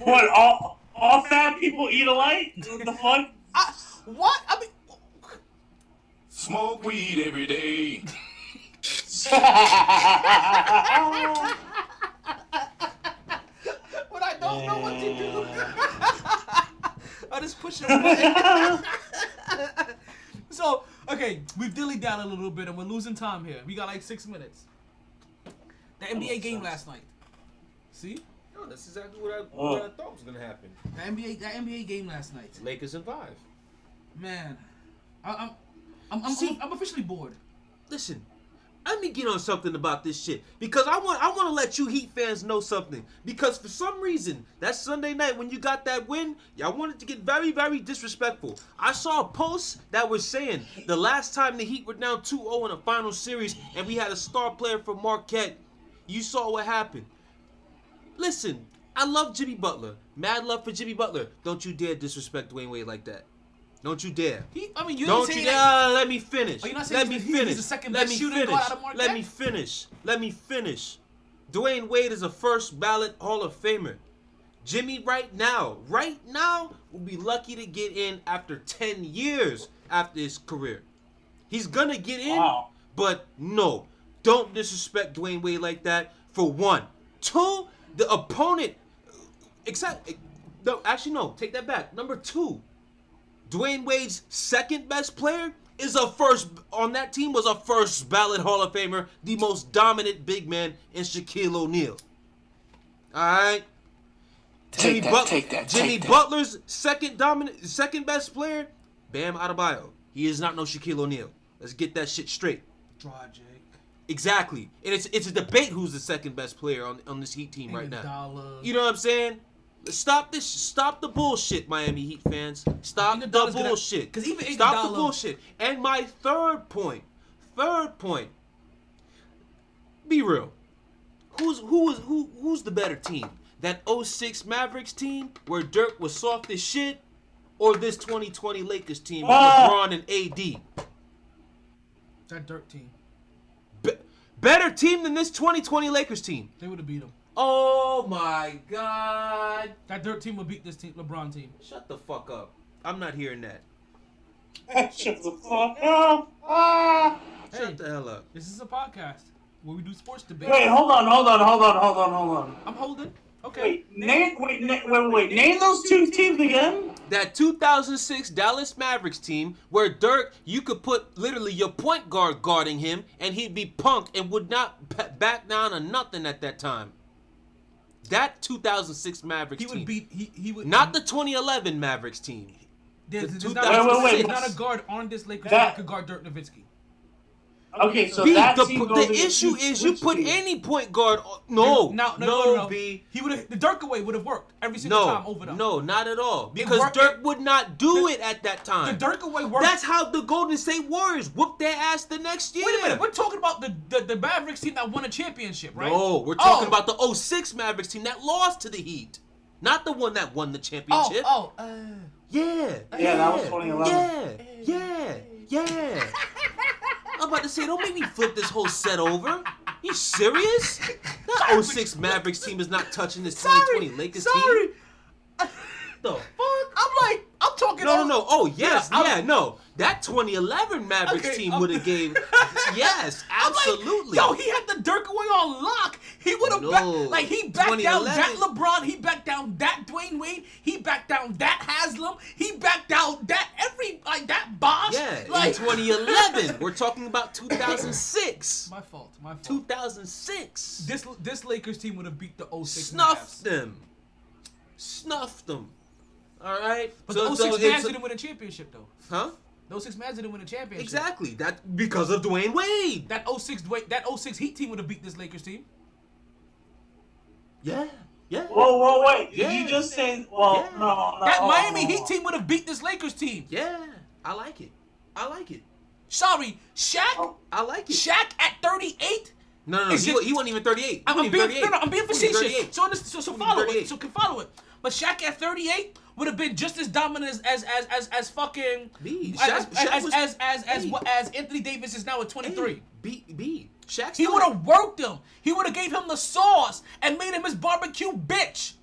What? All all fat people eat alike? What the fuck? I, what? I mean, Smoke weed every day. when I don't know what to do, I just push a button. so okay, we've dilly down a little bit, and we're losing time here. We got like six minutes. The NBA game last night. See? No, that's exactly what I, Oh. I thought was gonna happen. The NBA, the NBA game last night. Lakers in five. Man, I, I'm, I'm, I'm, See? I'm officially bored. Listen, let me get on something about this shit because I want I want to let you Heat fans know something because for some reason that Sunday night when you got that win, y'all wanted to get very very disrespectful. I saw a post that was saying the last time the Heat were down 2-0 in a final series and we had a star player from Marquette, you saw what happened. Listen, I love Jimmy Butler. Mad love for Jimmy Butler. Don't you dare disrespect Dwyane Wade like that. Don't you dare. He, I mean, you Don't didn't you say dare. that. uh, let me finish. Oh, you're not saying Let me he's the- he's finish. the second Let best me shooter finish. out of Marquette? Let me finish. Let me finish. Dwyane Wade is a first ballot Hall of Famer. Jimmy, right now, right now, will be lucky to get in after 10 years after his career. He's gonna get in, Wow. but no, don't disrespect Dwyane Wade like that. For one, two, the opponent. Except, no, actually, no, take that back. Number two, Dwyane Wade's second best player is a first on that team was a first ballot Hall of Famer, the most dominant big man in Shaquille O'Neal. All right. Take that, But- take that, Jimmy that. Butler's second dominant, second best player, Bam Adebayo. He is not no Shaquille O'Neal. Let's get that shit straight. Draw Jake. Exactly, and it's it's a debate who's the second best player on on this Heat team right now. You know what I'm saying? Stop this! Stop the bullshit, Miami Heat fans. Stop the bullshit. gonna- bullshit. 'cause even Stop the bullshit. And my third point, third point. Be real. Who's who is who who's the better team? That 06 Mavericks team where Dirk was soft as shit, or this 2020 Lakers team with Ah. LeBron and AD? That Dirk team. Be- better team than this 2020 Lakers team. They would have beat him. Oh my God! That Dirk team would beat this team, LeBron team. Shut the fuck up. I'm not hearing that. Shut the fuck up. Ah. Hey, Shut the hell up. this is a podcast where we do sports debate. Wait, hold on, hold on, hold on, hold on, hold on. I'm holding. Okay. Wait, name, wait, na- wait, wait, name those two teams again. That 2006 Dallas Mavericks team where Dirk, you could put literally your point guard guarding him and he'd be punked and would not back down on nothing at that time. That 2006 Mavericks He would team. beat. He he would. not the 2011 Mavericks team. There's, the there's not, Wait, wait, wait. there's not a guard on this Lakers That- that could guard Dirk Nowitzki. Okay, so B, that the, team the issue is you put team? any point guard. on- No, no, no, no, no, no, no. B. He would have the Dirk away would have worked every single time over them. no, not at all. Because worked- Dirk would not do The- it at that time. the. Dirk away worked. That's how the Golden State Warriors whooped their ass the next year. Wait a minute, we're talking about the, the the Mavericks team that won a championship, right? No, we're talking Oh. about the 06 Mavericks team that lost to the Heat. Not the one that won the Oh, championship. oh, uh, Yeah. Yeah, that was 2011. Yeah, yeah, yeah. I'm about to say, don't make me flip this whole set over. You serious? That 06 Mavericks team is not touching this 2020 Lakers sorry. team. The fuck? I'm like, I'm talking. No, no, no. Oh, yes. Yeah, Yeah, no. That 2011 Mavericks Okay, team would have gave. Yes, I'm like, absolutely. yo, he had the Dirk away on lock. He would have no. back, like he backed down that LeBron, he backed down that Dwyane Wade, he backed down that Haslem, he backed down that every like that Bosh. Yeah, like in 2011. We're talking about 2006. My fault, my fault. 2006. This this Lakers team would have beat the 06 Snuffed Mavs. them. Snuffed them. All right. But So- the so 06 it's- Mavs didn't win a championship though. Huh? The 06 Mavs didn't win a championship. Exactly. That because of Dwyane Wade. That 06 Dwyane, that 06 Heat team would have beat this Lakers team. Yeah. Yeah. Whoa, whoa, wait! Did Yeah. you just say? Well, Yeah. no, no. That hold on, Miami hold Heat on. team would have beat this Lakers team. Yeah. I like it. I like it. Sorry, Shaq. I like it. Shaq at 38. No, no, no. He, it- he wasn't even 38. I'm, I'm being 38. no, no, I'm being He wasn't even facetious. 38. So, so, so follow it. So can follow it. But Shaq at 38 would have been just as dominant as as as as, as fucking B. as, Shaq- as, Shaq as, was- as as as Anthony Davis is now at 23. Hey, B. B. Shaq He would have worked him. He would have gave him the sauce and made him his barbecue bitch.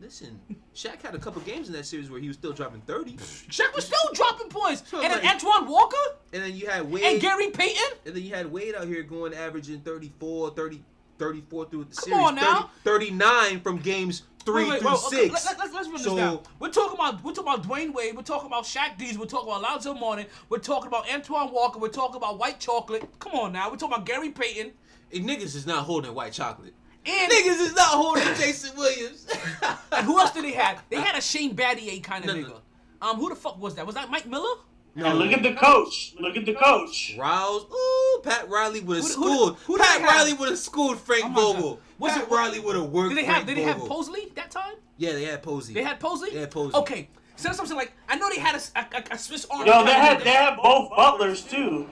Listen, Shaq had a couple games in that series where he was still dropping 30. Shaq was still dropping points. So, and then Antoine Walker And then you had Wade. and Gary Payton. And then you had Wade out here going averaging 34, 30, 34 through the Come series. on now. 30, 39 from games three Wait, wait, through well, okay, six. let, us let's run So- this down. We're talking about we're talking about Dwyane Wade. We're talking about Shaq Dees. We're talking about Alonzo Mourning. We're talking about Antoine Walker. We're talking about White Chocolate. Come on now. We're talking about Gary Payton. And niggas is not holding white chocolate. And, Niggas is not holding Jason Williams. and who else did they have? They had a Shane Battier kind of No, no. nigga. Um, who the fuck was that? Was that Mike Miller? And look at the coach. Look at the coach. Rouse, ooh, Pat Riley would have Who- who- schooled. who Pat? Riley would have schooled Frank Oh my God. Vogel. Was Pat it- Riley would have worked Did they have? Frank Did they have Posley that time? Yeah, they had Posey. They had Posley. They had Posey. Okay, so that's something like I know they had a, a, a- a Swiss Army. Yo, they had they had both butlers too,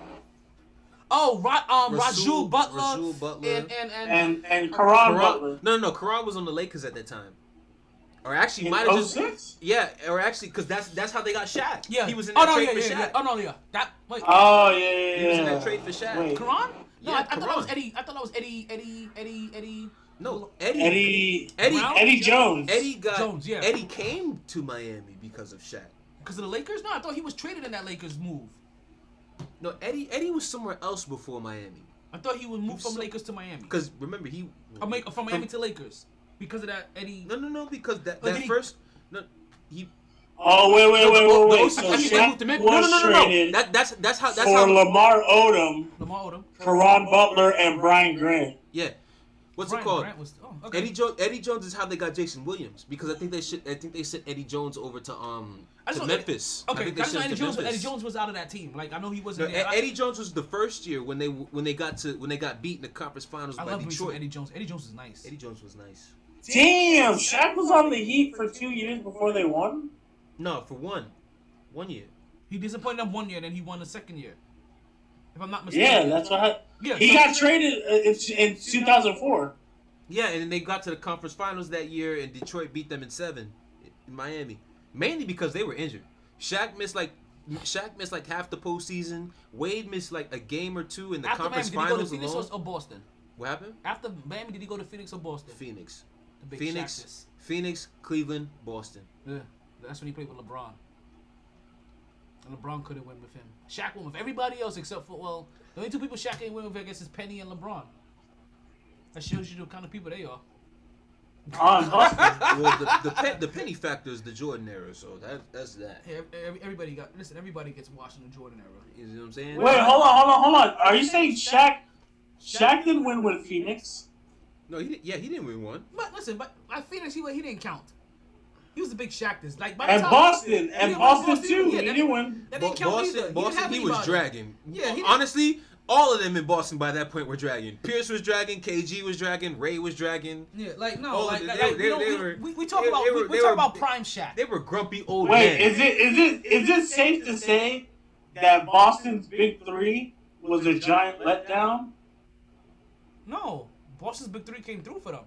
Oh, Ra- um, Rasual- Raju Butler, Rasual Butler. and and and, and and Caron Caron, Butler. no, no, no. Caron was on the Lakers at that time. Or actually, In might have just yeah, or actually, because that's that's how they got Shaq. yeah. he was in oh that no, trade yeah, for yeah, Shaq. yeah. Oh no, yeah. That wait. Oh yeah, yeah, He was in that trade for Shaq. Wait. Caron? No, Yeah, I, I thought that was Eddie. I thought that was Eddie. Eddie. Eddie. Eddie. No, Eddie. Eddie Eddie. Brown? Eddie Jones. Eddie got Jones, yeah. Eddie came to Miami because of Shaq. Because of the Lakers? No, I thought he was traded in that Lakers move. No, Eddie Eddie was somewhere else before Miami. I thought he would move from so- Lakers to Miami. Because remember he. I mean, from Miami to Lakers. Because of that Eddie. No, no, no. Because that, that did he- first. No, he. Oh wait, wait, wait, wait, wait. So I Shaq moved him in- was no, no, no, no, no. That, that's that's how that's for how. Lamar Odom, Lamar Odom. Caron Butler, and Brian Grant. Yeah. What's Brian it called? Grant was, oh, okay. Eddie Jones. Eddie Jones is how they got Jason Williams because I think they should. I think they sent Eddie Jones over to um to know- Memphis. I Okay, think they I just know Eddie to Jones. Memphis. Eddie Jones was out of that team. Like I know he wasn't E- there. I- Eddie Jones was the first year when they when they got to when they got beat in the conference finals I by love me some Detroit. Eddie Jones. Eddie Jones is nice. Eddie Jones was nice. Damn, Shaq was on the Heat for two years before they won. No, for one, one year. He disappointed them one year, and then he won the second year. If I'm not mistaken. Yeah, that's what. I, Yeah, he so- got traded uh, in, in 2004. Yeah, and then they got to the conference finals that year, and Detroit beat them in seven in Miami, mainly because they were injured. Shaq missed like Shaq missed like half the postseason. Wade missed like a game or two in the After Miami, conference did he go to finals Phoenix alone. or, or Boston? What happened? After Miami, did he go to Phoenix or Boston? Phoenix, The big Phoenix, Shaqtus. Phoenix, Cleveland, Boston. Yeah, that's when he played with LeBron. And LeBron couldn't win with him. Shaq won with everybody else except for well, the only two people Shaq ain't win with I guess is Penny and LeBron. That shows you the kind of people they are. On well, the the, pe- the penny factor is the Jordan era, so that that's that. Hey, ev- ev- everybody got listen. Everybody gets washed in the Jordan era. You know what I'm saying? Wait, hold on, hold on, hold on. Are you saying Shaq? Shaq didn't win with Phoenix. No, he didn't, yeah he didn't win one. But listen, but I Phoenix he he didn't count. He was the big Shaqtus. Like by the And time- Boston, He and Boston Boston, too. yeah, He that- didn't win. That didn't count Boston, either. Boston, have he was dragging. Yeah, he honestly, all of them in Boston by that point were dragging. Pierce was dragging, KG was dragging, Ray was dragging. Yeah, like no, All like, them, like, they- like, they- we, don't, they we, were- we, we talk they- about they we, were- we they talk were- about prime Shaq. They were grumpy old Wait, men. is it is it is it safe to say that Boston's big three was a giant letdown? No, Boston's big three came through for them.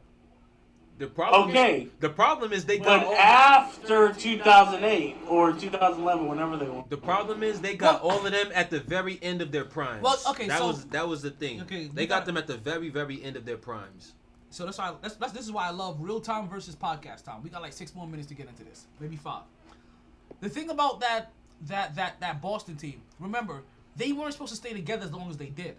The problem? Okay. The problem is they But got all. after 2008 or 2011, whenever they won. The problem is they got all of them at the very end of their primes. Well, okay, that so- was that was the thing. Okay, they got got- them at the very very end of their primes. So that's why that's, that's this is why I love real time versus podcast time. We got like six more minutes to get into this, maybe five. The thing about that that that that Boston team, remember, they weren't supposed to stay together as long as they did.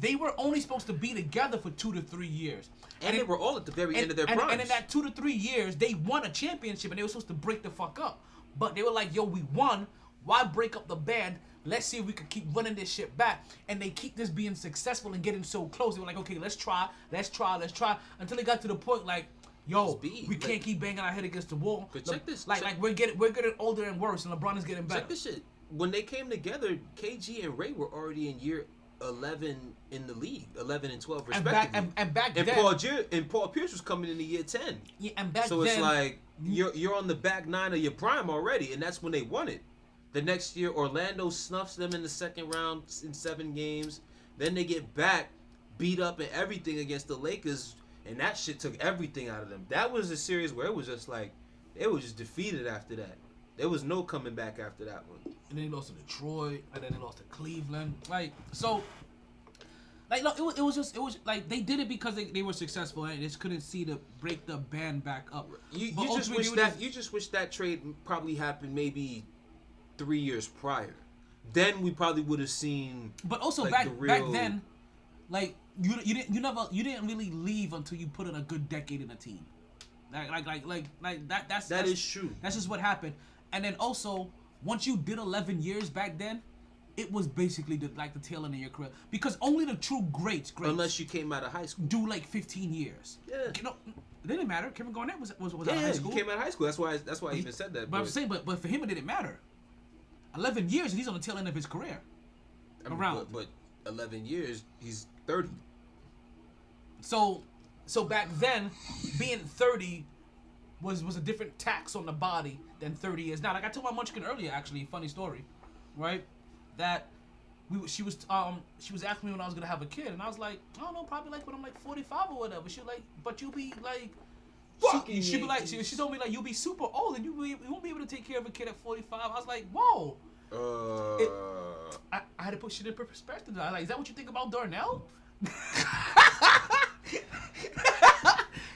They were only supposed to be together for two to three years. And they it- were all at the very and, end of their and, primes. and in that two to three years, they won a championship and they were supposed to break the fuck up. But they were like, yo, we won. Why break up the band? Let's see if we could keep running this shit back. And they keep this being successful and getting so close. They were like, okay, let's try, let's try, let's try. Until it got to the point like, yo, Speed, we like- can't keep banging our head against the wall. But Like- check this, Like, check- like we're getting we're getting older and worse, and LeBron is getting better. Check this shit. When they came together, KG and Ray were already in year eleven in the league, eleven and twelve And respectively. back and, and back And then, Paul Jer- and Paul Pierce was coming into year ten. yeah, and back so then, it's like you're you're on the back nine of your prime already, and that's when they won it. The next year, Orlando snuffs them in the second round in seven games. Then they get back, beat up and everything against the Lakers, and that shit took everything out of them. That was a series where it was just like they were just defeated after that. There was no coming back after that one. and then they lost to Detroit, and then they lost to Cleveland. Like so, like no, it was, it was just it was like they did it because they, they were successful and they just couldn't see to break the band back up. You, you just wish that just- you just wish that trade probably happened maybe three years prior. Then we probably would have seen. But also like, back the back then, like you you didn't you never you didn't really leave until you put in a good decade in a team. Like like like like like that that's That that's, is true. That's just what happened. And then also once you did 11 years back then, it was basically the, like the tail end of your career because only the true greats, greats Unless you came out of high school. do like 15 years. Yeah. You know, it didn't matter. Kevin Garnett was was, was Yeah, out of high school. he came out of high school. That's why. That's why I even said that. but I'm saying, but but for him it didn't matter. 11 years and he's on the tail end of his career. I mean, around. But, but eleven years, he's thirty. So, so back then, being 30 was was a different tax on the body than 30 is now. Like I told my munchkin earlier, actually, funny story, right? That we she was um she was asking me when I was gonna have a kid, and I was like, I don't know, probably like when I'm like 45 or whatever. She was like, but you'll be like. Fucking she, she be like she, she told me like you'll be super old and you, be, you won't be able to take care of a kid at 45. I was like, whoa. Uh, I, I had to put shit in perspective. I was like, is that what you think about Darnell?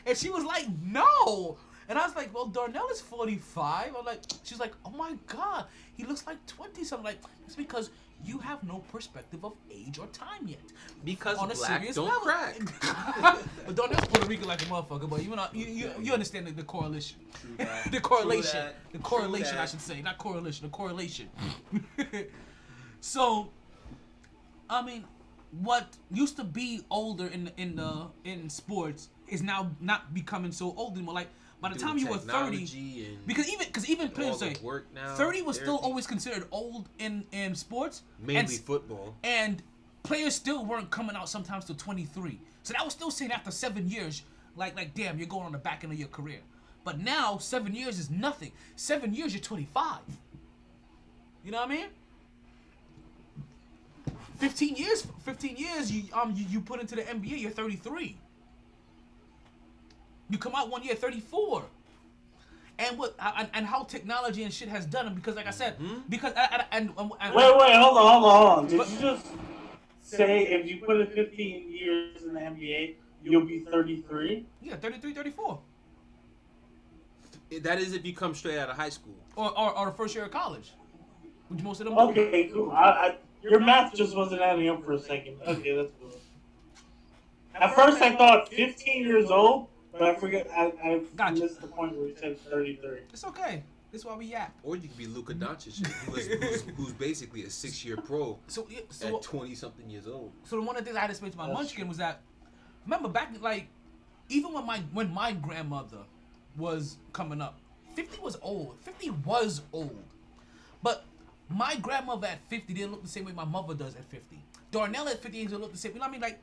and she was like, no. And I was like, well, Darnell is 45. I'm like, she's like, oh my God, he looks like 20 something. Like, it's because you have no perspective of age or time yet. because On a black serious don't level. crack. but Darnell's Puerto Rican like a motherfucker, but you know, you, you, you understand the, the correlation. that. the correlation. True that. The correlation, I should say. Not correlation, the correlation. so, I mean, what used to be older in in the in sports is now not becoming so old anymore. Like by the time you were thirty, because even because even players say now, thirty was still always considered old in in sports. mainly and, football. and players still weren't coming out sometimes till 23. So that was still saying after seven years, like like damn, you're going on the back end of your career. But now seven years is nothing. Seven years, you're 25. You know what I mean? 15 years, 15 years, you um you, you put into the NBA, you're 33. You come out one year 34. And what and, and how technology and shit has done it because like I said, mm-hmm. because I, I, and, and, and Wait, wait, hold on, hold on. Did But- you just say if you put in 15 years in the NBA, you'll be 33? yeah, 33, 34. That is if you come straight out of high school. or, or, or the first year of college, which most of them do. Okay, cool. I, I, your math just wasn't adding up for a second. Okay, that's cool. At first, I thought 15 years old, but I forget. I, I Gotcha. missed the point where you said 33. It's okay. That's why we yap. Or you could be Luka Doncic, who is, who's, who's basically a six-year pro So, yeah, at twenty-something years old. so the one of the things I had to explain to my That's munchkin was that, remember back like, even when my when my grandmother was coming up, fifty was old. Fifty was old, but my grandmother at fifty didn't look the same way my mother does at fifty. Darnell at fifty didn't look the same. You know what I mean? Like,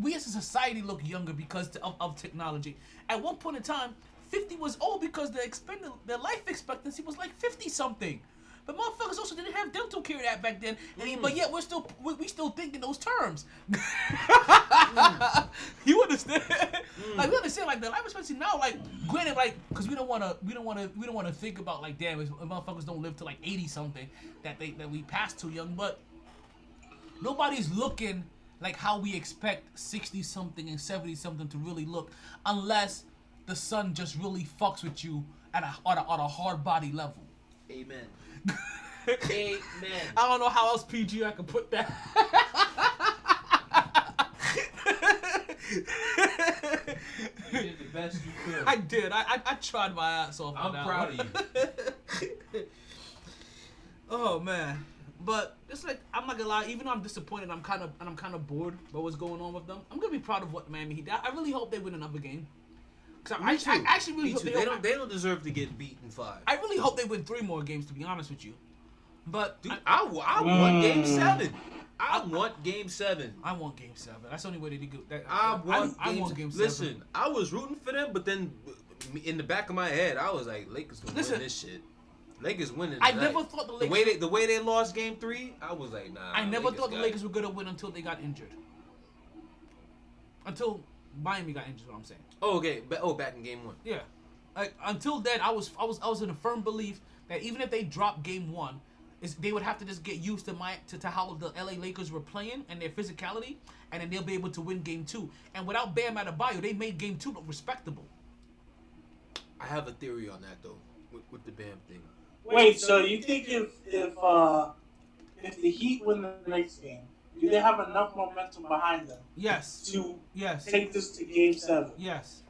we as a society look younger because of, of technology. At one point in time, fifty was old because the expend the life expectancy was like fifty something. But motherfuckers also didn't have dental care that back then, and, mm. but yet we're still we, we still think in those terms. Mm. you understand? Mm. Like we understand, like the life expectancy now, like granted, like because we don't want to, we don't want to, we don't want to think about like damn, if motherfuckers don't live to like eighty something, that they that we pass too young, but nobody's looking like how we expect 60 something and 70 something to really look unless the sun just really fucks with you at a, on, a, on a hard body level. Amen. Amen. I don't know how else PG I can put that. you did the best you could. I did. I, I, I tried my ass off. I'm proud of you. oh man but it's like I'm not gonna lie. Even though I'm disappointed, I'm kind of and I'm kind of bored by what's going on with them. I'm gonna be proud of what Miami Heat. I I really hope they win another game. Cause I, I, I actually really Me hope too. they, They don't. They don't deserve to get beat in five. I really hope they win three more games. To be honest with you, but Dude, I, I want Game Mm. Seven. I want Game Seven. I want Game Seven. That's the only way they do. That, I want. I, game, want Game Seven. Listen, I was rooting for them, but then in the back of my head, I was like, Lakers gonna Listen. win this shit. Lakers winning. I tonight. never thought the Lakers. The way they the way they lost Game Three, I was like, nah. I never thought the Lakers it. were gonna win until they got injured. Until Miami got injured. is What I'm saying. Oh, okay. Oh, back in Game One. Yeah. Like until then, I was I was I was in a firm belief that even if they dropped game one, is they would have to just get used to my to, to how the LA Lakers were playing and their physicality, and then they'll be able to win game two. And without Bam Adebayo, they made game two look respectable. I have a theory on that though, with, with the Bam thing. Wait, so you think if if uh if the Heat win the next game, do they have enough momentum behind them Yes. to Yes. take this to Game Seven? Yes.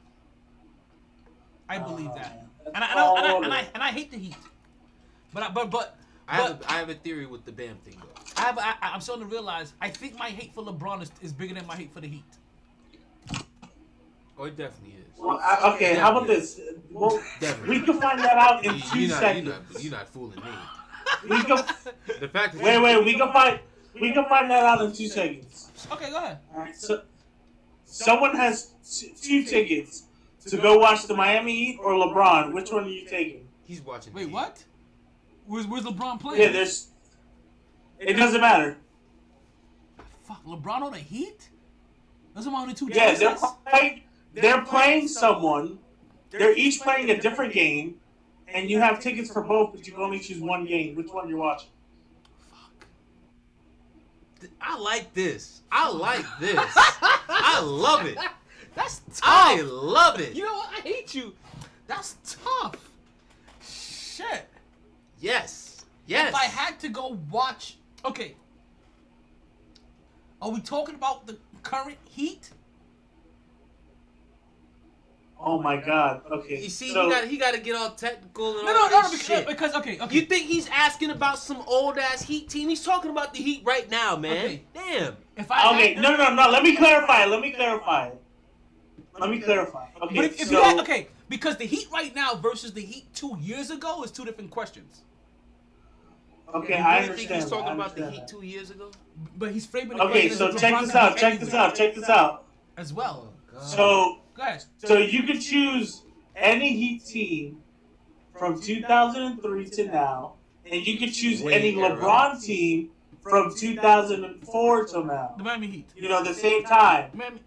I believe Oh, that. man. And I, That's and, I, and, I, and I and I hate the Heat. But I, but but I have a, I have a theory with the Bam thing though. I have I, I'm starting to realize I think my hate for LeBron is, is bigger than my hate for the Heat. Oh, it definitely is. Well, I, okay, how about this? Well, Definitely. we can find that out in You- two you're not, seconds. You're not, you're not fooling me. We can The fact that wait, wait. We can find we can find that out in two seconds. Okay, go ahead. All right. So, someone has t- two tickets to go watch the Miami Heat or LeBron. Which one are you taking? He's watching. Wait, what? Where's where's LeBron playing? Yeah, there's. It doesn't matter. Fuck, LeBron on the Heat? Those are my only two Yeah, they're playing. They're playing someone. They're each playing a different game, and you have tickets for both, but you can only choose one game. Which one you're watching? Fuck. I like this. I like this. I love it. That's tough. I love it. You know what? I hate you. That's tough. Shit. Yes. Yes. If I had to go watch, okay. Are we talking about the current Heat? Oh my God. Okay. You see, so, he got he got to get all technical and No, all no, no, that because, shit. because okay, okay. You think he's asking about some old ass Heat team? He's talking about the Heat right now, man. Okay. Damn. if I Okay, had no, no, no. Let me clarify. Let me clarify. Let me clarify. Okay, But if, if so you had, okay, because the Heat right now versus the Heat two years ago is two different questions. okay, you I really understand. think he's talking that, about the understand Heat two years ago? But he's framing the Okay, question so as check this out. Check this out. Check this out. as well. So, Go ahead. so you can choose any Heat team from 2003 to now, and you can choose Way any era. LeBron team from 2004 till now. The Miami Heat. You know, the same time. The Miami.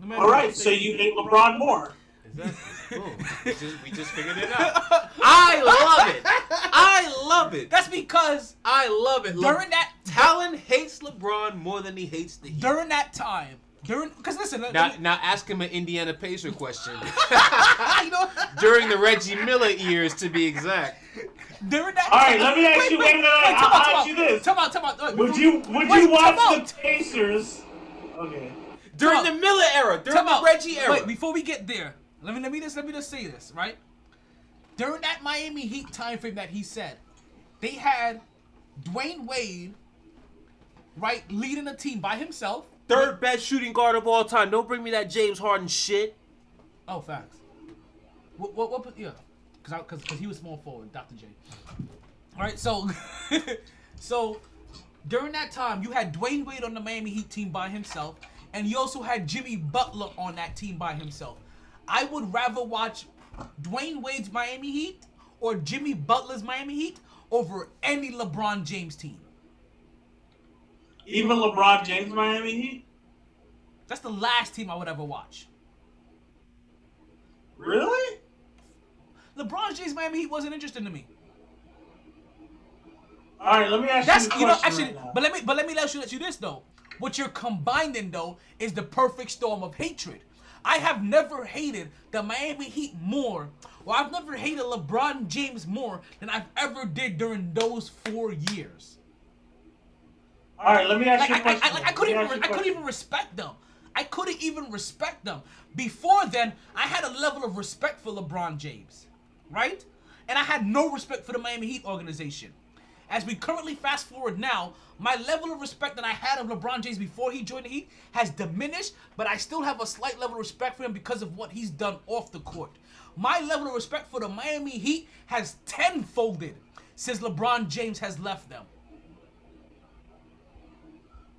The Miami All right, so you hate LeBron more. Exactly. Boom. We just, we just figured it out. I love it. I love it. That's because I love it. Le- during that Talon hates LeBron more than he hates the Heat. during that time, during because listen, Now, let me- now ask him an Indiana Pacer question. During the Reggie Miller years, to be exact. during that. All right, let me ask you- wait, wait, wait, time I'll out, time ask you out. this. Time out, time out. Wait, Would you would wait, you watch the Pacers? Okay. During Time the. Miller era, during Time the out. Reggie era. Wait, before we get there, let me let me just let me just say this, right? During that Miami Heat time frame that he said, they had Dwyane Wade, right, leading the team by himself. Third best shooting guard of all time. Don't bring me that James Harden shit. Oh, facts. What what what? Yeah, because because because he was small forward, Dr. J. All right, so so during that time, you had Dwyane Wade on the Miami Heat team by himself, and you also had Jimmy Butler on that team by himself. I would rather watch Dwyane Wade's Miami Heat or Jimmy Butler's Miami Heat over any LeBron James team. Even LeBron James Miami Heat? That's the last team I would ever watch. Really? LeBron James Miami Heat wasn't interesting to me. All right, let me ask That's you you know actually, right but let me but let me let you let you this though. What you're combining though is the perfect storm of hatred. I have never hated the Miami Heat more, or I've never hated LeBron James more than I've ever did during those four years. All right, let me ask Like you I, a question. I, I, like, I couldn't even you couldn't even respect them. I couldn't even respect them. Before then, I had a level of respect for LeBron James, right? And I had no respect for the Miami Heat organization. As we currently fast forward now, my level of respect that I had of LeBron James before he joined the Heat has diminished, but I still have a slight level of respect for him because of what he's done off the court. My level of respect for the Miami Heat has tenfolded since LeBron James has left them.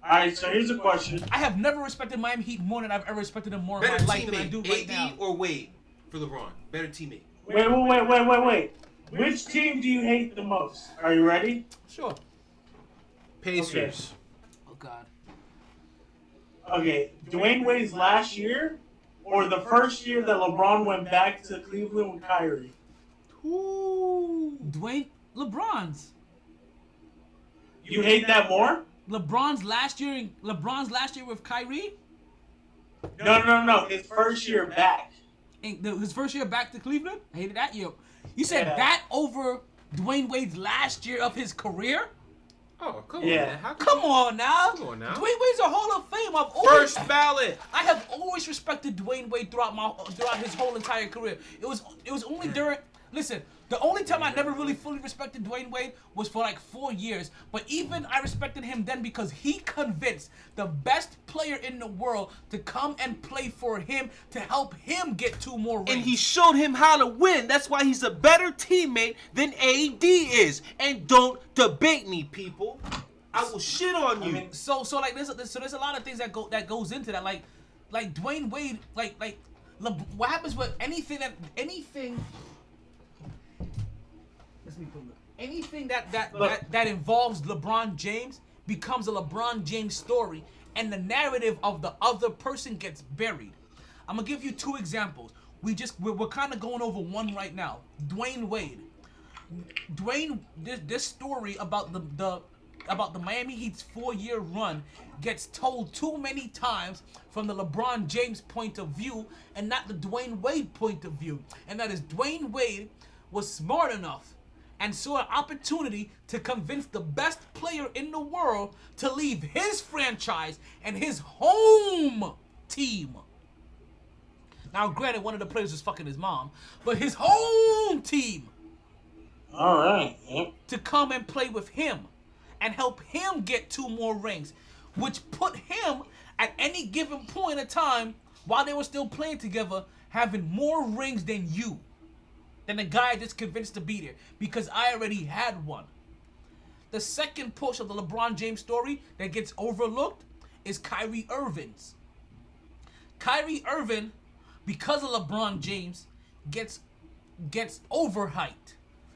All right, so here's a question. I have never respected Miami Heat more than I've ever respected them more in Better my life than I teammate, do right AD now. or Wade for LeBron? Better teammate. Wait, wait, wait, wait, wait, wait. Which team do you hate the most? Are you ready? Sure. Pacers. Oh God. Okay, Dwyane Wade's last year, or the first year that LeBron went back to Cleveland with Kyrie? Ooh. Dwyane LeBron's. You hate that more? LeBron's last year. in- LeBron's last year with Kyrie. No, no, no, no. His first year back. In the, his first year back to Cleveland. I hated that year. You said Yeah. that over Dwyane Wade's last year of his career? Oh, come Yeah. on, man. How Come you- on now. Come on now. Dwyane Wade's a Hall of Fame. I've always, First ballot. I have always respected Dwyane Wade throughout my throughout his whole entire career. It was it was only during listen. The only time I never really fully respected Dwyane Wade was for like four years. But even I respected him then because he convinced the best player in the world to come and play for him to help him get two more rings. And he showed him how to win. That's why he's a better teammate than AD is. And don't debate me, people. I will shit on you. so so like there's so there's a lot of things that go that goes into that like like Dwyane Wade like like Le, what happens with anything that anything let's me put it- anything that that, Look. that that involves LeBron James becomes a LeBron James story and the narrative of the other person gets buried. I'm gonna give you two examples. We just we're, we're kind of going over one right now. Dwyane Wade. Dwyane, this, this story about the, the about the Miami Heat's four-year run gets told too many times from the LeBron James point of view and not the Dwyane Wade point of view. And that is Dwyane Wade was smart enough and saw an opportunity to convince the best player in the world to leave his franchise and his home team. Now, granted, one of the players was fucking his mom, but his home team All right. Yep. to come and play with him and help him get two more rings, which put him at any given point in time while they were still playing together having more rings than you, than the guy I just convinced to be there because I already had one. The second push of the LeBron James story that gets overlooked is Kyrie Irving's. Kyrie Irving, because of LeBron James, gets gets overhyped.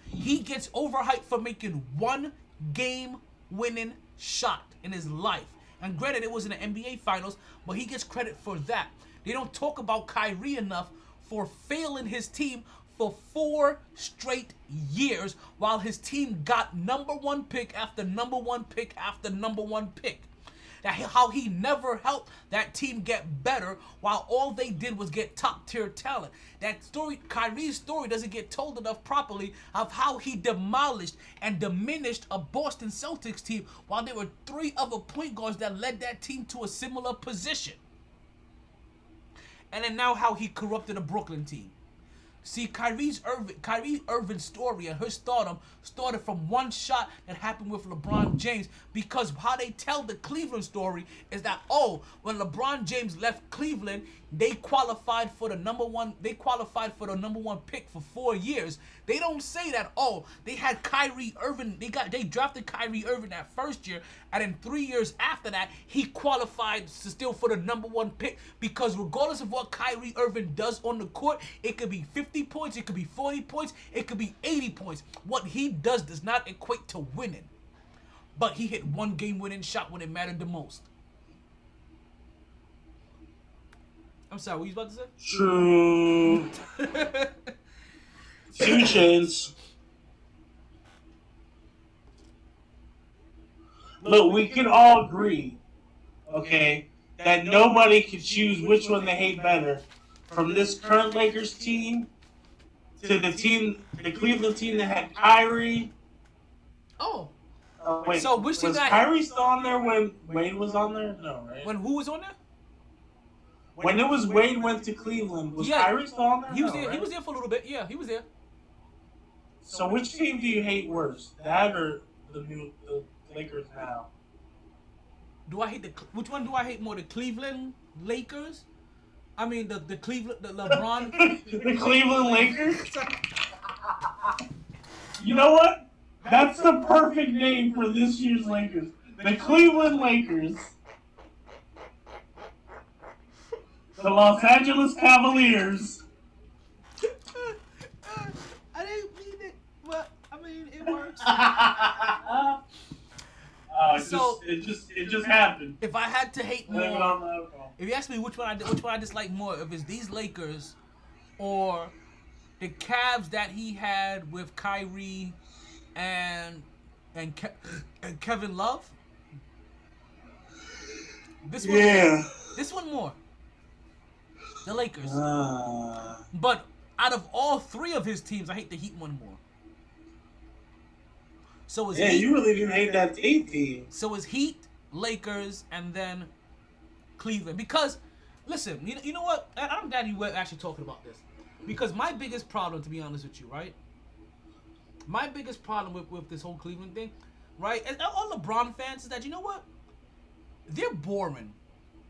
He gets overhyped for making one game winning shot in his life. And granted, it was in the NBA Finals, but he gets credit for that. They don't talk about Kyrie enough for failing his team for four straight years while his team got number one pick after number one pick after number one pick that how he never helped that team get better while all they did was get top tier talent. That story, Kyrie's story, doesn't get told enough properly of how he demolished and diminished a Boston Celtics team while there were three other point guards that led that team to a similar position. And then now how he corrupted a Brooklyn team. See, Kyrie's Irving, Kyrie Irving's story and her stardom started from one shot that happened with LeBron James because how they tell the Cleveland story is that oh, when LeBron James left Cleveland, they qualified for the number one. They qualified for the number one pick for four years. They don't say that oh, they had Kyrie Irving. They got they drafted Kyrie Irving that first year, and then three years after that, he qualified still for the number one pick because regardless of what Kyrie Irving does on the court, it could be 50 points, it could be 40 points, it could be 80 points. What he does does not equate to winning. But he hit one game winning shot when it mattered the most. I'm sorry, what you about to say? True. Two chins. Look, we can all agree, okay, that nobody can choose which one they hate better. From this current Lakers team to the team, the Cleveland team that had Kyrie. Oh, Uh, wait, So which team was that- Kyrie still on there when Wade was on there? No, right? when who was on there? When it was Wade went to Cleveland, was Yeah. Kyrie still on there? He was No, there. He was there for a little bit. Yeah, he was there. So which team do you hate worse, that or the new the Lakers now? Do I hate the which one do I hate more? The Cleveland Lakers? I mean the the Cleveland the LeBron. the Cleveland Lakers. You know what? That's the perfect name for this year's Lakers. The Cleveland Lakers. The Los Angeles Cavaliers. I didn't mean it, but I mean it works. uh, it, So- just, it just it just happened. If I had to hate Blame more, on the alcohol. if you ask me which one I which one I dislike more, if it's these Lakers or the Cavs that he had with Kyrie and and, Ke- and Kevin Love. This one, Yeah. this one more. The Lakers. Uh, But out of all three of his teams, I hate the Heat one more. So is yeah, Heat, you really didn't hate that eight team. so is Heat, Lakers, and then Cleveland. Because listen, you, you know what? I'm glad you were actually talking about this. Because my biggest problem, to be honest with you, right? My biggest problem with, with this whole Cleveland thing, right? And all LeBron fans is that you know what? They're boring,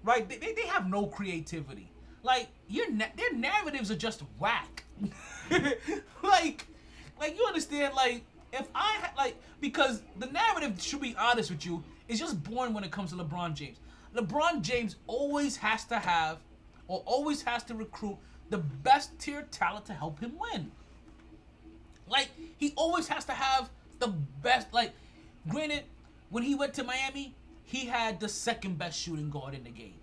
right? They, they, they have no creativity. Like your na- their narratives are just whack. like, like you understand? Like if I had like because the narrative should be honest with you is just born when it comes to LeBron James. LeBron James always has to have or always has to recruit the best tier talent to help him win. Like he always has to have the best. Like, granted, when he went to Miami, he had the second best shooting guard in the game,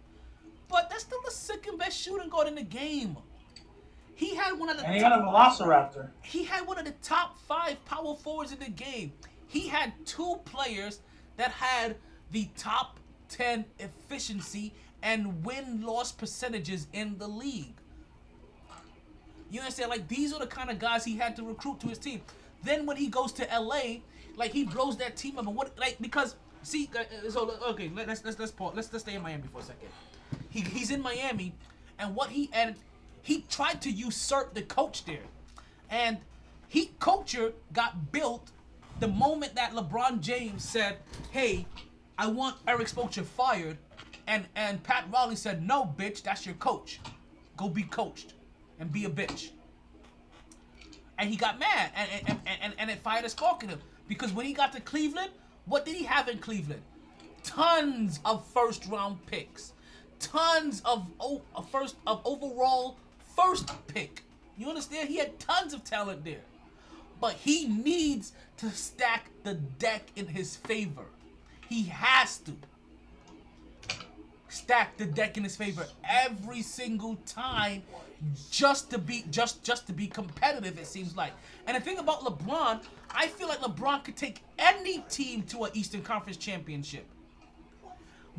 but that's still the second best shooting guard in the game. He had one of the And he got a Velociraptor. he had one of the top five power forwards in the game. He had two players that had the top 10 efficiency and win loss percentages in the league. You understand? Like, these are the kind of guys he had to recruit to his team. Then when he goes to LA, like, he blows that team up. And what, like, because, see, uh, uh, so, okay, let- let's, let's, let's pause. Let's, let's stay in Miami for a second. He, he's in Miami, and what he, and he tried to usurp the coach there. And he culture got built the moment that LeBron James said, "Hey, I want Erik Spoelstra fired," and and Pat Riley said, "No, bitch, that's your coach. Go be coached and be a bitch." And he got mad, and and, and, and, it fired a spark in him because when he got to Cleveland, what did he have in Cleveland? Tons of first round picks, tons of o- of first of overall first pick. You understand? He had tons of talent there. But he needs to stack the deck in his favor. He has to stack the deck in his favor every single time just to be just just to be competitive it seems like. And the thing about LeBron, I feel like LeBron could take any team to an Eastern Conference championship.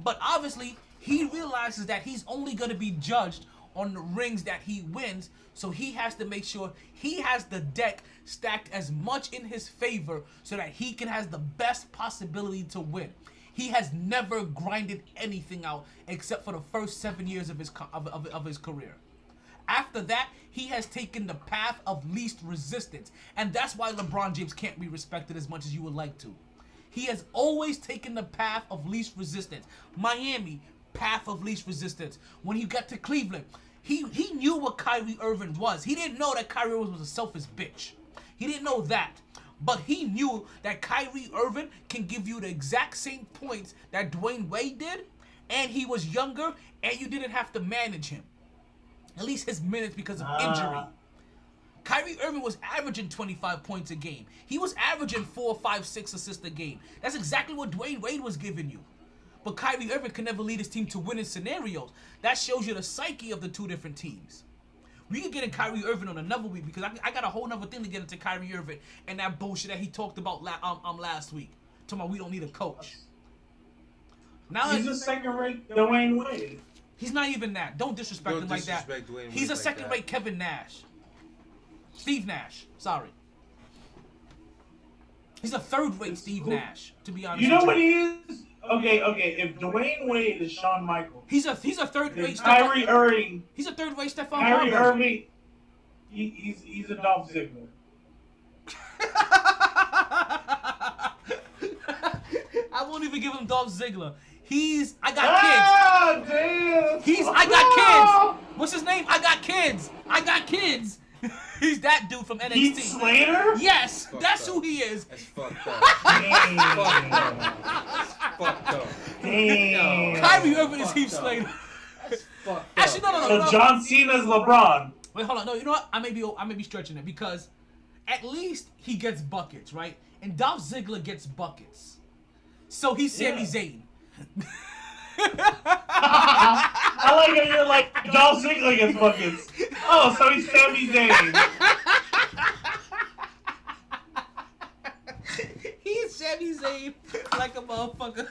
But obviously, he realizes that he's only going to be judged on the rings that he wins. So he has to make sure he has the deck stacked as much in his favor so that he can has the best possibility to win. He has never grinded anything out except for the first seven years of his of, of, of his career. After that, he has taken the path of least resistance, and that's why LeBron James can't be respected as much as you would like to. He has always taken the path of least resistance. Miami, path of least resistance. When he got to Cleveland, he, he knew what Kyrie Irving was. He didn't know that Kyrie Irving was a selfish bitch. He didn't know that. But he knew that Kyrie Irving can give you the exact same points that Dwyane Wade did, and he was younger, and you didn't have to manage him. At least his minutes because of injury. Ah. Kyrie Irving was averaging 25 points a game. He was averaging four, five, six assists a game. That's exactly what Dwyane Wade was giving you. But Kyrie Irving can never lead his team to winning scenarios. That shows you the psyche of the two different teams. We can get in Kyrie Irving on another week because I, I got a whole nother thing to get into Kyrie Irving and that bullshit that he talked about la- um, um, last week. Talking about we don't need a coach. Now He's a second rate Dwyane Wade. He's not even that. Don't disrespect Don't him like that. Dwyane He's Wade a like second that. rate Kevin Nash. Steve Nash. Sorry. He's a third rate Steve Nash, to be honest. You know what he is? Okay, okay. If Dwyane Wade is Shawn Michaels, He's a he's a third rate. Kyrie Irving, He's a third rate Stephon Kyrie. Irving, he, he's he's a Dolph Ziggler. I won't even give him Dolph Ziggler. He's I got Ah, damn. He's I got kids. What's his name? I got kids. I got kids. He's that dude from NXT. Heath Slater. Yes, Fucked that's up. who he is. That's fucked up. Damn. fucked up. Damn. Kyrie Irving is Heath up. Slater. Fucked Actually, no, no, no. So no. John Cena's LeBron. Wait, hold on. No, you know what? I may be I may be stretching it because at least he gets buckets, right? And Dolph Ziggler gets buckets. So he's Sami Yeah. Zayn. I like how you're like Dolph Ziggler gets buckets. Oh, so he's Sami Zayn. he's Sami Zayn like a motherfucker.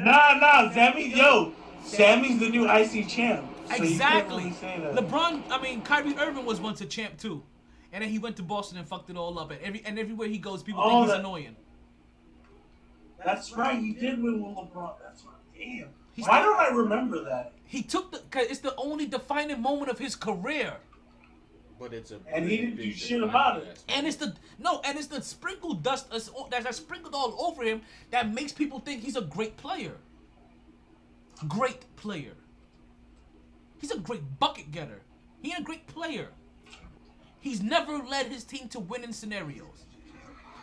Nah, nah, Sami, yo, Sami's the new IC champ. So exactly. really. LeBron, I mean Kyrie Irving was once a champ too. And then he went to Boston and fucked it all up. And every and everywhere he goes, people Oh, think he's that- annoying. That's right, he did win with LeBron. That's right. Damn. He's Why not- don't I remember that? He took the cause it's the only defining moment of his career. But it's a And he didn't do shit about it. aspect. And it's the no, and it's the sprinkled dust that's that's sprinkled all over him that makes people think he's a great player. Great player. He's a great bucket getter. He ain't a great player. He's never led his team to winning scenarios.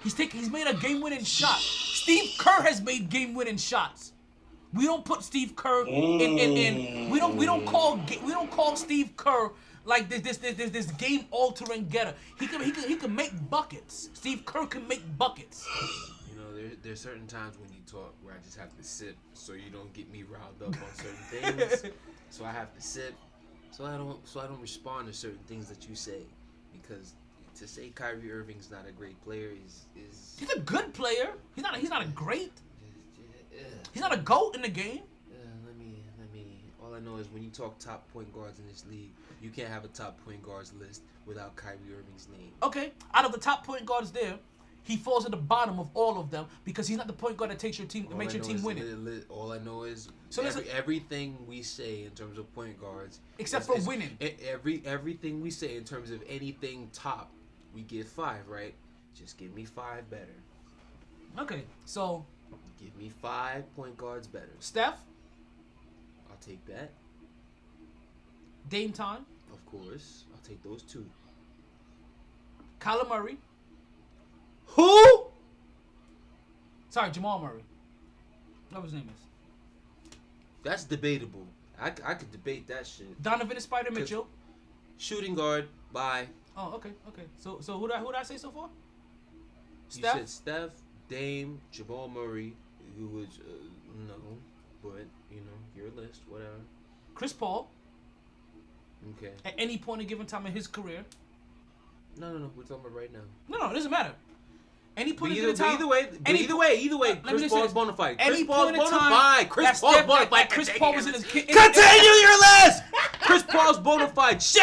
He's taken. He's made a game-winning shot. Steve Kerr has made game-winning shots. We don't put Steve Kerr in, in, in we don't we don't call we don't call Steve Kerr like this this this this, this game altering getter. He can he can he can make buckets. Steve Kerr can make buckets. You know, there, there's certain times when you talk where I just have to sip so you don't get me riled up on certain things. so I have to sip, so I don't so I don't respond to certain things that you say because to say Kyrie Irving's not a great player is is He's a good player. He's not he's not a great. He's not a goat in the game. uh, let me let me. All I know is when you talk top point guards in this league, you can't have a top point guards list without Kyrie Irving's name. Okay, out of the top point guards there, he falls at the bottom of all of them because he's not the point guard that takes your team that All makes your team win it. all I know is So every, listen- everything we say in terms of point guards, Except is- for is- winning. Every everything we say in terms of anything top, we get five, right? Just give me five better. Okay, so Give me five point guards better. Steph, I'll take that, Dame time, of course. I'll take those two. Kyler Murray. Who? Sorry, Jamal Murray. Whatever his name is. That's debatable. I, I could debate that shit. Donovan and Spider Mitchell. Shooting guard, bye. Oh, okay, okay. So, so who did I, who did I say so far? You Steph? said Steph, Dame, Jamal Murray, was uh, no, but you know your list, whatever. Chris Paul. Okay. At any point in given time in his career. No, no, no. We're talking about right now. No, no, it doesn't matter. Any point in either, but time. either way, any either way, either way, me Chris Paul's this. bona fide. Any Chris point in bona fide. Chris Paul's Steph- bona fide. Chris Paul was in his. Continue your list. Chris Paul's bona fide. Shit.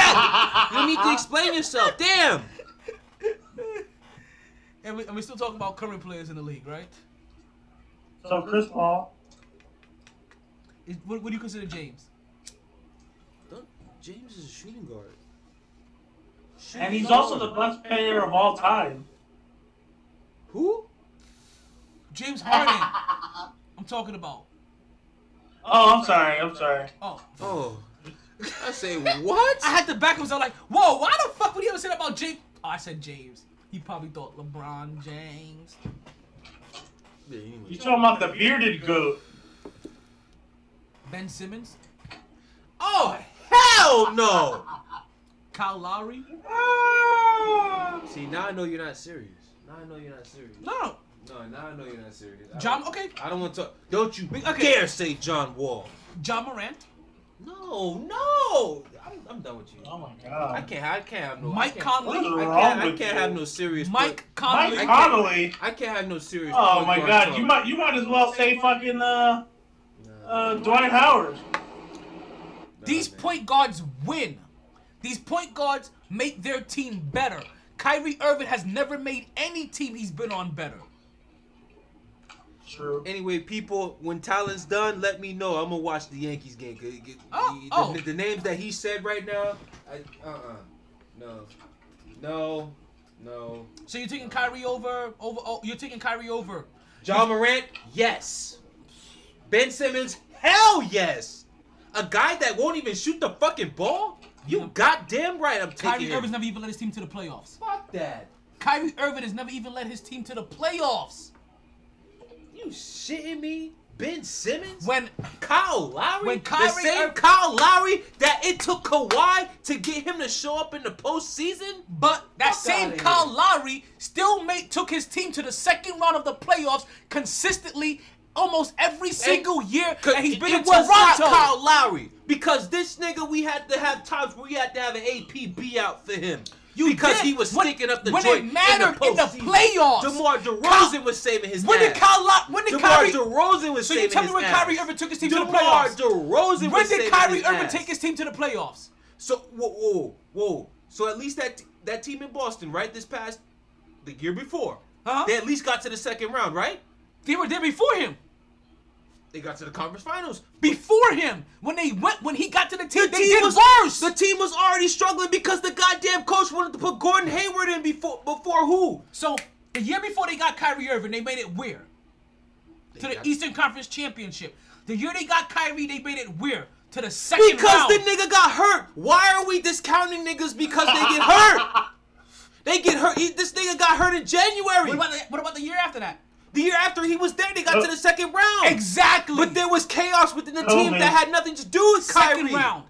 You need to explain yourself. Damn. And, we, and we're still talking about current players in the league, right? So Chris Paul. Is, what, what do you consider James? Don't, James is a shooting guard. And he's also the best player of all time. Who? James Harden. I'm talking about. Oh, I'm sorry. I'm sorry. Oh. Oh. I say what? I had to back himself like, whoa, why the fuck would he ever say that about James? Oh, I said James. He probably thought LeBron James. You talking about the bearded goat? Ben Simmons. Oh hell no! Kyle Lowry. See now I know you're not serious. Now I know you're not serious. No. No, now I know you're not serious. I John- don't- okay. I don't want to talk. Don't you Okay. dare say John Wall. John Morant. No, no. I'm, I'm done with you. Oh my god. I god. can't. I can't have no. Mike I can't, Conley. I can't, I can't have no serious. Mike Conley. Mike I can't- I can't have no serious. Oh my god. You might you might as well say fucking uh Nah, uh Dwight Howard. These point guards win. These point guards make their team better. Kyrie Irving has never made any team he's been on better. True. Anyway, people, when Talon's done, let me know. I'm gonna watch the Yankees game. 'cause it get- Oh, the, oh. the, the names that he said right now, I, uh-uh, no, no, no. So you're taking Kyrie over over? Oh, you're taking Kyrie over. John Morant, yes. Ben Simmons, hell yes. A guy that won't even shoot the fucking ball? You goddamn right, I'm taking Kyrie him. Irving's never even led his team to the playoffs. Fuck that. Kyrie Irving has never even led his team to the playoffs. You shitting me? Ben Simmons? When Kyle Lowry? When the same Kyle Lowry that it took Kawhi to get him to show up in the postseason? But that Fuck same outta Kyle here. Lowry still made took his team to the second round of the playoffs consistently almost every single year that he's been it in was not Toronto. Kyle Lowry because this nigga we had to have times where we had to have an APB out for him. You because did. he was sticking up the when it mattered in in the the, postseason. playoffs. DeMar DeRozan was saving his When did Kyle when did DeMar Kyrie DeRozan was So saving you tell me his when ass. Kyrie Irving took his team to the playoffs? DeMar? DeRozan When did Kyrie his Irving ass. take his team to the playoffs? So whoa, whoa, whoa. So at least that that team in Boston, right? This past the year before, Huh? they at least got to the second round, right? They were there before him. They got to the conference finals. Before him, when they went, when he got to the team, The they team did was worse. The team was already struggling because the goddamn coach wanted to put Gordon Hayward in before before who? So the year before they got Kyrie Irving, they made it where? To the Eastern Conference Championship. The year they got Kyrie, they made it where? To the second Because round. the nigga got hurt. Why are we discounting niggas because they get hurt? they get hurt. This nigga got hurt in January. what, about the, what about the year after that? The year after he was there, they got Oh. to the second round. Exactly. But there was chaos within the Oh, team man. that had nothing to do with second Kyrie. round.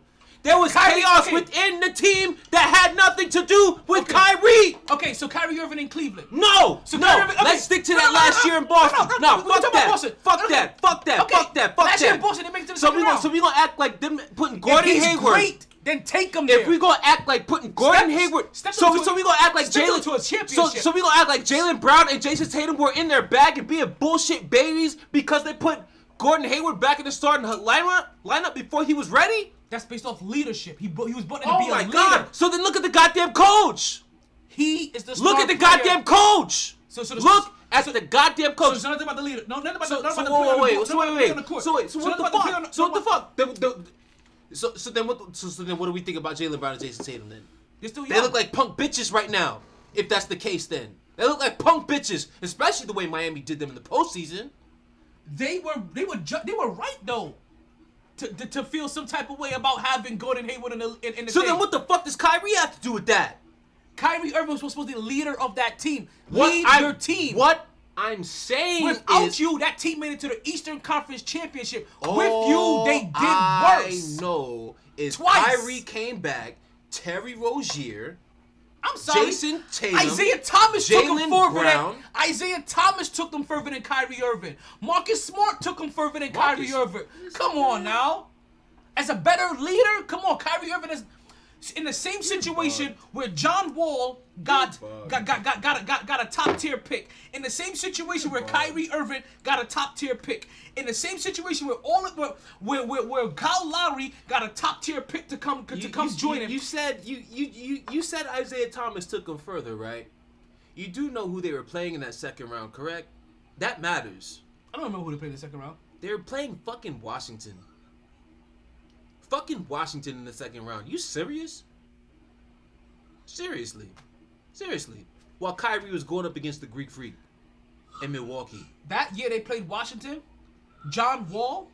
There was Kyrie- chaos okay. within the team that had nothing to do with Okay. Kyrie. Okay, so Kyrie Irving in Cleveland. No, So no. Kyrie Irving- okay. Let's stick to that no, no, last no, year in Boston. no, no, No, we- we fuck that. Boston. Fuck that. Fuck that. Fuck that. Fuck Last that. year in Boston, they make it to the so second we gonna round. so we gonna act like them putting Gordon Hayward. great, then take him there. If we gonna act like putting Gordon Step- Hayward, step so so a- we gonna act like Jaylen into a championship. so we gonna act like Jaylen Brown and Jayson Tatum were in their bag and being bullshit babies because they put Gordon Hayward back in the starting lineup lineup before he was ready. That's based off leadership. He, he was brought in to Oh be a my leader. god! So then look at the goddamn coach. He is the Look at the player. goddamn coach. So, so the, Look at so, the goddamn coach. So it's nothing about the leader. No, nothing about So, the, nothing so about the player wait, wait, so wait, the player on the wait. court. So wait, so what the about player on fuck? So what the fuck? The- the- So so then what? So so then what do we think about Jaylen Brown and Jayson Tatum then? They're still young. They look like punk bitches right now. If that's the case, then they look like punk bitches, especially the way Miami did them in the postseason. they were they were ju- they were right though. To, to, to feel some type of way about having Gordon Hayward in the in, in the So thing. then what the fuck does Kyrie have to do with that? Kyrie Irving was supposed to be the leader of that team. What Lead I'm- your team. What I'm saying Without is, you, that team made it to the Eastern Conference Championship. all With you, they did I worse. I know is Twice. Kyrie came back, Terry Rozier, I'm sorry. Jayson Tatum, Isaiah Thomas took him further Brown. than Isaiah Thomas took them further than Kyrie Irving. Marcus Smart took him further than Kyrie Marcus- Irving. Come on now. As a better leader, come on, Kyrie Irving is in the same situation where John Wall got got got got got a, got, got a top tier pick. In the same situation where Kyrie Irving got a top tier pick. In the same situation where all of where where, where, where Kyle Lowry got a top tier pick to come to come join you, him. You said you, you you you said Isaiah Thomas took him further, right? You do know who they were playing in that second round, correct? That matters. I don't remember who they played in the second round. They were playing fucking Washington. Fucking Washington in the second round. You serious? Seriously. Seriously. While Kyrie was going up against the Greek Freak in Milwaukee. That year they played Washington. John Wall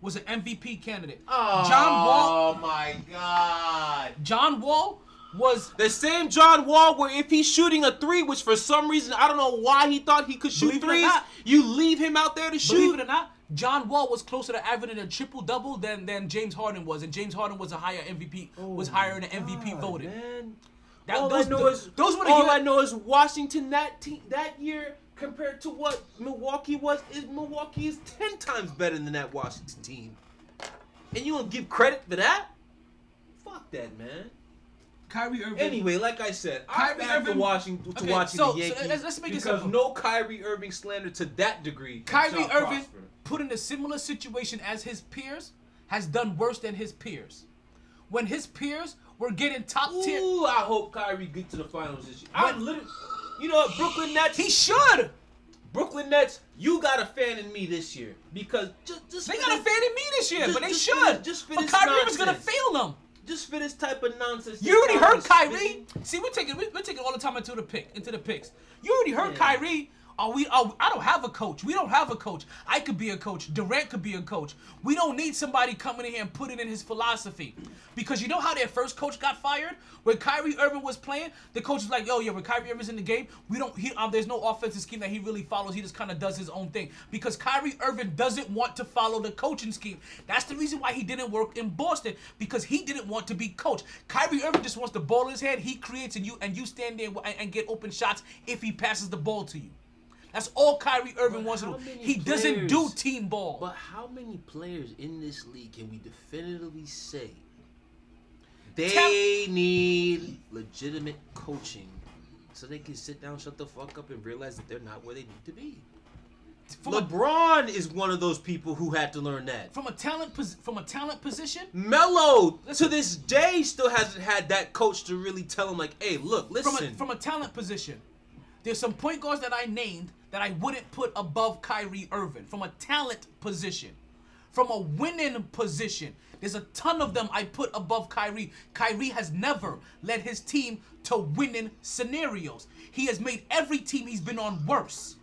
was an MVP candidate. Oh John Wall. Oh my god. John Wall was The same John Wall where if he's shooting a three, which for some reason I don't know why he thought he could shoot Believe threes, not. you leave him out there to shoot. believe it or not, John Wall was closer to averaging a triple double than than James Harden was, and James Harden was a higher MVP, oh was higher in the MVP voting. Man. That- all those- I know is those were the all I know is Washington that te- that year compared to what Milwaukee was is Milwaukee is ten times better than that Washington team, and you don't give credit for that? Fuck that, man. Kyrie Irving. Anyway, like I said, I'm Kyrie to Irving- watching to Okay, watching so- the so Yankees let's- let's make it because simple. no Kyrie Irving slander to that degree. Kyrie Irving, prosper. Put in a similar situation as his peers, has done worse than his peers. When his peers were getting top tier, Ooh, I hope Kyrie gets to the finals this year. I'm literally, you know what, Brooklyn Nets. he should. Brooklyn Nets, you got a fan in me this year because just just They got a fan in me this year, just- but they just should. for just for but Kyrie Irving's gonna fail them. just for this type of nonsense. You already heard Kyrie Kyrie. spitting. See, we're taking we're taking all the time into the pick into the picks. You already heard Yeah. Kyrie. Are we? Are, I don't have a coach. We don't have a coach. I could be a coach. Durant could be a coach. We don't need somebody coming in here and putting in his philosophy, because you know how their first coach got fired when Kyrie Irving was playing. The coach was like, "Yo, yeah, when Kyrie Irving's in the game, we don't. He, um, there's no offensive scheme that he really follows. He just kind of does his own thing because Kyrie Irving doesn't want to follow the coaching scheme. That's the reason why he didn't work in Boston because he didn't want to be coached. Kyrie Irving just wants the ball in his head. He creates and you and you stand there and, and get open shots if he passes the ball to you. That's all Kyrie Irving But wants to do. He doesn't do team ball. But how many players in this league can we definitively say they need legitimate coaching so they can sit down, shut the fuck up, and realize that they're not where they need to be? From a, LeBron is one of those people who had to learn that. from a talent pos- from a talent position, Melo to this day still hasn't had that coach to really tell him like, "Hey, look, from listen." a from a talent position, there's some point guards that I named that I wouldn't put above Kyrie Irving from a talent position. From a winning position, there's a ton of them I put above Kyrie. Kyrie has never led his team to winning scenarios. He has made every team he's been on worse.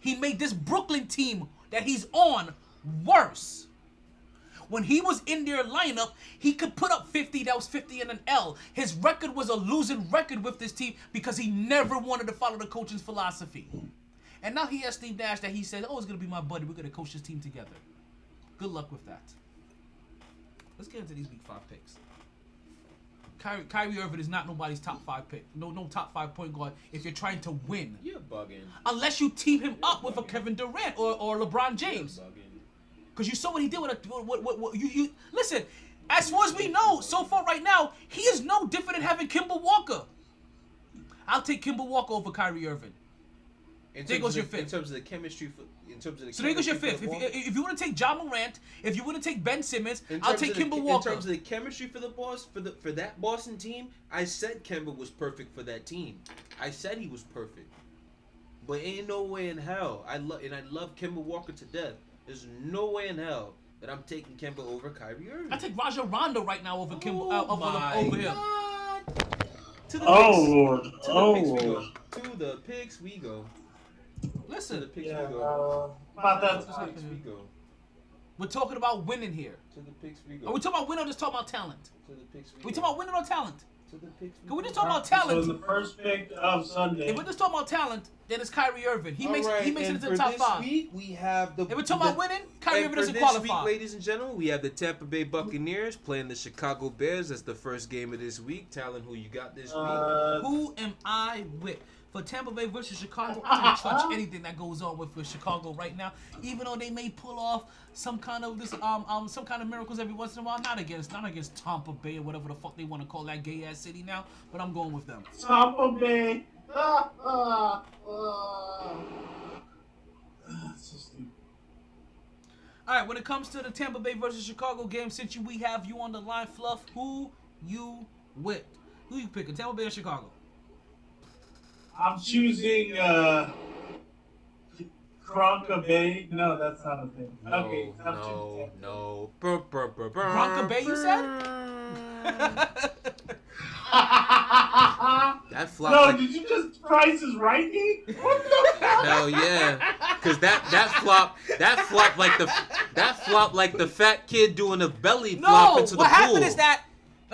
He made this Brooklyn team that he's on worse. When he was in their lineup, he could put up 50. That was 50 and an L. His record was a losing record with this team because he never wanted to follow the coaching's philosophy. And now he has Steve Nash that he said, "Oh, it's gonna be my buddy. We're gonna coach this team together." Good luck with that. Let's get into these week five picks. Kyrie, Kyrie Irving is not nobody's top five pick. No, no top five point guard. If you're trying to win, You're bugging. unless you team him up with a Kevin Durant or, or LeBron James. You're bugging. Because you saw what he did with a, what, what, what, you, you listen. As far as we know, so far right now, he is no different than having Kemba Walker. I'll take Kemba Walker over Kyrie Irving. In There goes your fifth. In terms of the chemistry, for, in terms of the So there goes your chemistry fifth. for If you, if you want to take John Morant, if you want to take Ben Simmons, I'll take of the- Kemba in terms of the chemistry for the boss for the for that Boston team, I said Kemba was perfect for that team. I said he was perfect, but ain't no way in hell. I love and I love Kemba Walker to death. There's no way in hell that I'm taking Kemba over Kyrie Irving. I take Rajon Rondo right now over Kemba Oh uh, over, my over him. To the Oh picks. lord. To the Oh picks we go. lord. To the picks we go. To the Listen, picks Yeah. we go. Uh, about To that the time. picks we go. we're talking about winning here. To the picks we go. Are we talking about winning or just talking about talent? To the picks we Are we go. talking about winning or talent? To the picks we Can we just talk about So talent? the first pick of Sunday. If we're just talking about talent, then it's Kyrie Irving. He All makes right, he makes it and into for the top this five. Week, we have the. If we're talking about winning, Kyrie Irving for doesn't qualify. week, ladies and gentlemen, we have the Tampa Bay Buccaneers playing the Chicago Bears. That's the first game of this week. Talon, who you got this week? Uh, Who am I with? For Tampa Bay versus Chicago, I don't touch anything that goes on with, with Chicago right now. Even though they may pull off some kind of this um um some kind of miracles every once in a while, not against not against Tampa Bay or whatever the fuck they want to call that gay ass city now. But I'm going with them. Tampa Bay. Ah, ah, ah. All right, when it comes to the Tampa Bay versus Chicago game, since you, we have you on the line, Fluff, who you with? Who you picking, Tampa Bay or Chicago? I'm choosing uh, Kronka Bay. No, that's not a thing. No, okay, I'm no, choosing no. Brr, brr, brr, brr. Bronco Bay, you said? That flop. no, like, did you just Price is Right me? What the fuck? hell yeah. Cause that that flop that flop like the that flop like the fat kid doing a belly flop No, into the what happened pool. is that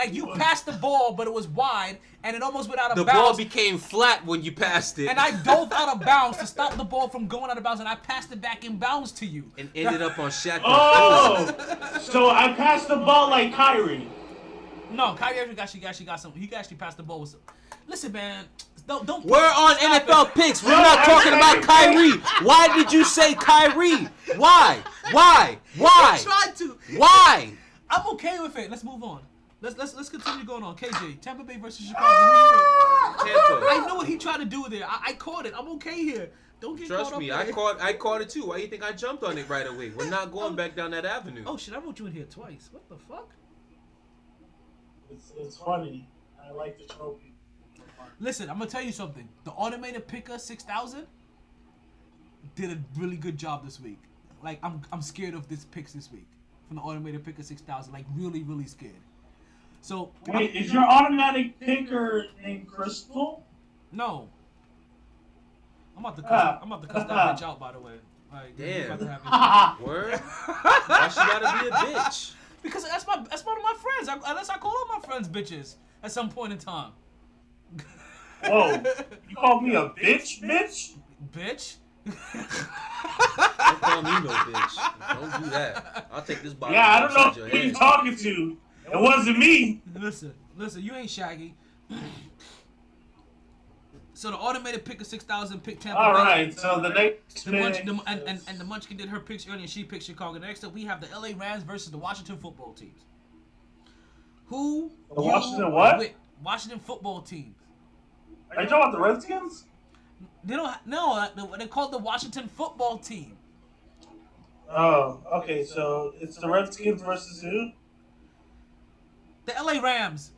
like you passed the ball, but it was wide, and it almost went out of bounds. the ball became flat when you passed it. and I dove out of bounds to stop the ball from going out of bounds, and I passed it back in bounds to you. and ended up on Shaq. Oh, so I passed the ball like Kyrie. No, Kyrie Irving got actually got she got some. He actually passed the ball with some. Listen, man, don't don't. We're on stop NFL it. picks. We're not talking about Kyrie. Why did you say Kyrie? Why? Why? Why? I tried to. Why? I'm okay with it. Let's move on. Let's let's let's continue going on. KJ, Tampa Bay versus Chicago. Who you with? Tampa. I know what he tried to do there. I, I caught it. I'm okay here. Don't get Trust caught up me, I caught I caught it too. Why you think I jumped on it right away? We're not going oh. back down that avenue. Oh shit! I wrote you in here twice. What the fuck? It's, it's funny. I like the trophy. Listen, I'm gonna tell you something. The automated picker 6000, did a really good job this week. Like I'm I'm scared of this picks this week from the automated picker six thousand. Like really really scared. So Wait, is your automatic picker named Crystal? no. I'm about to cuss, Ah. I'm about to cuss that bitch out by the way. Like, we Damn. to have it. Word? Why she gotta be a bitch? Because that's my that's one of my friends. I, unless I call all my friends bitches at some point in time. Whoa, you called me a bitch, bitch? Bitch. Don't call me no bitch. Don't do that. I'll take this bottle. Yeah, I don't know upside who you head. talking to. It wasn't me. Listen, listen, you ain't Shaggy. So the automated pick of six thousand pick Tampa All Bay. right, so the next The Munch, the, and, and, and the Munchkin did her picks earlier. She picked Chicago. Next up, we have the LA Rams versus the Washington football teams. Who? The Washington what? with? Washington football team. Are you talking about the Redskins? They don't. No, uh, they- they're called the Washington football team. Oh, okay, so it's the Redskins versus who? The LA Rams.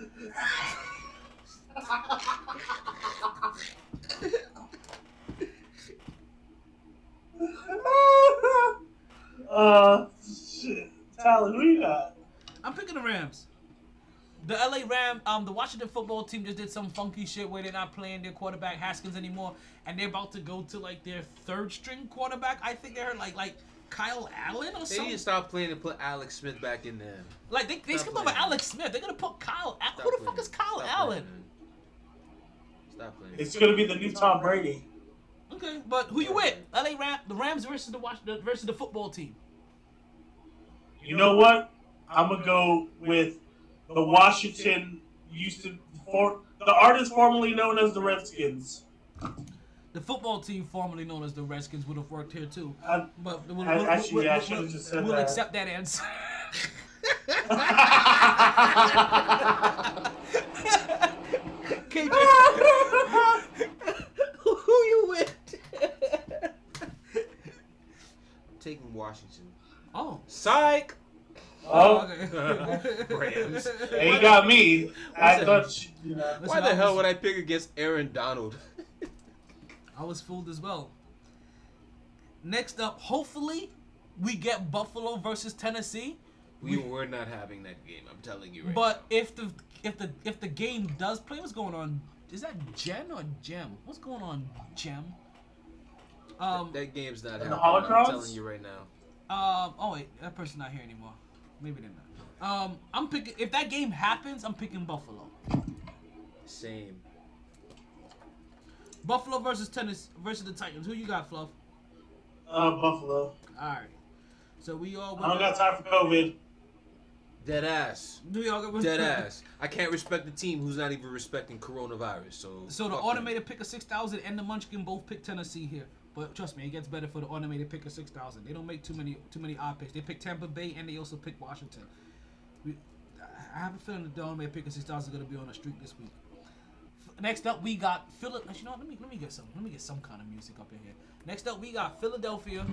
uh, shit. Tyler, who you got? I'm picking the Rams. The LA Ram, um, the Washington football team just did some funky shit where they're not playing their quarterback Haskins anymore, and they're about to go to like their third string quarterback. I think they're like like Kyle Allen or something? They need to stop playing and put Alex Smith back in there. Like they, they Stop skipped over. Alex Smith. They're gonna put Kyle. Al- Stop Who the playing. fuck is Kyle Stop Allen? playing. Stop playing. It's gonna be the new Tom Brady. Okay, but who you with? LA Ram, the Rams versus the Washington versus the football team. You know what? I'm gonna go with the Washington used to for the artist formerly known as the Redskins. The football team, formerly known as the Redskins, would have worked here too. I- But we'll, I- we'll- actually, we'll- I we'll- should've just said we'll that. accept that answer. KJ, who you with? Taking Washington. Oh, Psych. Oh, oh okay. Rams. they got me. I Listen. thought you, you know. Why the hell would I pick against Aaron Donald? I was fooled as well. Next up, hopefully, we get Buffalo versus Tennessee. We were not having that game. I'm telling you right But if the if the if the game does play, what's going on? Is that Jen or Gem? What's going on, Gem? Um, that, that game's not the happening. I'm telling you right now. um. Oh wait, that person's not here anymore. Maybe they're not. Um, I'm picking. If that game happens, I'm picking Buffalo. Same. Buffalo versus Tennessee versus the Titans. Who you got, Fluff? Uh, Buffalo. All right. So we all. I don't got time for COVID. Dead ass. We all got Dead ass. I can't respect the team who's not even respecting coronavirus. So. So the fuck them. automated pick of six thousand and the Munchkin both pick Tennessee here. But trust me, it gets better for the automated pick of six thousand. They don't make too many too many odd picks. They pick Tampa Bay and they also pick Washington. We, I have a feeling the automated pick of six thousand is gonna be on a streak this week. F- Next up, we got Philly. You know, what? let me let me get some let me get some kind of music up in here. Next up, we got Philadelphia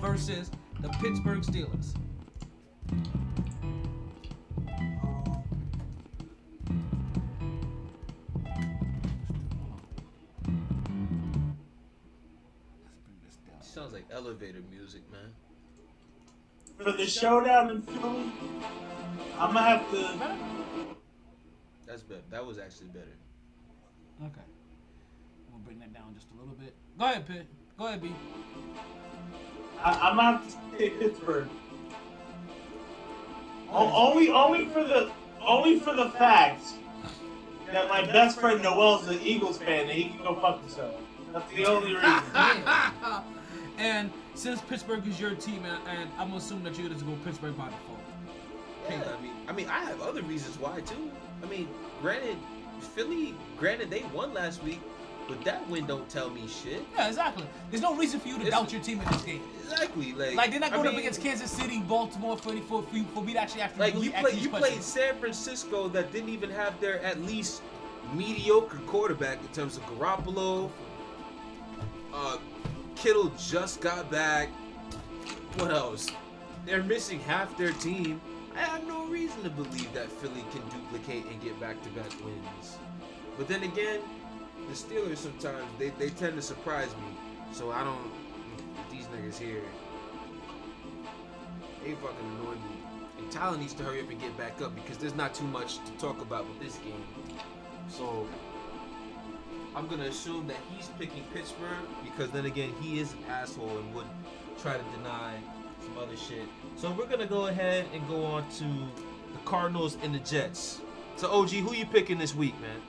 versus the Pittsburgh Steelers. Let's bring this down. Sounds like elevator music, man. For the showdown in Philly, I'm gonna have to. That's better. That was actually better. Okay. We'll bring that down just a little bit. Go ahead, Pitt. Go ahead, B. I, I'm gonna have to take Pittsburgh. O- only, only for the, only for the fact that my best friend Noel's an Eagles fan and he can go fuck himself. That's the only reason. and since Pittsburgh is your team, and, and I'm assuming that you're going to go Pittsburgh by default. Yeah, I mean, I mean, I have other reasons why too. I mean, granted, Philly, granted they won last week, but that win don't tell me shit. Yeah, exactly. There's no reason for you to It's- doubt your team in this game. Exactly, like Like they're not I going up against Kansas City, Baltimore for for for, me to actually actually Like really you play, you played. San Francisco that didn't even have their at least mediocre quarterback in terms of Garoppolo. Uh, Kittle just got back. What else? They're missing half their team. I have no reason to believe that Philly can duplicate and get back-to-back wins. But then again, the Steelers sometimes they, they tend to surprise me. So I don't. These niggas here, they fucking annoy me. And Tyler needs to hurry up and get back up because there's not too much to talk about with this game. So I'm gonna assume that he's picking Pittsburgh because then again he is an asshole and would try to deny other shit. So we're gonna go ahead and go on to the Cardinals and the Jets. So OG, who you picking this week, man?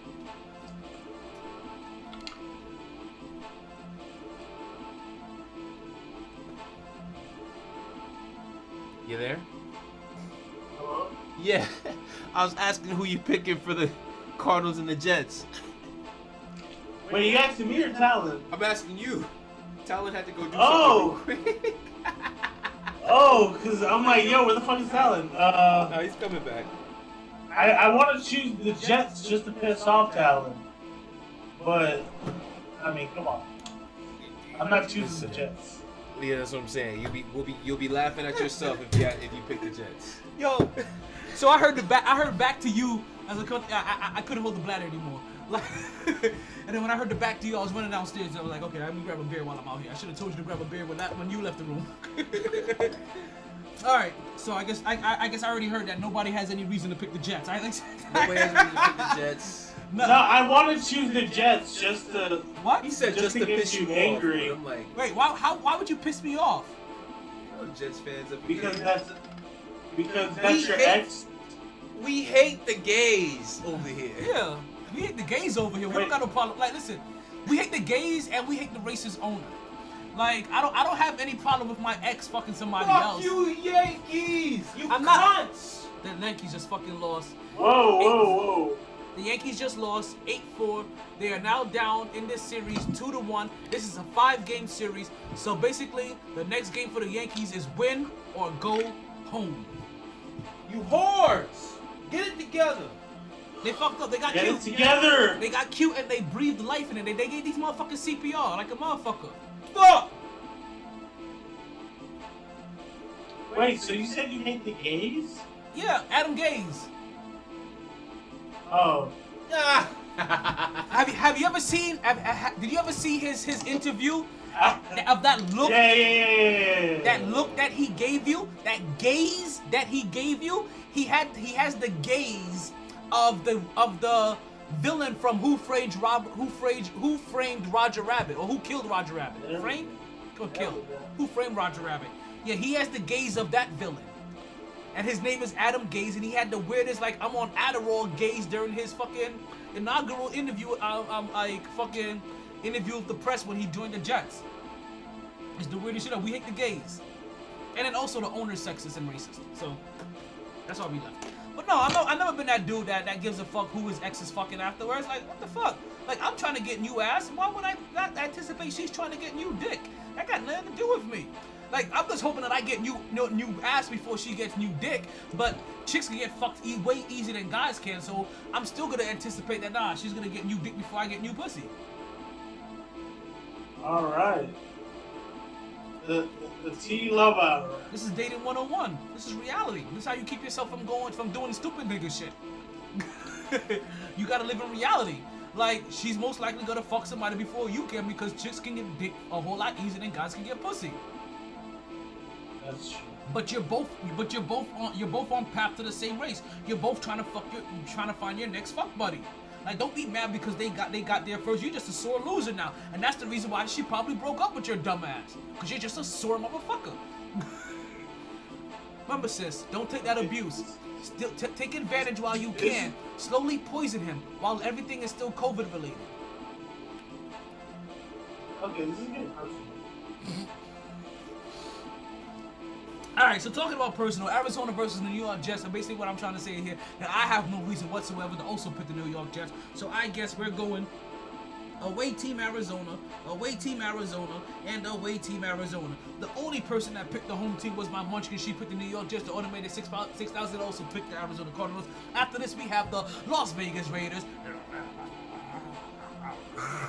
You there? Hello? Yeah. I was asking who you picking for the Cardinals and the Jets. Wait, you asking me or Talon? I'm asking you. Talon had to go do Oh! something quick. Oh, because I'm like, yo, where the fuck is Talon? Uh, no, he's coming back. I, I want to choose the Jets just to piss off Talon. But, I mean, come on. I'm not choosing the Jets. Yeah, that's what I'm saying. You'll be, we'll be, you'll be laughing at yourself if you if you pick the Jets. Yo, so I heard the back. I heard back to you as a co- I, I, I couldn't hold the bladder anymore. Like, and then when I heard the back to you, I was running downstairs. I was like, okay, let me grab a beer while I'm out here. I should have told you to grab a beer when that when you left the room. All right, so I guess I, I, I guess I already heard that nobody has any reason to pick the Jets. I think Nobody has reason to pick the Jets. No, I want to choose the Jets just to. What? He said Just just, to to get piss you you angry. off. I'm like, Wait, why how why would you piss me off? Jets fans up Because here. that's. Because that's We your hate- ex. We hate the gays over here. Yeah, we hate the gays over here. We don't got no problem. Like, listen, we hate the gays and we hate the racist owner. Like, I don't I don't have any problem with my ex fucking somebody Fuck else. you, Yankees! You I'm not- cunts! The Yankees just fucking lost. Whoa, whoa, whoa. The Yankees just lost 8-4. They are now down in this series 2 to 1. This is a 5-game series. So basically, the next game for the Yankees is win or go home. You whores! Get it together. They fucked up. They got Get cute. it together! They got cute and they breathed life in it. They, they gave these motherfuckers CPR like a motherfucker. Fuck! Wait, so you said you hate the gays? Yeah, Adam Gase. Oh. Ah. Have you have you ever seen? Have, ha- did you ever see his his interview of that look? Yeah, yeah, yeah, yeah, yeah. That look that he gave you, that gaze that he gave you, he had he has the gaze of the of the villain from Who Framed Rob Who Framed Who Framed Roger Rabbit or Who Killed Roger Rabbit? Framed or killed? Who Framed Roger Rabbit? Yeah, he has the gaze of that villain. And his name is Adam Gase, and he had the weirdest like I'm on Adderall gaze during his fucking inaugural interview, um, um like fucking interview with the press when he joined the Jets. It's the weirdest shit. We hate the gays, and then also the owner's sexist and racist. So that's why we left. But no, I'm no, I've never been that dude that, that gives a fuck who his ex is fucking afterwards. Like what the fuck? Like I'm trying to get new ass. Why would I not anticipate she's trying to get new dick? That got nothing to do with me. Like I'm just hoping that I get new new, new ass before she gets new dick. But chicks can get fucked e- way easier than guys can. So I'm still gonna anticipate that nah, she's gonna get new dick before I get new pussy. Alright. The, the, the T Love Hour. This is dating 101. This is reality. This is how you keep yourself from going from doing stupid nigga shit. you gotta live in reality. Like she's most likely gonna fuck somebody before you can because chicks can get dick a whole lot easier than guys can get pussy. That's true. But you're both, but you're both on, you're both on path to the same race. You're both trying to fuck your, you're trying to find your next fuck buddy. Like don't be mad because they got they got there first. You're just a sore loser now, and that's the reason why she probably broke up with your dumb ass. Cause you're just a sore motherfucker. Remember, sis, don't take that abuse. Still t- take advantage while you can. Slowly poison him while everything is still COVID related. Okay, this is getting personal. Mm-hmm. All right, so talking about personal, Arizona versus the New York Jets, and basically what I'm trying to say here, that I have no reason whatsoever to also pick the New York Jets. So I guess we're going away team Arizona, away team Arizona, and away team Arizona. The only person that picked the home team was my munchkin. She picked the New York Jets. The automated 6,000 also picked the Arizona Cardinals. After this, we have the Las Vegas Raiders.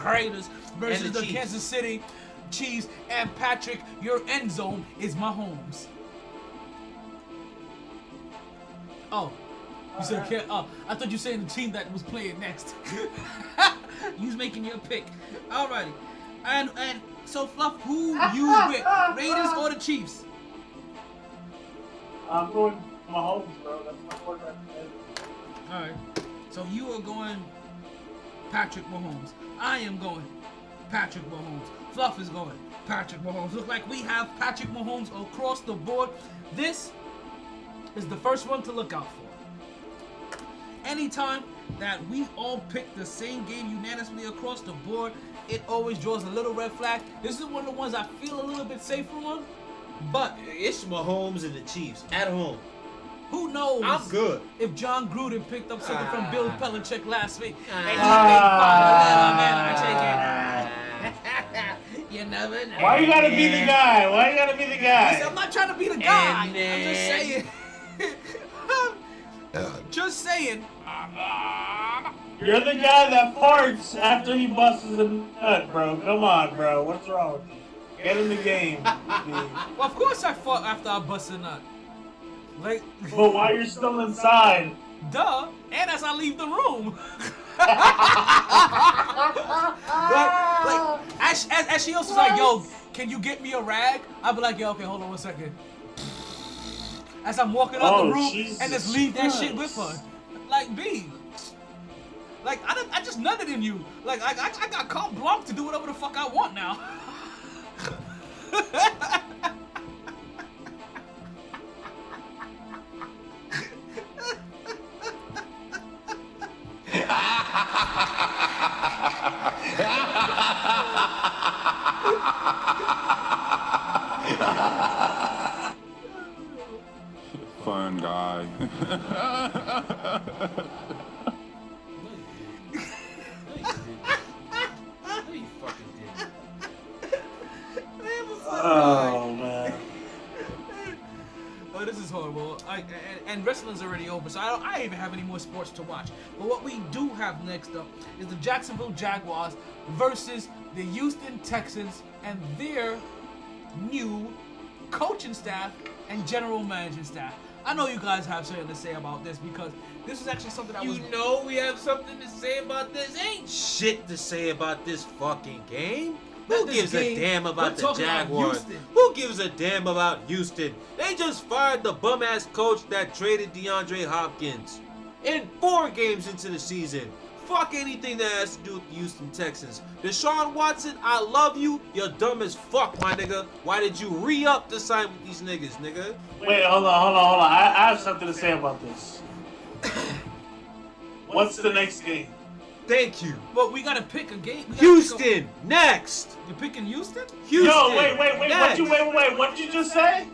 Raiders versus the the, Kansas City Chiefs. And Patrick, your end zone is Mahomes. Oh, you said Ca- oh, I thought you were saying the team that was playing next. you was making your pick. Alrighty. And and so Fluff, who you with? Raiders or the Chiefs? I'm going Mahomes, bro. That's my quarterback. All right. So you are going Patrick Mahomes. I am going Patrick Mahomes. Fluff is going Patrick Mahomes. Look like we have Patrick Mahomes across the board. This is the first one to look out for. Anytime that we all pick the same game unanimously across the board, it always draws a little red flag. This is one of the ones I feel a little bit safer on. But It's Mahomes and the Chiefs at home. who knows? I'm good. If Jon Gruden picked up something from Bill Belichick last week and he Ah. made fun of that, man, I take it. you never know. Why you gotta be the guy? Why you gotta be the Listen, guy? I'm not trying to be the guy. And I'm just saying. just saying. You're the guy that farts after he busts a nut, bro. Come on, bro. What's wrong? Get in the game. Well, of course I fought after I busted a nut. Like, But while you're still inside, duh. And as I leave the room. like, like as, as, as she also was like, yo, can you get me a rag? I'd be like, yo, okay, hold on one second. As I'm walking out Oh, the room and just leave that shit with her. Like, B. Like, I, I just nutted in you. Like, I, I, I got carte blanche to do whatever the fuck I want now. oh man. Oh, this is horrible. And, wrestling's already over, so I don't. I even have any more sports to watch. But what we do have next up is the Jacksonville Jaguars versus the Houston Texans and their new coaching staff and general managing staff. I know you guys have something to say about this because this is actually something I was. You know we have something to say about this. Ain't shit to say about this fucking game. Who gives game. a damn about the talking about Jaguars? Who gives a damn about Houston? They just fired the bum ass coach that traded DeAndre Hopkins. In four games into the season. Fuck anything that has to do with the Houston Texans. Deshaun Watson, I love you. You're dumb as fuck, my nigga. Why did you re-up to sign with these niggas, nigga? Wait, hold on, hold on, hold on. I, I have something to say about this. What's the next game? Thank you. But we gotta pick a game. we gotta Houston, next. You're picking Houston? Houston. Yo, wait, wait, wait. next. What you wait, wait, wait? What you just say?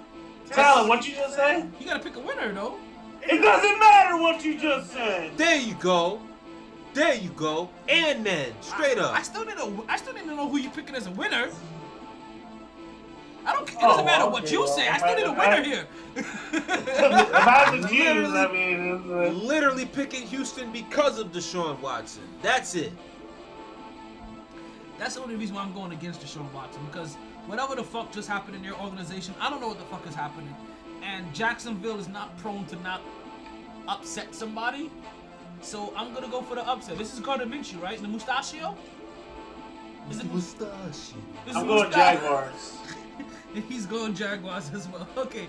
Tyler, what you just say? You gotta pick a winner though. It doesn't matter what you just said. There you go. There you go. And then, straight up. I still need to. I still need to know who you're picking as a winner. I don't. Care. It doesn't Oh, matter what okay, you well, say. I still need a winner I- here. if I had to choose, I mean, it's, uh, Literally picking Houston because of Deshaun Watson. That's it. That's the only reason why I'm going against Deshaun Watson because whatever the fuck just happened in your organization, I don't know what the fuck is happening. And Jacksonville is not prone to not upset somebody. So I'm gonna go for the upset. This is Gardner Minshew, right? The Mustachio? Is it Mustache. Is I'm going Jaguars. He's going Jaguars as well. Okay.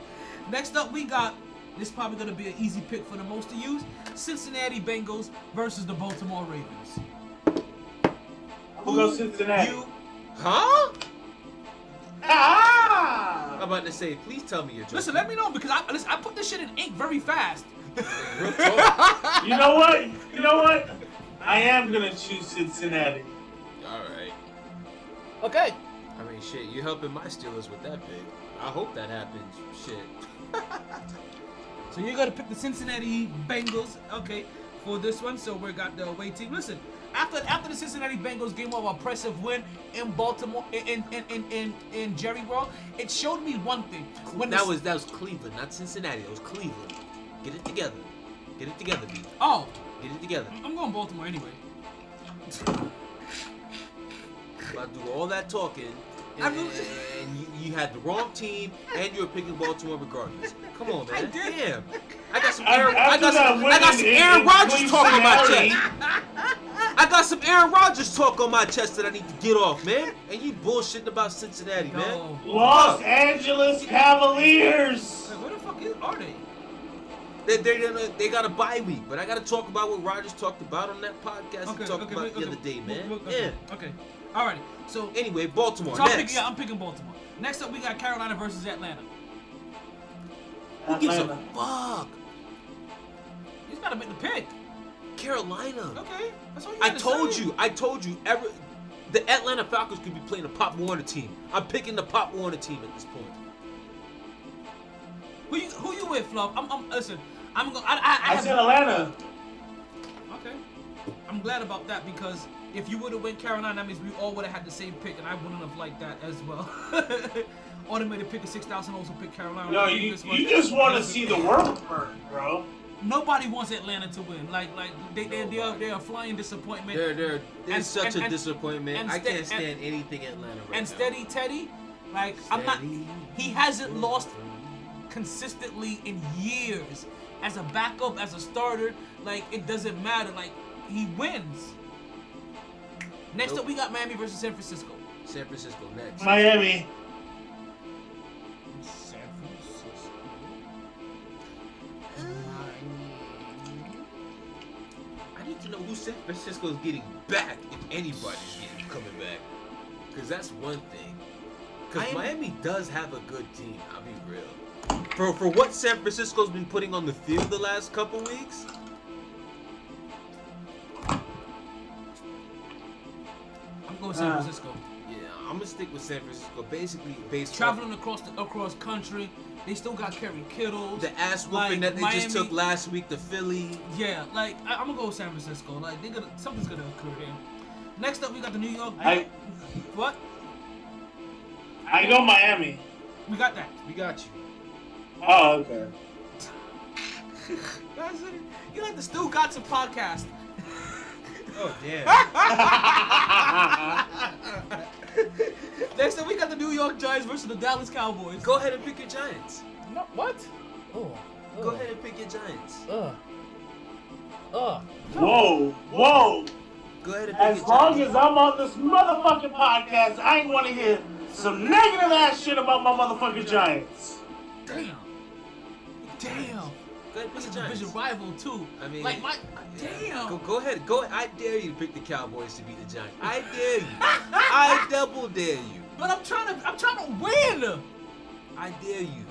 Next up, we got this is probably gonna be an easy pick for the most of you. Cincinnati Bengals versus the Baltimore Ravens. Who goes Cincinnati? You Huh? Ah! I'm about to say, please tell me you're joking. listen. Let me know because I listen, I put this shit in ink very fast. Real talk. You know what? You know what? I am gonna choose Cincinnati. All right. Okay. I mean, shit, you helping my Steelers with that pick. I hope that happens. Shit. So you're gonna pick the Cincinnati Bengals, okay, for this one. So we got the away team. Listen, after after the Cincinnati Bengals game of impressive win in Baltimore in in in in, in Jerry World, it showed me one thing. When that the- was that was Cleveland, not Cincinnati. It was Cleveland. Get it together. Get it together, B. oh, Get it together. I'm going Baltimore anyway. About to do all that talking, I and, really- and you, you had the wrong team, and you were picking Baltimore regardless. Come on, man. I did. Damn. I got some Aaron, I got that some, I got some Aaron in Rodgers talking in my Cincinnati, chest. I I got some Aaron Rodgers talk on my chest that I need to get off, man. And you bullshitting about Cincinnati, man. Los Angeles Cavaliers. Wait, where the fuck is, are they? They, they, they, they got a bye week, but I got to talk about what Rodgers talked about on that podcast he talked about wait, the okay, other day, man. okay, Okay. Yeah. okay. Alrighty. So, Anyway, Baltimore so I'm next. picking, yeah, I'm picking Baltimore. Next up, we got Carolina versus Atlanta. Who gives a fuck? You just gotta make the pick. Carolina. Okay. That's all you I gotta told say. you. I told you. Every, the Atlanta Falcons could be playing a Pop Warner team. I'm picking the Pop Warner team at this point. Who you who you with, Fluff? I'm, I'm listen. I'm going. I, I, I, I have- said Atlanta. Okay. I'm glad about that because if you would have went Carolina, that means we all would have had the same pick, and I wouldn't have liked that as well. Automated pick of six thousand also pick Carolina. No, you, you just want to see the world burn, bro. Nobody wants Atlanta to win. Like like they they they are they are flying disappointment. They're they're, they're And- such and- a and- disappointment. and I can't and- stand anything Atlanta right and now. steady Teddy, like I'm not. He hasn't lost consistently in years as a backup, as a starter. Like it doesn't matter. Like he wins. Next Nope. up, we got Miami versus San Francisco. San Francisco next. Miami. San Francisco. I need to know who San Francisco is getting back, if anybody's getting coming back. Because that's one thing. Because Miami does have a good team. I'll be real. For for what San Francisco's been putting on the field the last couple weeks, I'm going San Uh, Francisco. yeah, I'm gonna stick with San Francisco. Basically, based Traveling across the across country, they still got Kerry Kittle. the ass whooping like, that they Miami, just took last week to Philly. Yeah, like I, I'm gonna go with San Francisco. Like they gonna something's gonna occur here. Next up, we got the New York. I what? I go Miami. We got that. We got you. Oh, okay. Guys, you like the Stu Gotcha podcast. Oh damn. they said we got the New York Giants versus the Dallas Cowboys. Go ahead and pick your Giants. No, what? Oh. Go ahead and pick your Giants. Uh. Uh. Whoa, whoa. Go ahead and pick As your long Giants. as I'm on this motherfucking podcast, I ain't want to hear some negative ass shit about my motherfucking Giants. Damn. Damn. Go ahead and That's a your division rival too. I mean, like my damn. Go, go ahead. Go. I dare you to pick the Cowboys to beat the Giants. I dare you. I double dare you. But I'm trying to. I'm trying to win. I dare you.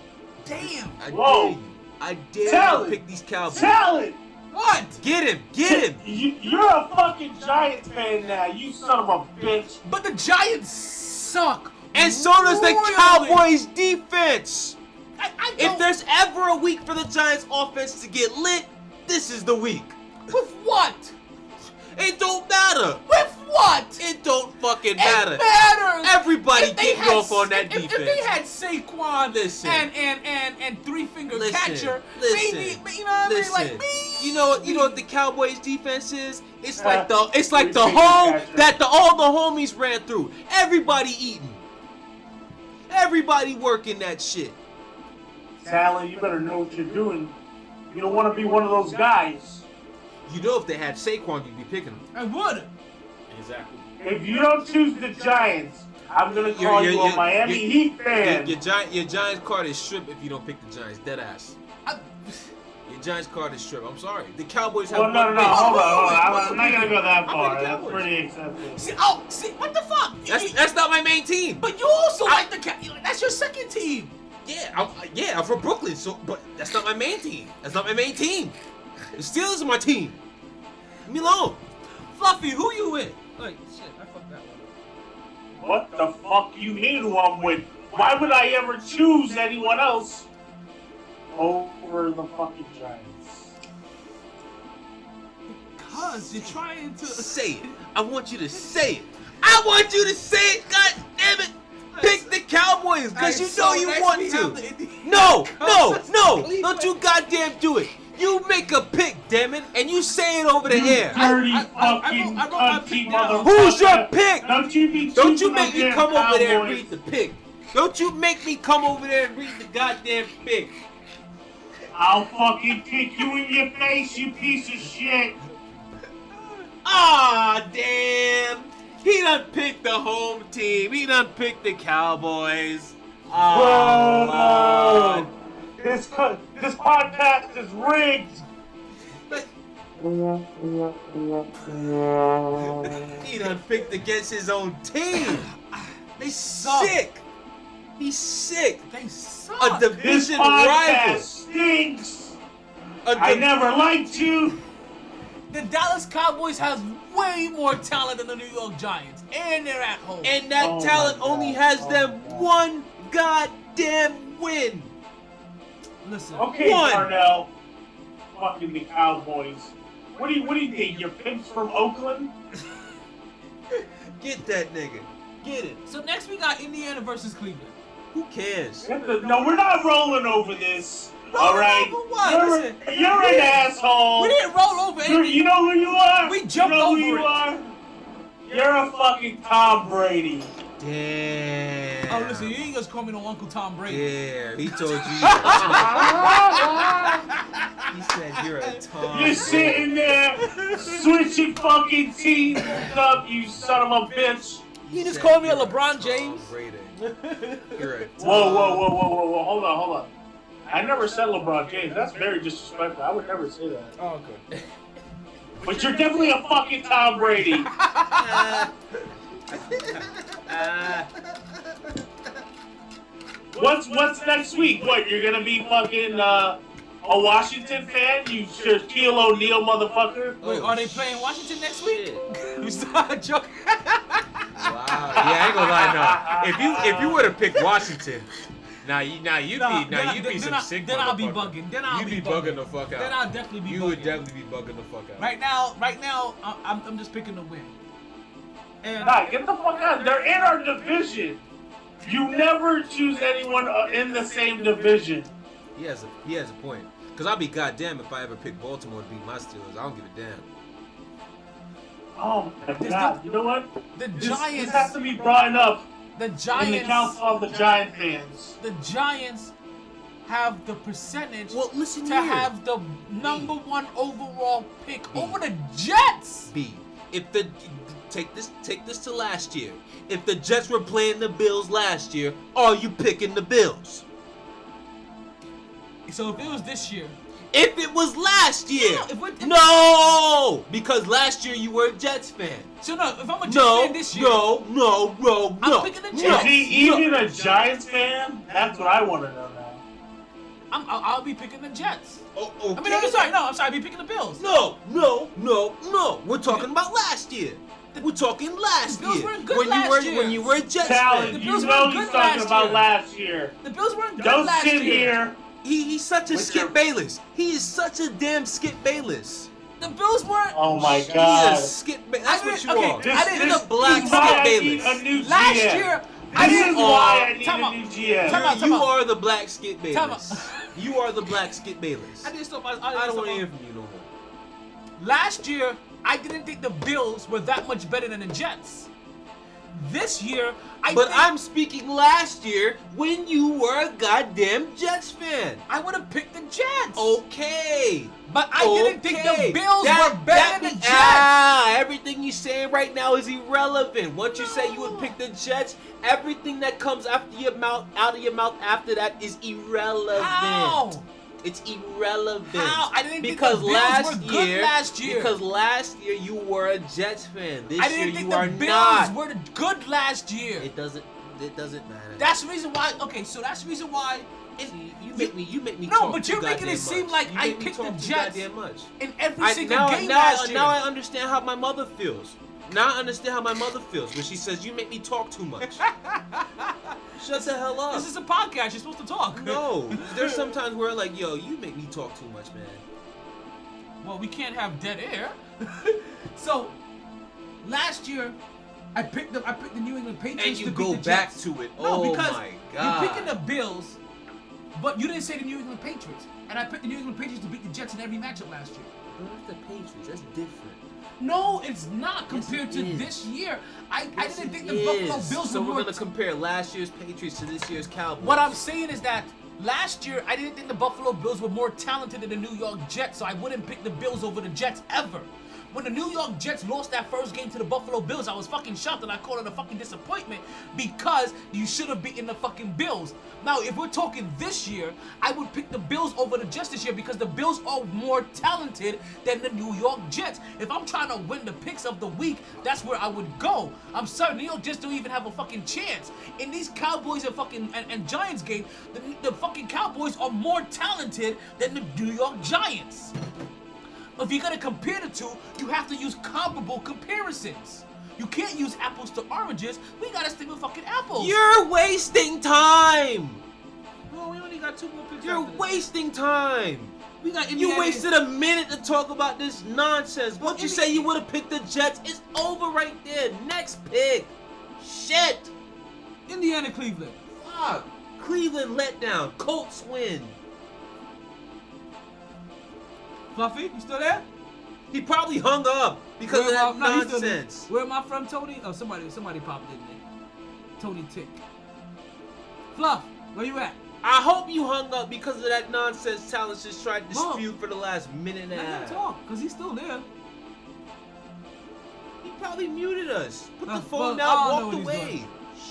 Damn. I Whoa. dare you. I dare Tell you it. to pick these Cowboys. Talent. What? Get him. Get him. You, you're a fucking Giants fan now, you son of a bitch. But the Giants suck. And so does the royally. Cowboys defense. I, I If there's ever a week for the Giants offense to get lit, this is the week. with what? It don't matter. With what? It don't fucking matter. It matter. matters. Everybody If they getting had off on that if, defense. If they had Saquon Listen. and and and and three finger Listen, catcher, listen, maybe you know what Listen, I mean? Like me. you know what? You know what the Cowboys defense is? It's like Uh, the it's like the home catcher. that the all the homies ran through. Everybody eating. Everybody working that shit. Talent, you better know what you're doing. You don't want to be one of those guys. You know if they had Saquon, you'd be picking them. I would. Exactly. If you don't choose the Giants, I'm gonna You're- call you're- you you're- a Miami you're- Heat Your, fan. your giant your Giants card is strip if you don't pick the Giants. Dead ass. I, Your Giants card is strip. I'm sorry. The Cowboys have well, no, no, no, win. hold on, hold on. I'm, I'm not gonna go that far. That's pretty excessive. see, oh, see, what the fuck? That's that's not my main team. but you also like the Ca- that's your second team. Yeah, I'm, uh, yeah, I'm from Brooklyn, so but that's not my main team. That's not my main team. The Steelers are my team. Leave me alone. Fluffy, who you with? Like shit, I fucked that one. What the fuck you mean who I'm with? Why would I ever choose anyone else over the fucking Giants? Cause you're trying to. Say it. I want you to say it. I want you to say it. God damn it. Pick the Cowboys because you know you want to. No, no, no. Don't you goddamn do it. You make a pick, damn it, and you say it over the air. dirty fucking cunty motherfucker. Who's your pick? Don't you be Don't you make me come damn over there and read the pick. Don't you make me come over there and read the goddamn pick. I'll fucking kick you in your face, you piece of shit. Ah, damn. He done picked the home team. He done picked the Cowboys. Oh, Whoa! This co- this podcast is rigged. He done picked against his own team. They suck. Sick. He's sick. They suck. A This division podcast rival. stinks. A I div- never liked you. The Dallas Cowboys has way more talent than the New York Giants, and they're at home. And that Oh talent only has Oh them my God. one goddamn win. listen, Okay, One. Darnell. Fucking the Cowboys. What do you What do you think? Your pimps from Oakland? Get that nigga. Get it. so next we got Indiana versus Cleveland. Who cares? The- No, we're not rolling over this. All Rolling right. over what? You're, Listen, you're we an asshole. We didn't roll over You're- anything. you know who you are? We jumped you know over who you it. are? You're a fucking Tom Brady. Damn. Oh, listen, you ain't just call me no Uncle Tom Brady. Yeah, he told you. he said you're a Tom. You're sitting there switching fucking teams up, you son of a bitch. You just called me a you're LeBron Tom James. Brady. You're a Tom. Whoa, whoa, whoa, whoa, whoa, whoa! Hold on, hold on. I never said LeBron James. That's very disrespectful. I would never say that. Oh, okay. But you're definitely a fucking Tom Brady. What's what's next week? What you're gonna be fucking uh, a Washington fan? You Shaquille O'Neal motherfucker. Wait, are they playing Washington next week? shit. we started joking. Wow. Yeah, I ain't gonna lie. No, if you if you would have picked Washington, now you now you'd Nah, be now then you'd then- be then some I- sick then I'll be motherfucker. bugging. Then I'll You'd be be bugging. bugging the fuck out. Then I'll definitely be you bugging. would definitely be bugging the fuck out. Right now, right now, I- I'm, I'm just picking the win. And Nah, get the fuck out. They're in our division. You never choose anyone uh, in the same division. He has a he has a point. Cause I'll be goddamn if I ever pick Baltimore to beat my Steelers. I don't give a damn. Oh my This- god! You know what? the This, Giants, this has to be brought up the in the Giants, council of the Giant fans. the Giants have the percentage Well, listen to here. have the number one overall pick over the Jets. B. If the take this take this to last year. If the Jets were playing the Bills last year, are you picking the Bills? So if it was this year, If it was last year, Yeah, if we- if- no, because last year you were a Jets fan. so no, if I'm a Jets No, fan this year, no, no, no, no. I'm picking the Is Jets. No. he even a Giants fan? That's what I want to know now. I'm, I'll, I'll be picking the Jets. Oh, I mean, I'm sorry, no, I'm sorry, I'll be picking the Bills. No, no, no, no. We're talking about last year. We're talking last The Bills year. weren't good when last you were year. when you were a Jets Talent, fan. The you Bills know weren't he's good talking last about year. last year. The Bills weren't good Don't last sit here. He, he's such a With Skip your- Bayless. He is such a damn Skip Bayless. The Bills weren't. Oh my He god. is Skip. Ba- That's I what you okay, are. This, I didn't- this, the black this is why Skip I need Bayless. a new Last GM. year, I This didn't. is why I need Time a new GM. Time out. you are the black Skip Bayless. You are the black Skip Bayless. I didn't stop. I, I, I didn't don't want to hear from you no more. Last year, I didn't think the Bills were that much better than the Jets. This year, I But think I'm speaking last year when you were a goddamn Jets fan. I would have picked the Jets. Okay. but I didn't think Okay. the Bills That- were better that- than the Jets. Ah, everything you're saying right now is irrelevant. Once you say you would pick the Jets, everything that comes after your mouth, out of your mouth after that is irrelevant. How? It's irrelevant. How? I didn't think because the Bills last were good year, last year. because last year you were a Jets fan. This I year didn't you think are the Bills not. were the good last year. It doesn't. It doesn't matter. That's the reason why. Okay, so that's the reason why. See, you make me. You make me. No, but you're making it seem much. like You I picked the Jets. much. in every I, single now, game now, last year. now I understand how my mother feels. Now I understand how my mother feels when she says you make me talk too much. Shut the hell up. this is a podcast. You're supposed to talk. no, there's sometimes where like, yo, you make me talk too much, man. Well, we can't have dead air. so last year, I picked the I picked the New England Patriots And you to beat go the back Jets. to it. No, oh because my god. you're picking the Bills, but you didn't say the New England Patriots. And I picked the New England Patriots to beat the Jets in every matchup last year. That's the Patriots. That's different. No, it's not Yes, compared it to is. this year. I, I didn't think the Buffalo. Bills So were So we're gonna compare last year's Patriots to this year's Cowboys. what I'm saying is that last year I didn't think the Buffalo Bills were more talented than the New York Jets, so I wouldn't pick the Bills over the Jets ever. When the New York Jets lost that first game to the Buffalo Bills, I was fucking shocked and I called it a fucking disappointment because you should have beaten the fucking Bills. Now, if we're talking this year, I would pick the Bills over the Jets this year because the Bills are more talented than the New York Jets. If I'm trying to win the picks of the week, that's where I would go. I'm sorry, New York Jets don't even have a fucking chance. In these Cowboys and fucking and, and Giants game, the, the fucking Cowboys are more talented than the New York Giants. If you're gonna compare the two, you have to use comparable comparisons. You can't use apples to oranges. We gotta stick with fucking apples. You're wasting time. Well, we only got two more picks. You're wasting time. We got You wasted a minute to talk about this nonsense. Once you say you would have picked the Jets, it's over right there. Next pick. Shit. Indiana, Cleveland. Fuck. Cleveland let down. Colts win. Fluffy, you still there? He probably hung up because Where of that my- no, he's still there. nonsense. Where my friend Tony? Oh, somebody, somebody popped in there. Tony Tick. Fluff, where you at? I hope you hung up because of that nonsense Talents just tried to dispute for the last minute and a half. talk, cause he's still there. He probably muted us. Put Uh, the phone well, down, walked away.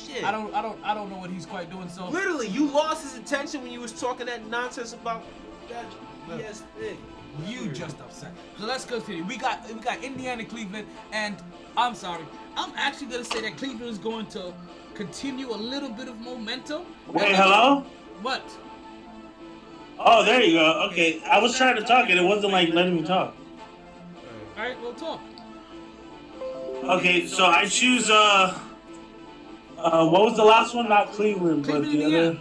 Shit. I don't, I don't, I don't know what he's quite doing. So Literally, you lost his attention when you was talking that nonsense about that BS pick. You just upset. So let's continue. We got we got Indiana, Cleveland, and I'm sorry. I'm actually gonna say that Cleveland is going to continue a little bit of momentum. Wait, hello? What? Oh, there you go. Okay, I was trying to talk and it wasn't like letting me talk. All right, we'll talk. Okay, so I choose uh, uh, what was the last one? Not Cleveland, but Cleveland, the Indiana. other.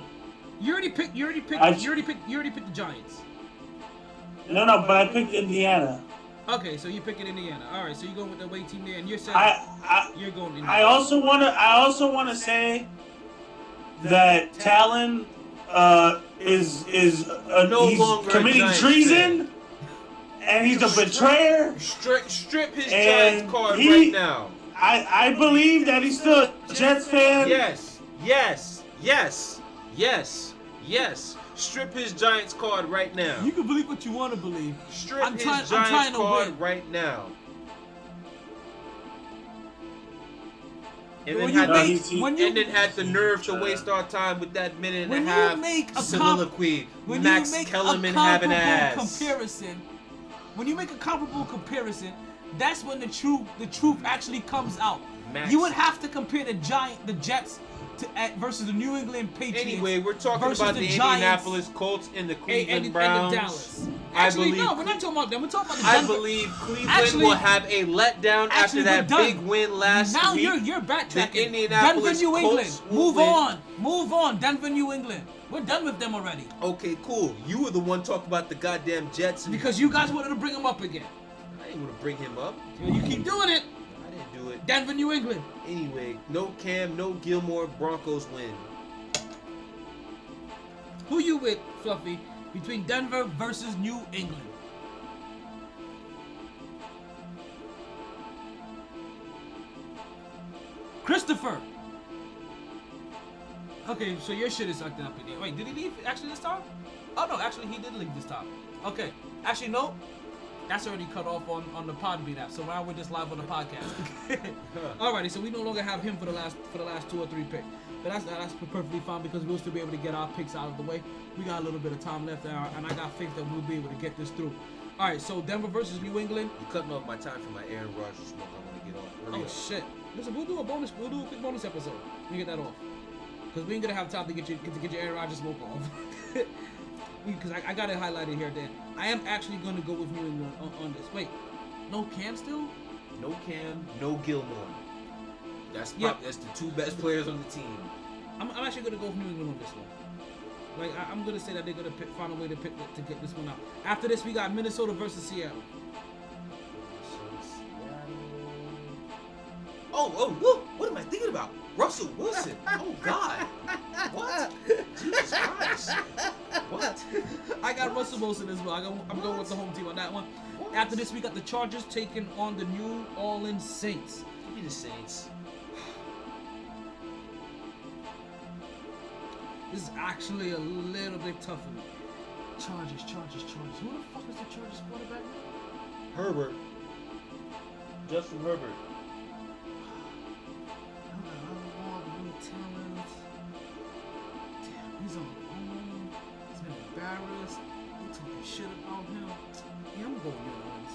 You already picked. You already picked. I- you already picked. You already picked the Giants. No, no, but I picked Indiana. Okay, so you picking Indiana. All right, so you're going with the away team there, and you're saying I, I, you're going. Indiana. I also wanna, I also wanna say that Talon uh, is is uh, No he's longer a committing treason, and he's a betrayer. Strip, strip his Giants card he- right now. I, I believe that he's still a Jets fan. Yes, yes, yes, yes, yes. Strip his Giants card right now. You can believe what you want to believe. Strip I'm his trying- I'm Giants trying to card win. right now. And When then, had make- the, when you- and then had the nerve to waste our time with that minute and a half make a comp- soliloquy. When Max you make Kellerman a having comparable ass. comparison, when you make a comparable comparison, that's when the truth the truth actually comes out. Max. You would have to compare the giant the Jets to at, versus the New England Patriots. Anyway, we're talking about the, Giants Indianapolis Colts and the Cleveland and, and Browns. the Dallas. I Actually, believe no, we're not talking about them. We're talking about the I believe Cleveland Actually- will have a letdown Actually, after that big win last now week. you're you're backtracking. The Indianapolis Denver, New England. Colts will Move win. on. Move on. Denver, New England. We're done with them already. Okay, cool. You were the one talking about the goddamn Jets. And Because you guys wanted to bring them up again. I didn't want to bring him up. You keep doing it. I didn't do it. Denver, New England. Anyway, no Cam, no Gilmore. Broncos win. Who you with, Fluffy, between Denver versus New England? Christopher. Okay, so your shit is acting up again. Wait, did he leave actually this time? Oh no, actually he did leave this time. Okay, actually no, that's already cut off on on the Podbean app. So now we're just live on the podcast. Alrighty, so we no longer have him for the last for the last two or three picks. But that's that's perfectly fine because we'll still be able to get our picks out of the way. We got a little bit of time left, and I, and I got faith that we'll be able to get this through. All right, so Denver versus New England. You're cutting off my time for my Aaron Rodgers smoke. I want to get off. Hurry Oh up. shit! Listen, we'll do a bonus. We'll do a quick bonus episode. We get that off because we ain't gonna have time to get you to get your Aaron Rodgers smoke off. Because I, I got it highlighted here. Then I am actually gonna go with New England on, on this. Wait, no Cam still? No Cam, no Gilmore. That's Yeah. prob- that's the two best players on the team. I'm, I'm actually gonna go with New England on this one. Like I, I'm gonna say that they're gonna pick, find a way to pick to get this one out. After this, we got Minnesota versus Seattle. Oh, oh, whoa, what am I thinking about? Russell Wilson. Oh God. What? Jesus Christ. What? I got Russell Wilson as well. I go, I'm going with the home team on that one. After this, we got the Chargers taking on the New Orleans Saints. Give me the Saints. This is actually a little bit tougher. Chargers, Chargers, Chargers. Who the fuck is the Chargers quarterback? Herbert. Justin Herbert. He's on own. He's been embarrassed. They talking shit about him. Yeah, I'm going New Orleans.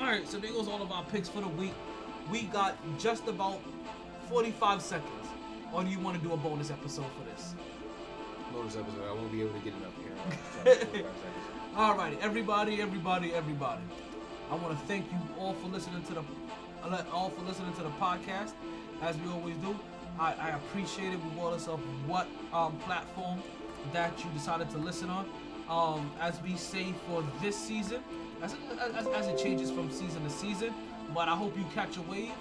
All right, so there goes all of our picks for the week. We got just about 45 seconds. Or do you want to do a bonus episode for this? Bonus episode. I won't be able to get it up here. Alrighty, everybody, everybody, everybody. I want to thank you all for listening to the uh, all for listening to the podcast. As we always do, I, I appreciate it regardless of what um, platform that you decided to listen on. Um, as we say for this season, as, as, as it changes from season to season, but I hope you catch a wave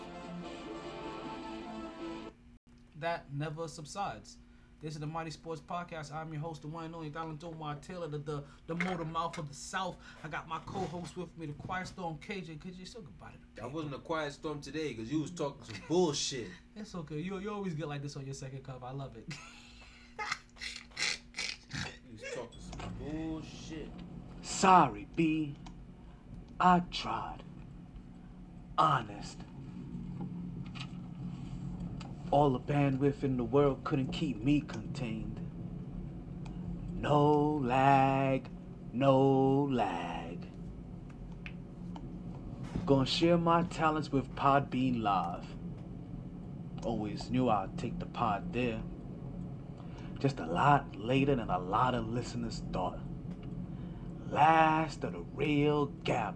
that never subsides. This is the MyT Sports Podcast. I'm your host, the one and only Donald Omar Taylor, the, the the motor mouth of the South. I got my co-host with me, the Quiet Storm KJ. KJ, still goodbye to the I wasn't a quiet storm today because you was talking some bullshit. It's okay. You you always get like this on your second cup. I love it. You was talking some bullshit. Sorry, B. I tried. Honest. All the bandwidth in the world couldn't keep me contained. No lag, no lag. Gonna share my talents with Podbean Live. Always knew I'd take the pod there. Just a lot later than a lot of listeners thought. Last of the real gab.